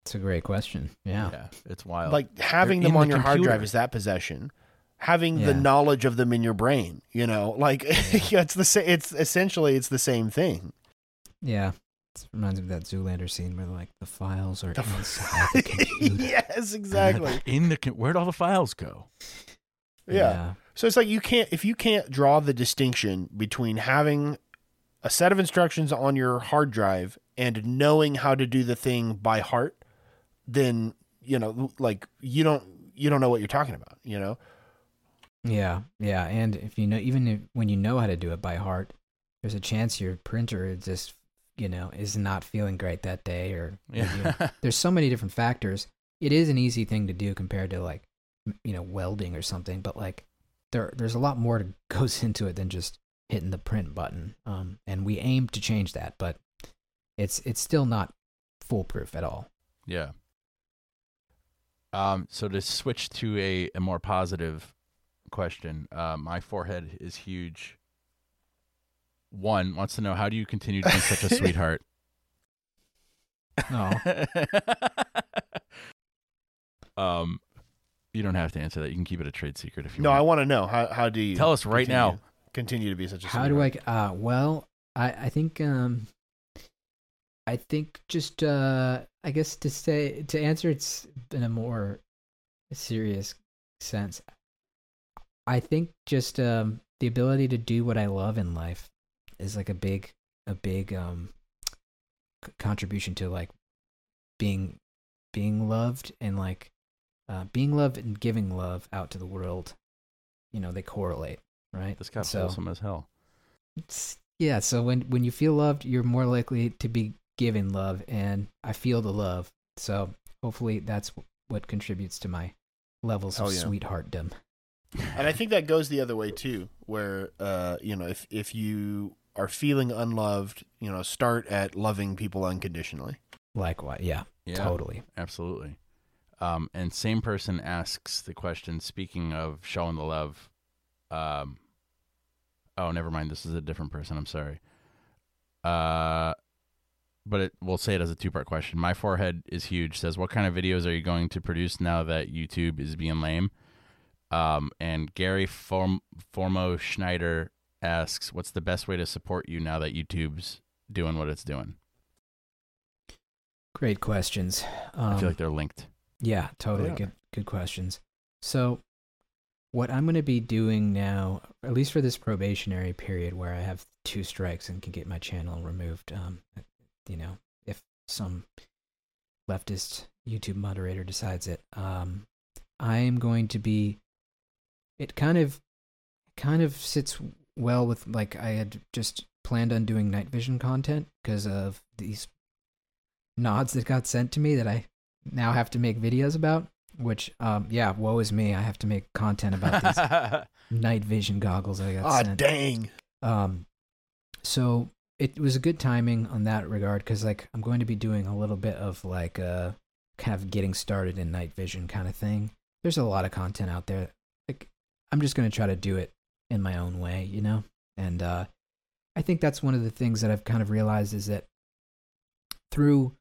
It's a great question. Yeah. Yeah, it's wild. Like having They're them on the your hard drive is that possession. Having the knowledge of them in your brain, you know, like yeah, it's the sa- it's essentially it's the same thing. Yeah. It reminds me of that Zoolander scene where like the files are The- inside the computer. yes, exactly. in the where'd all the files go? yeah. So it's like you can't if you can't draw the distinction between having a set of instructions on your hard drive and knowing how to do the thing by heart, then you know, like you don't you don't know what you're talking about. You know, Yeah, yeah, and if you know, even if, when you know how to do it by heart, there's a chance your printer is just, you know, is not feeling great that day, or Yeah. there's so many different factors. It is an easy thing to do compared to like, you know, welding or something, but like, there there's a lot more that goes into it than just hitting the print button. Um, and we aim to change that, but it's it's still not foolproof at all. yeah. Um. So to switch to a, a more positive question, uh, my forehead is huge. One wants to know how do you continue to be such a sweetheart? No. um, you don't have to answer that. You can keep it a trade secret if you want. no, I want. want to know how how do you Tell us right continue- now. Continue to be such a How do I? sweetheart? Uh, well, I I think um, I think just uh, I guess to say to answer it's in a more serious sense. I think just um, the ability to do what I love in life is like a big a big um c- contribution to like being being loved and like uh, being loved and giving love out to the world, you know, they correlate, right? This got So- wholesome as hell. Yeah. So when when you feel loved, you're more likely to be given love, and I feel the love. So hopefully that's what contributes to my levels Hell of yeah. sweetheartdom. And I think that goes the other way too, where uh, you know, if if you are feeling unloved, you know, start at loving people unconditionally. Likewise, yeah, Yeah, totally. absolutely. Um, and same person asks the question. Speaking of showing the love, um, oh, never mind. This is a different person. I'm sorry. Uh, but it, we'll say it as a two part question. My forehead is huge. Says, what kind of videos are you going to produce now that YouTube is being lame? Um, and Gary Form- Formo Schneider asks, what's the best way to support you now that YouTube's doing what it's doing? Great questions. Um, I feel like they're linked. Yeah, totally. Yeah. Good good questions. So what I'm going to be doing now, at least for this probationary period where I have two strikes and can get my channel removed, um, you know, if some leftist YouTube moderator decides it, um, I am going to be. It kind of, kind of sits well with like I had just planned on doing night vision content because of these nods that got sent to me that I now have to make videos about. Which, um, yeah, woe is me. I have to make content about these night vision goggles I got Ah, sent. dang. Um, so it was a good timing on that regard because like I'm going to be doing a little bit of like uh kind of getting started in night vision kind of thing. There's a lot of content out there. I'm just going to try to do it in my own way, you know. And uh, I think that's one of the things that I've kind of realized is that through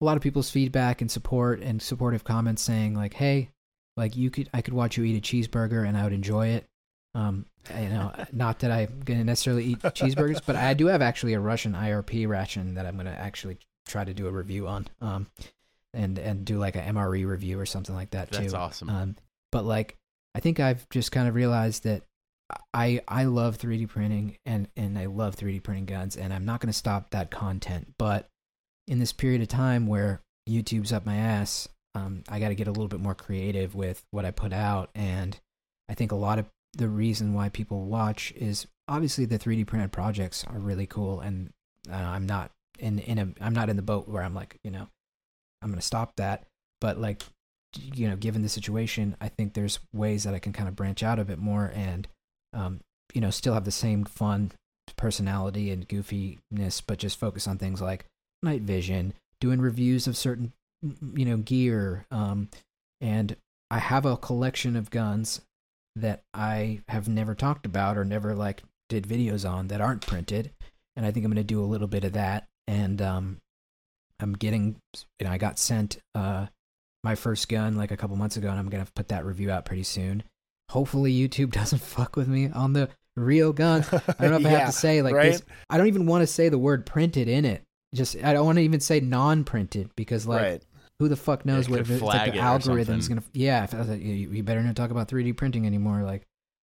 a lot of people's feedback and support and supportive comments saying like, "Hey, like you could I could watch you eat a cheeseburger and I would enjoy it." Um, you know, not that I'm gonna necessarily eat cheeseburgers, but I do have actually a Russian IRP ration that I'm gonna actually try to do a review on, um, and and do like a MRE review or something like that too. That's awesome. Um, but like, I think I've just kind of realized that I I love 3D printing and and I love 3D printing guns, and I'm not gonna stop that content. But in this period of time where YouTube's up my ass, um, I got to get a little bit more creative with what I put out, and I think a lot of the reason why people watch is obviously the 3D printed projects are really cool, and uh, I'm not in in a I'm not in the boat where I'm like you know I'm gonna stop that, but like you know given the situation, I think there's ways that I can kind of branch out a bit more and um, you know still have the same fun personality and goofiness, but just focus on things like night vision, doing reviews of certain you know gear, um, and I have a collection of guns that I have never talked about or never like did videos on that aren't printed, and I think I'm going to do a little bit of that. And um, I'm getting, you know, I got sent uh my first gun like a couple months ago, and I'm going to put that review out pretty soon. Hopefully, YouTube doesn't fuck with me on the real gun. I don't know if I have to say like right? this. I don't even want to say the word printed in it. Just I don't want to even say non-printed because like right. who the fuck knows it what could if it's like the it or algorithm's gonna yeah if like, you, you better not talk about 3d printing anymore like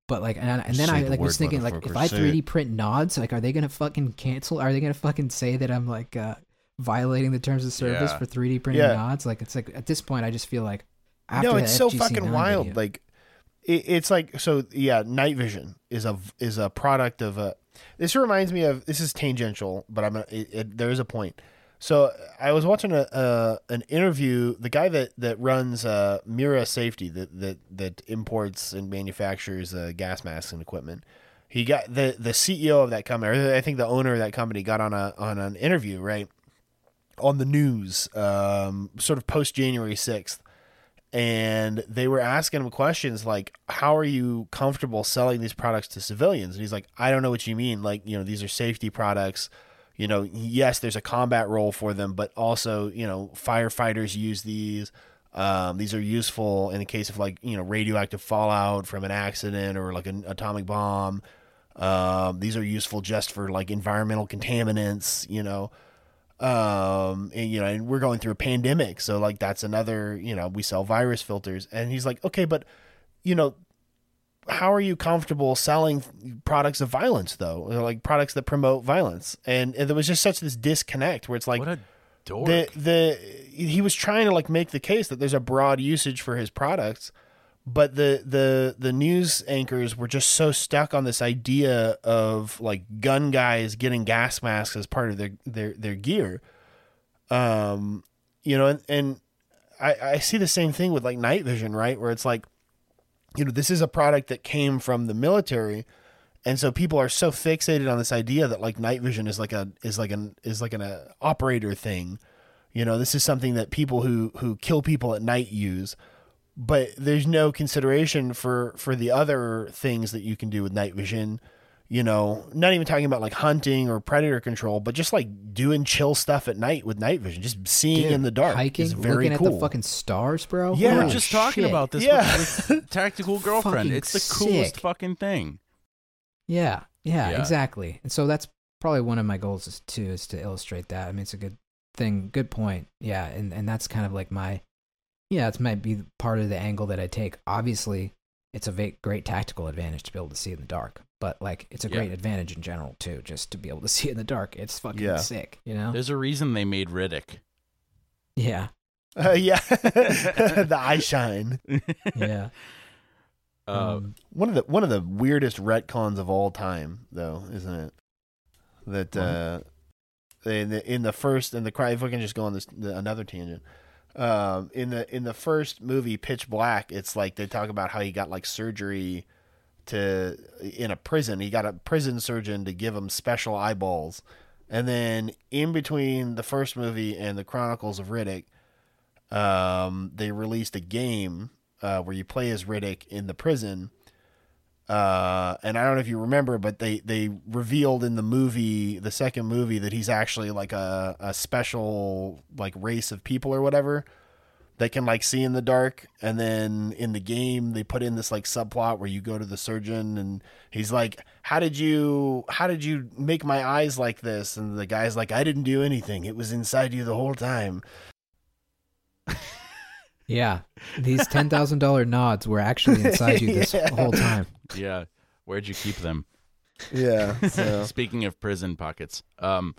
but like and, and then i the like was thinking like if i 3d print nods like are they gonna fucking cancel are they gonna fucking say that i'm like uh violating the terms of service Yeah. for 3d printing Yeah. nods like it's like at this point i just feel like after no, it's so FGC fucking wild. video- Like, it, it's like so. Yeah, night vision is a is a product of a. This reminds me of this is tangential, but I'm gonna, it, it, there is a point. So I was watching a, a an interview. The guy that that runs uh, Mira Safety that that that imports and manufactures uh, gas masks and equipment. He got the the CEO of that company, or I think the owner of that company, got on a on an interview right on the news, um, sort of post January sixth and they were asking him questions like how are you comfortable selling these products to civilians? And he's like i don't know what you mean. Like you know these are safety products. You know yes there's a combat role for them but also you know firefighters use these. Um, these are useful in the case of like you know radioactive fallout from an accident or like an atomic bomb. Um, these are useful just for like environmental contaminants you know um and you know and we're going through a pandemic. So like that's another you know we sell virus filters. And he's like okay but you know how are you comfortable selling products of violence though? Like products that promote violence? And, and there was just such this disconnect where it's like what a dork. the the he was trying to like make the case that there's a broad usage for his products but the the the news anchors were just so stuck on this idea of like gun guys getting gas masks as part of their their their gear. Um you know and, and i i see the same thing with like night vision right? Where it's like you know this is a product that came from the military and so people are so fixated on this idea that like night vision is like a is like an is like an uh, operator thing. You know this is something that people who who kill people at night use but there's no consideration for for the other things that you can do with night vision you know not even talking about like hunting or predator control but just like doing chill stuff at night with night vision just seeing Dude, in the dark hiking, is very looking cool at the fucking stars, bro. Yeah. we're Holy just talking about this Yeah. with, with Tactical Girlfriend. It's the coolest sick. fucking thing. Yeah, yeah, Yeah. exactly. And so that's probably one of my goals is too is to illustrate that. I mean, it's a good thing, good point. Yeah, and and that's kind of like my, yeah, it might be part of the angle that I take. Obviously, it's a va- great tactical advantage to be able to see in the dark, but like it's a Yeah. great advantage in general too, just to be able to see in the dark. It's fucking Yeah. sick, you know? There's a reason they made Riddick. Yeah, uh, yeah the eye shine yeah. Uh, um, One of the one of the weirdest retcons of all time, though, isn't it? That uh, in the in the first in the cry, if we can just go on this the, another tangent. Um, in the in the first movie, Pitch Black, it's like they talk about how he got like surgery to in a prison. He got a prison surgeon to give him special eyeballs, and then in between the first movie and the Chronicles of Riddick, um, they released a game uh, where you play as Riddick in the prison. Uh, and I don't know if you remember, but they, they revealed in the movie, the second movie, that he's actually like a, a special like race of people or whatever that can like see in the dark. And then in the game, they put in this like subplot where you go to the surgeon and he's like, "How did you how did you make my eyes like this?" And the guy's like, "I didn't do anything. It was inside you the whole time." yeah. These ten thousand dollar nods were actually inside you this Yeah. whole time. yeah. Where'd you keep them? Yeah. So Speaking of prison pockets, um,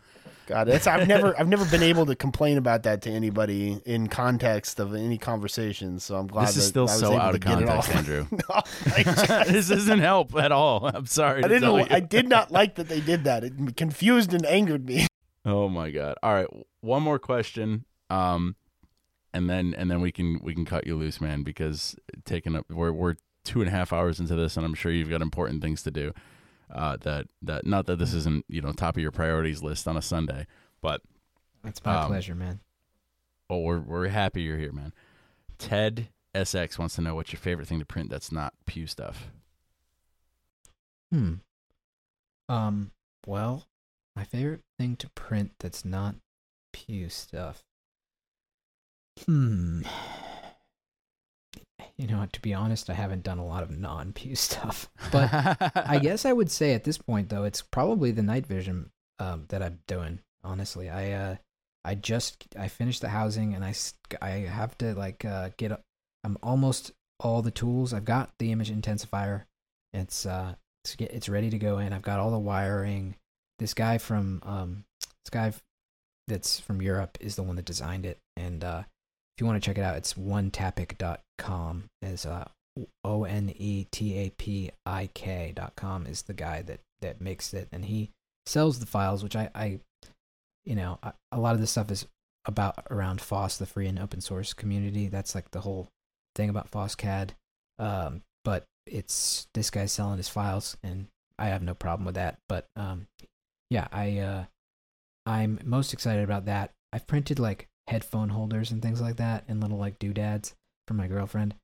God, that's I've never I've never been able to complain about that to anybody in context of any conversation. So I'm glad this is still so out of context. Andrew. No, I, this doesn't help at all. I'm sorry. I didn't. tell know- you. I did not like that they did that. It confused and angered me. Oh my god! All right, one more question, um, and then and then we can we can cut you loose, man, because taking up we're we're two and a half hours into this, and I'm sure you've got important things to do. Uh, that that not that this isn't you know top of your priorities list on a Sunday, but That's my Um, pleasure, man. well, we're we're happy you're here, man. Ted SX wants to know what's your favorite thing to print that's not Pew stuff. Hmm. Um. Well, my favorite thing to print that's not Pew stuff. Hmm. You know, to be honest, I haven't done a lot of non-Pew stuff, but I guess I would say at this point, though, it's probably the night vision um, that I'm doing. Honestly, I uh, I just I finished the housing, and I I have to like uh, get. I'm almost all the tools. I've got the image intensifier. It's uh, it's get it's ready to go in. I've got all the wiring. This guy from um, this guy that's from Europe is the one that designed it, and uh, if you want to check it out, it's onetapik.com. Is uh, O N E T A P I K dot com is the guy that that makes it, and he sells the files, which I, I you know, I, a lot of this stuff is about around FOSS, the free and open source community. That's like the whole thing about FOSSCAD. Um, but it's this guy's selling his files, and I have no problem with that. But um, yeah, I uh, I'm most excited about that. I've printed like headphone holders and things like that, and little like doodads for my girlfriend.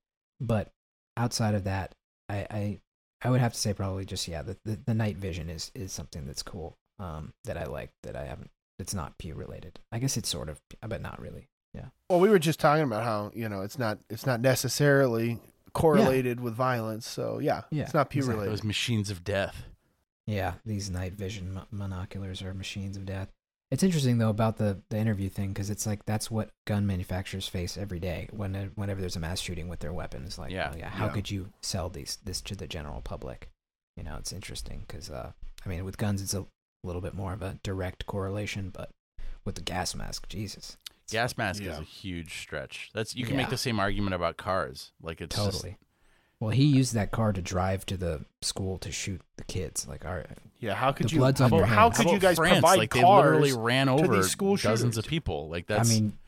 But outside of that, I I, I would have to say probably just yeah, the, the the night vision is is something that's cool. Um, that I like that I haven't. It's not Pew related. I guess it's sort of, but not really. Yeah. Well, we were just talking about how you know it's not it's not necessarily correlated with violence. So yeah, Yeah, it's not pew exactly. related. Those machines of death. Yeah, these night vision mo- monoculars are machines of death. It's interesting though about the the interview thing because it's like that's what gun manufacturers face every day when whenever there's a mass shooting with their weapons. Like, Yeah. oh, yeah, how Yeah. could you sell these this to the general public? You know, it's interesting because uh, I mean, with guns, it's a little bit more of a direct correlation, but with the gas mask. Jesus, Gas mask is a huge stretch. That's you can make the same argument about cars. Like it's just- totally. Well, he used that car to drive to the school to shoot the kids. Like, all right, Yeah, how could The you? blood's how, on your about- how hands. could How you guys France? provide like cars? they literally ran to over these school dozens shooters? of people. Like that's I mean,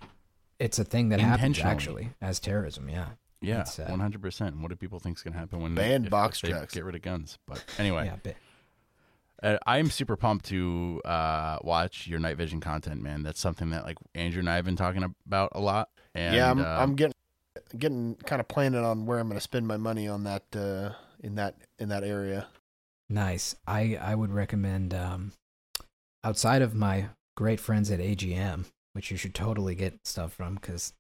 it's a thing that happens actually as terrorism. Yeah, yeah, uh, one hundred percent. What do people think is going to happen when Ban if- box if they trucks. get rid of guns? But anyway, yeah. But Uh, I'm super pumped to uh, watch your night vision content, man. That's something that like Andrew and I have been talking about a lot. And, yeah, I'm, uh, I'm getting getting kind of planning on where I'm going to spend my money on that uh, in that in that area. nice. I I would recommend um, outside of my great friends at AGM, which you should totally get stuff from because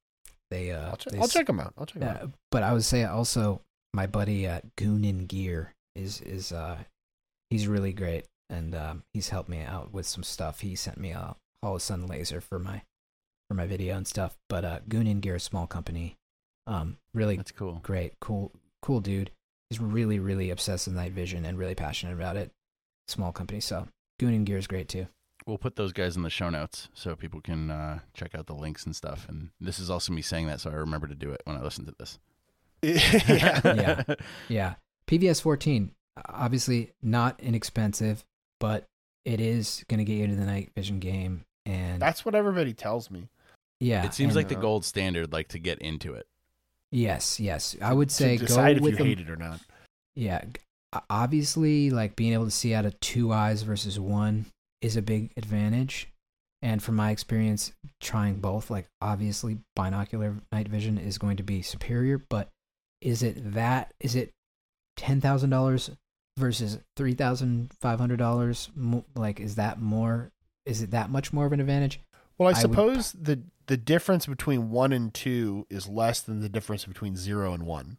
they uh I'll, check they I'll check them out. I'll check 'em out. But I would say also my buddy uh, Goonin Gear is is uh he's really great and um, he's helped me out with some stuff. He sent me a Holosun laser for my for my video and stuff. But uh, Goonin Gear, is a small company, um, really that's cool. great, cool, cool dude. He's really really obsessed with night vision and really passionate about it. Small company, so Goonin Gear is great too. We'll put those guys in the show notes so people can uh, check out the links and stuff. And this is also me saying that, so I remember to do it when I listen to this. yeah. Yeah. Yeah. PVS 14, obviously not inexpensive, but it is going to get you into the night vision game. And That's what everybody tells me. yeah, it seems and- like the gold standard, like to get into it. Yes, yes. I would say to go decide if with you hate it or not. Yeah. Obviously, like being able to see out of two eyes versus one is a big advantage. And from my experience trying both, like obviously binocular night vision is going to be superior, but is it that? Is it $10,000 versus $3,500? Like, is that more? Is it that much more of an advantage? Well, I I would- suppose the the difference between one and two is less than the difference between zero and one.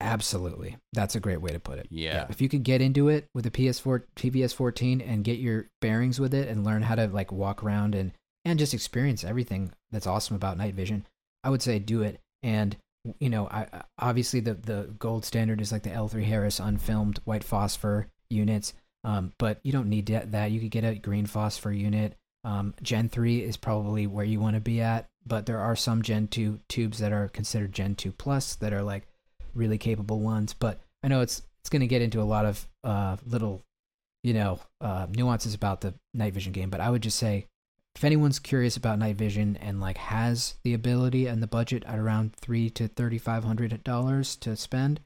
Absolutely. That's a great way to put it. Yeah. If you could get into it with a PS4 PVS 14 and get your bearings with it and learn how to like walk around and and just experience everything that's awesome about night vision, I would say do it. And you know, I I- obviously the the gold standard is like the L3 Harris unfilmed white phosphor units. Um, but you don't need that. that. You could get a green phosphor unit. Um, Gen 3 is probably where you want to be at, but there are some Gen 2 tubes that are considered Gen 2 plus that are like really capable ones. But I know it's it's going to get into a lot of uh, little, you know, uh, nuances about the night vision game. But I would just say, if anyone's curious about night vision and like has the ability and the budget at around three to thirty five hundred dollars to spend,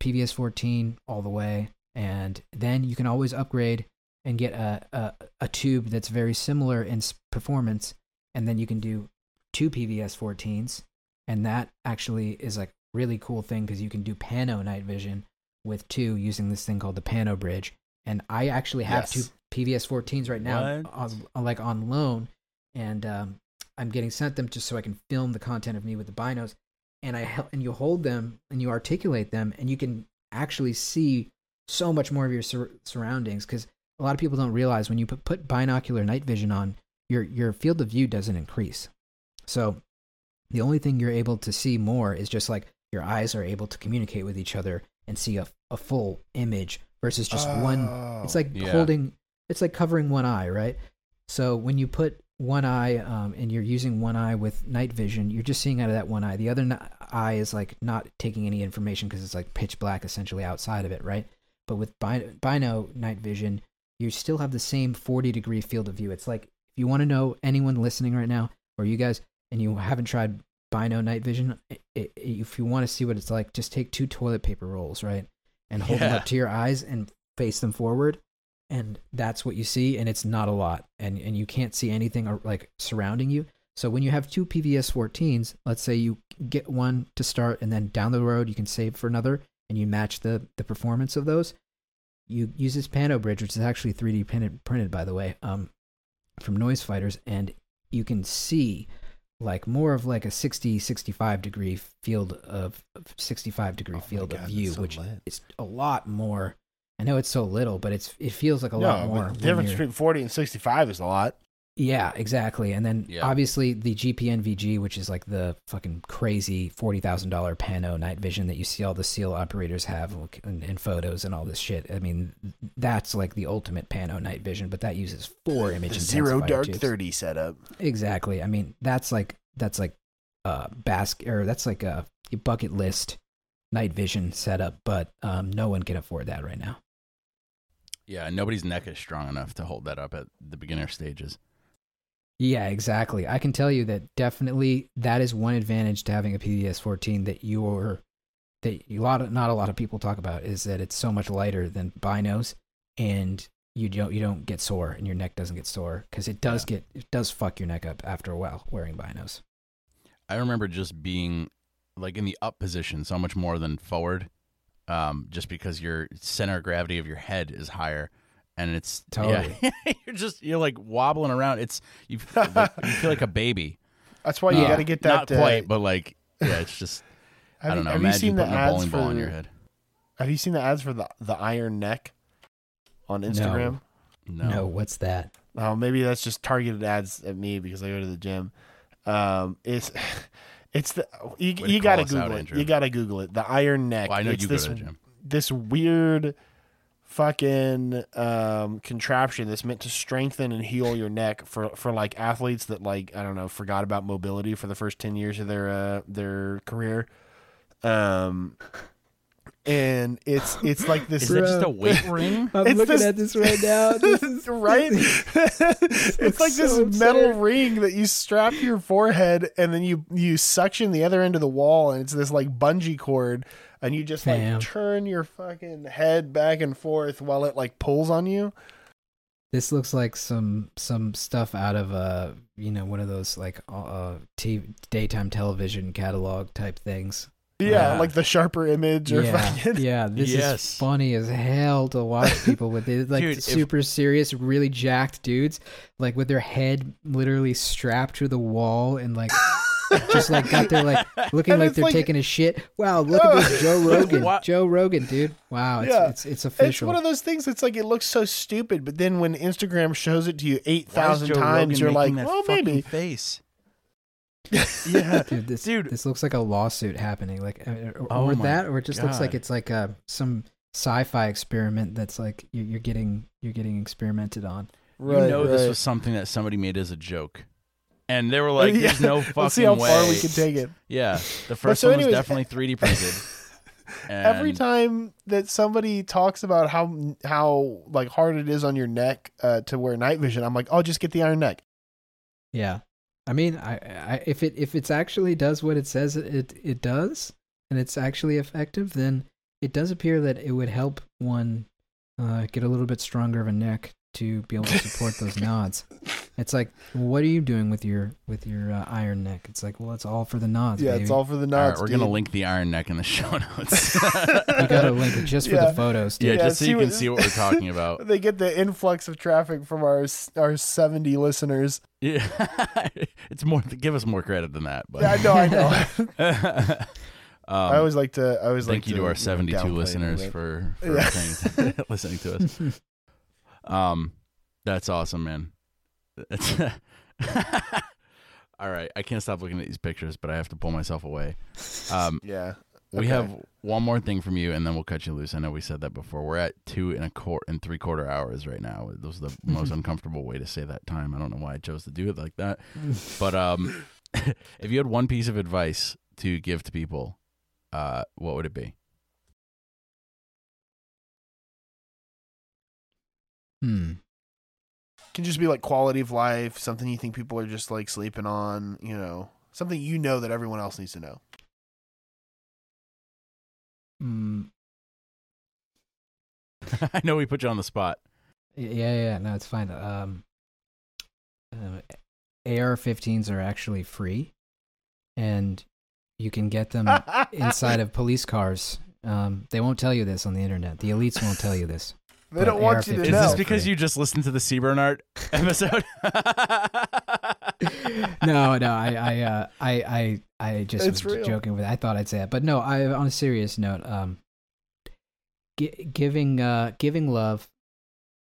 PVS fourteen all the way, and then you can always upgrade and get a a, a tube that's very similar in performance, and then you can do two PVS 14s, and that actually is like really cool thing because you can do pano night vision with two using this thing called the pano bridge. And I actually have Yes. two PVS 14s right now, on, like on loan, and um, I'm getting sent them just so I can film the content of me with the binos. And I hel- and you hold them and you articulate them, and you can actually see so much more of your sur- surroundings because a lot of people don't realize when you put, put binocular night vision on, your your field of view doesn't increase. So the only thing you're able to see more is just like your eyes are able to communicate with each other and see a, a full image versus just one. Oh. It's like Yeah. holding, it's like covering one eye, right? So when you put one eye um, and you're using one eye with night vision, you're just seeing out of that one eye. The other n- eye is like not taking any information because it's like pitch black essentially outside of it, right? But with bi- bino night vision, you still have the same 40 degree field of view. It's like if you want to know anyone listening right now, or you guys, and you haven't tried bino night vision, i i if you want to see what it's like, just take two toilet paper rolls, right, and hold them up to your eyes and face them forward, and that's what you see, and it's not a lot, and and you can't see anything ar- like surrounding you. So when you have two PVS 14s, let's say you get one to start, and then down the road you can save for another, and you match the the performance of those. You use this Pano bridge, which is actually 3D printed, printed by the way, um, from Noise Fighters, and you can see like more of like a 60 65 degree field of, of 65 degree Oh field God, of view so which lit. is a lot more i know it's so little but it's it feels like a no, lot more The difference between forty and sixty-five is a lot. Yeah, exactly. And then Yeah. obviously the GPN VG, which is like the fucking crazy forty thousand dollar Pano night vision that you see all the seal operators have in, in photos and all this shit. I mean, that's like the ultimate Pano night vision, but that uses four image The zero dark tubes. thirty setup. Exactly. I mean, that's like that's like uh basket or that's like a bucket list night vision setup, but um, no one can afford that right now. Yeah, nobody's neck is strong enough to hold that up at the beginner stages. Yeah, exactly. I can tell you that definitely that is one advantage to having a PVS 14 that you're that a lot of not a lot of people talk about is that it's so much lighter than binos and you don't you don't get sore and your neck doesn't get sore because it does get it does fuck your neck up after a while wearing binos. I remember just being like in the up position so much more than forward, um, just because your center of gravity of your head is higher, and it's Totally. yeah, you're just you're like wobbling around. It's you, f- like, you feel like a baby. That's why you Yeah. got to get that. Not uh, quite, but like yeah, it's just have I don't you, know. Have you Imagine seen the putting a ads bowling for? ball on your head. Have you seen the ads for the the Iron Neck on Instagram? No, No, what's that? Oh, maybe that's just targeted ads at me because I go to the gym. Um, it's it's the you, you gotta call us out, Google it. Andrew. You gotta Google it. The Iron Neck. Well, I know it's you go this to the gym. this weird fucking um contraption that's meant to strengthen and heal your neck for for like athletes that like I don't know forgot about mobility for the first 10 years of their uh their career um and it's it's like this Is that just a weight ring? I'm It's looking this- at this right now. This is right? it's looks like this so metal absurd. ring that you strap to your forehead, and then you you suction the other end of the wall, and it's this like bungee cord, and you just like turn your fucking head back and forth while it like pulls on you. This looks like some some stuff out of uh you know one of those like uh TV, daytime television catalog type things. Yeah, Yeah. like the sharper image or yeah, fucking. yeah. This Yes. is funny as hell to watch people with it. Like Dude, if- super serious, really jacked dudes, like with their head literally strapped to the wall and like just like got their like looking And like they're like- taking a shit. Wow, look at this Joe Rogan. What? Joe Rogan, dude. Wow, it's Yeah. it's, it's It's official. one of those things that's like it looks so stupid, but then when Instagram shows it to you eight Why is thousand Joe times, Rogan you're like, making that well, maybe. face. yeah, dude, this Dude. this looks like a lawsuit happening. Like, uh, or, Oh or that, or it just looks like it's like uh some sci-fi experiment that's like you're, you're getting you're getting experimented on. right. you know this was something that somebody made as a joke. And they were like, Yeah. there's no fucking Let's see how way. far we can take it. Yeah. The first so one was definitely 3D printed. Every time that somebody talks about how how like hard it is on your neck uh, to wear night vision, I'm like, oh, just get the iron neck. Yeah, I mean, I, I if it if it's actually does what it says it, it it does, and it's actually effective, then it does appear that it would help one uh, get a little bit stronger of a neck to be able to support those nods. It's like, what are you doing with your with your uh, iron neck? It's like, well, it's all for the nods. yeah, baby. it's all for the All nods. right, we're gonna link the Iron Neck in the show notes. You gotta link it just for Yeah. the photos, dude. yeah, Yeah, just so see you can what- see what we're talking about. They get the influx of traffic from our our 70 listeners. Yeah, it's more. Give us more credit than that. But Yeah, I know, I know. um, I always like to. I always thank like you to to our know, 72 downplay it a listeners bit. for, for Yeah. saying- listening to us. Um, that's awesome, man. It's all right. I can't stop looking at these pictures, but I have to pull myself away. Um, Yeah. we have one more thing from you, and then we'll cut you loose. I know we said that before. We're at two and a quarter and three quarter hours right now. Those are the most uncomfortable way to say that time. I don't know why I chose to do it like that. But um, if you had one piece of advice to give to people, uh, what would it be? Hmm. Can just be like quality of life, something you think people are just like sleeping on, you know, something you know that everyone else needs to know. Hmm. I know we put you on the spot. Yeah, yeah, no, it's fine. Um, uh, AR-15s are actually free, and you can get them inside of police cars. Um, they won't tell you this on the internet. The elites won't tell you this. They don't want you to AR-15 Is know. this because you just listened to the Seabernard episode? no, no, I, I, uh, I, I, I just It's was real. joking with. It. I thought I'd say that, but no. I, on a serious note, um, gi- giving, uh, giving love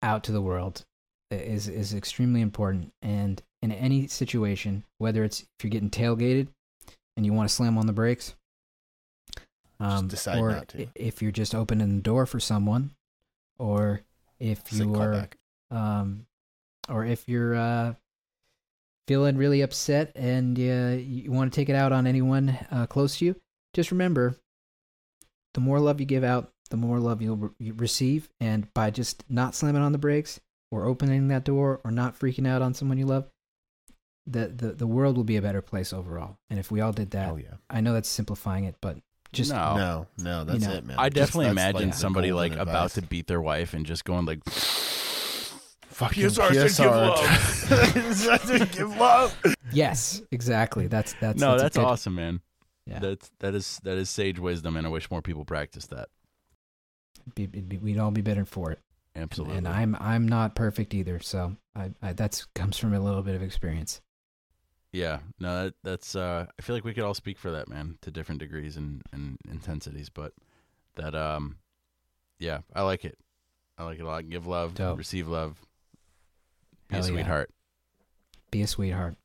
out to the world. is is extremely important. And in any situation, whether it's if you're getting tailgated and you want to slam on the brakes, um, decide or not to. i- if you're just opening the door for someone, or if Sick you are um, or if you're uh, feeling really upset and uh, you want to take it out on anyone uh, close to you, just remember the more love you give out, the more love you'll re- receive. And by just not slamming on the brakes or opening that door or not freaking out on someone you love, the, the, the world will be a better place overall. And if we all did that, Oh yeah. I know that's simplifying it, but just no. No, no, that's know, it, man. I definitely that's, imagine like, somebody like golden about to beat their wife and just going like, fucking PSR said give PSR. give love. yes, exactly. That's that's no, a that's good- awesome, man. Yeah. That's that is that is sage wisdom, and I wish more people practice that. Be, be, we'd all be better for it. Absolutely. And I'm I'm not perfect either, so I, I that's comes from a little bit of experience. Yeah, no, that, that's. Uh, I feel like we could all speak for that, man, to different degrees and, and intensities. But that, um, yeah, I like it. I like it a lot. Give love, Dope. receive love, be Hell a yeah. sweetheart. Be a sweetheart.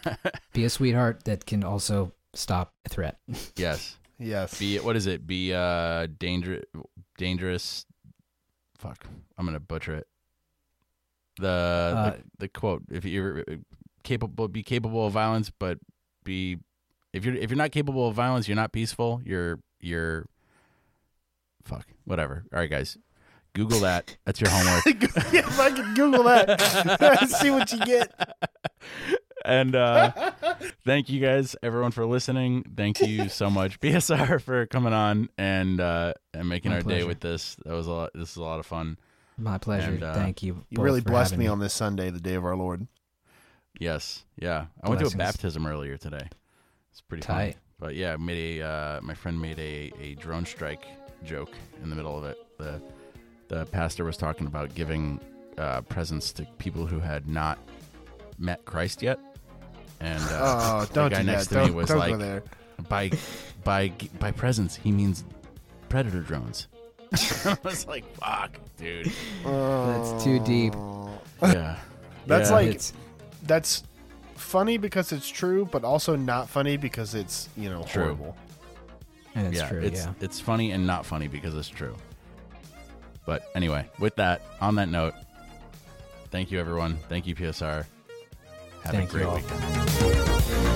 Be a sweetheart that can also stop a threat. yes. Yes. Be what is it? Be uh dangerous, dangerous. Fuck, I'm gonna butcher it. The Uh, the, the quote: If you're capable, be capable of violence, but be if you're if you're not capable of violence, you're not peaceful. You're you're fuck whatever. All right, guys, Google that. That's your homework. yeah, if I could Google that, see what you get. and uh thank you guys everyone for listening thank you so much PSR for coming on and uh and making My our day with this that was a lot this is a lot of fun My pleasure. And, uh, Thank you. You really blessed having me on this Sunday, the day of our Lord. Yes yeah i went to a baptism earlier today it's pretty Tight. funny but yeah made a uh my friend made a a drone strike joke in the middle of it the the pastor was talking about giving uh presents to people who had not met christ yet and uh, Oh, don't guy do next that. to me Don't, was like- there. by by by presents he means predator drones. I was like, "Fuck, dude." That's too deep. Yeah, That's Yeah. like- It's That's funny because it's true, but also not funny because it's you know True. horrible. and it's yeah, true. it's yeah. it's funny and not funny because it's true. But anyway, with that, on that note, thank you everyone. Thank you PSR. Have Thank a you great all. weekend.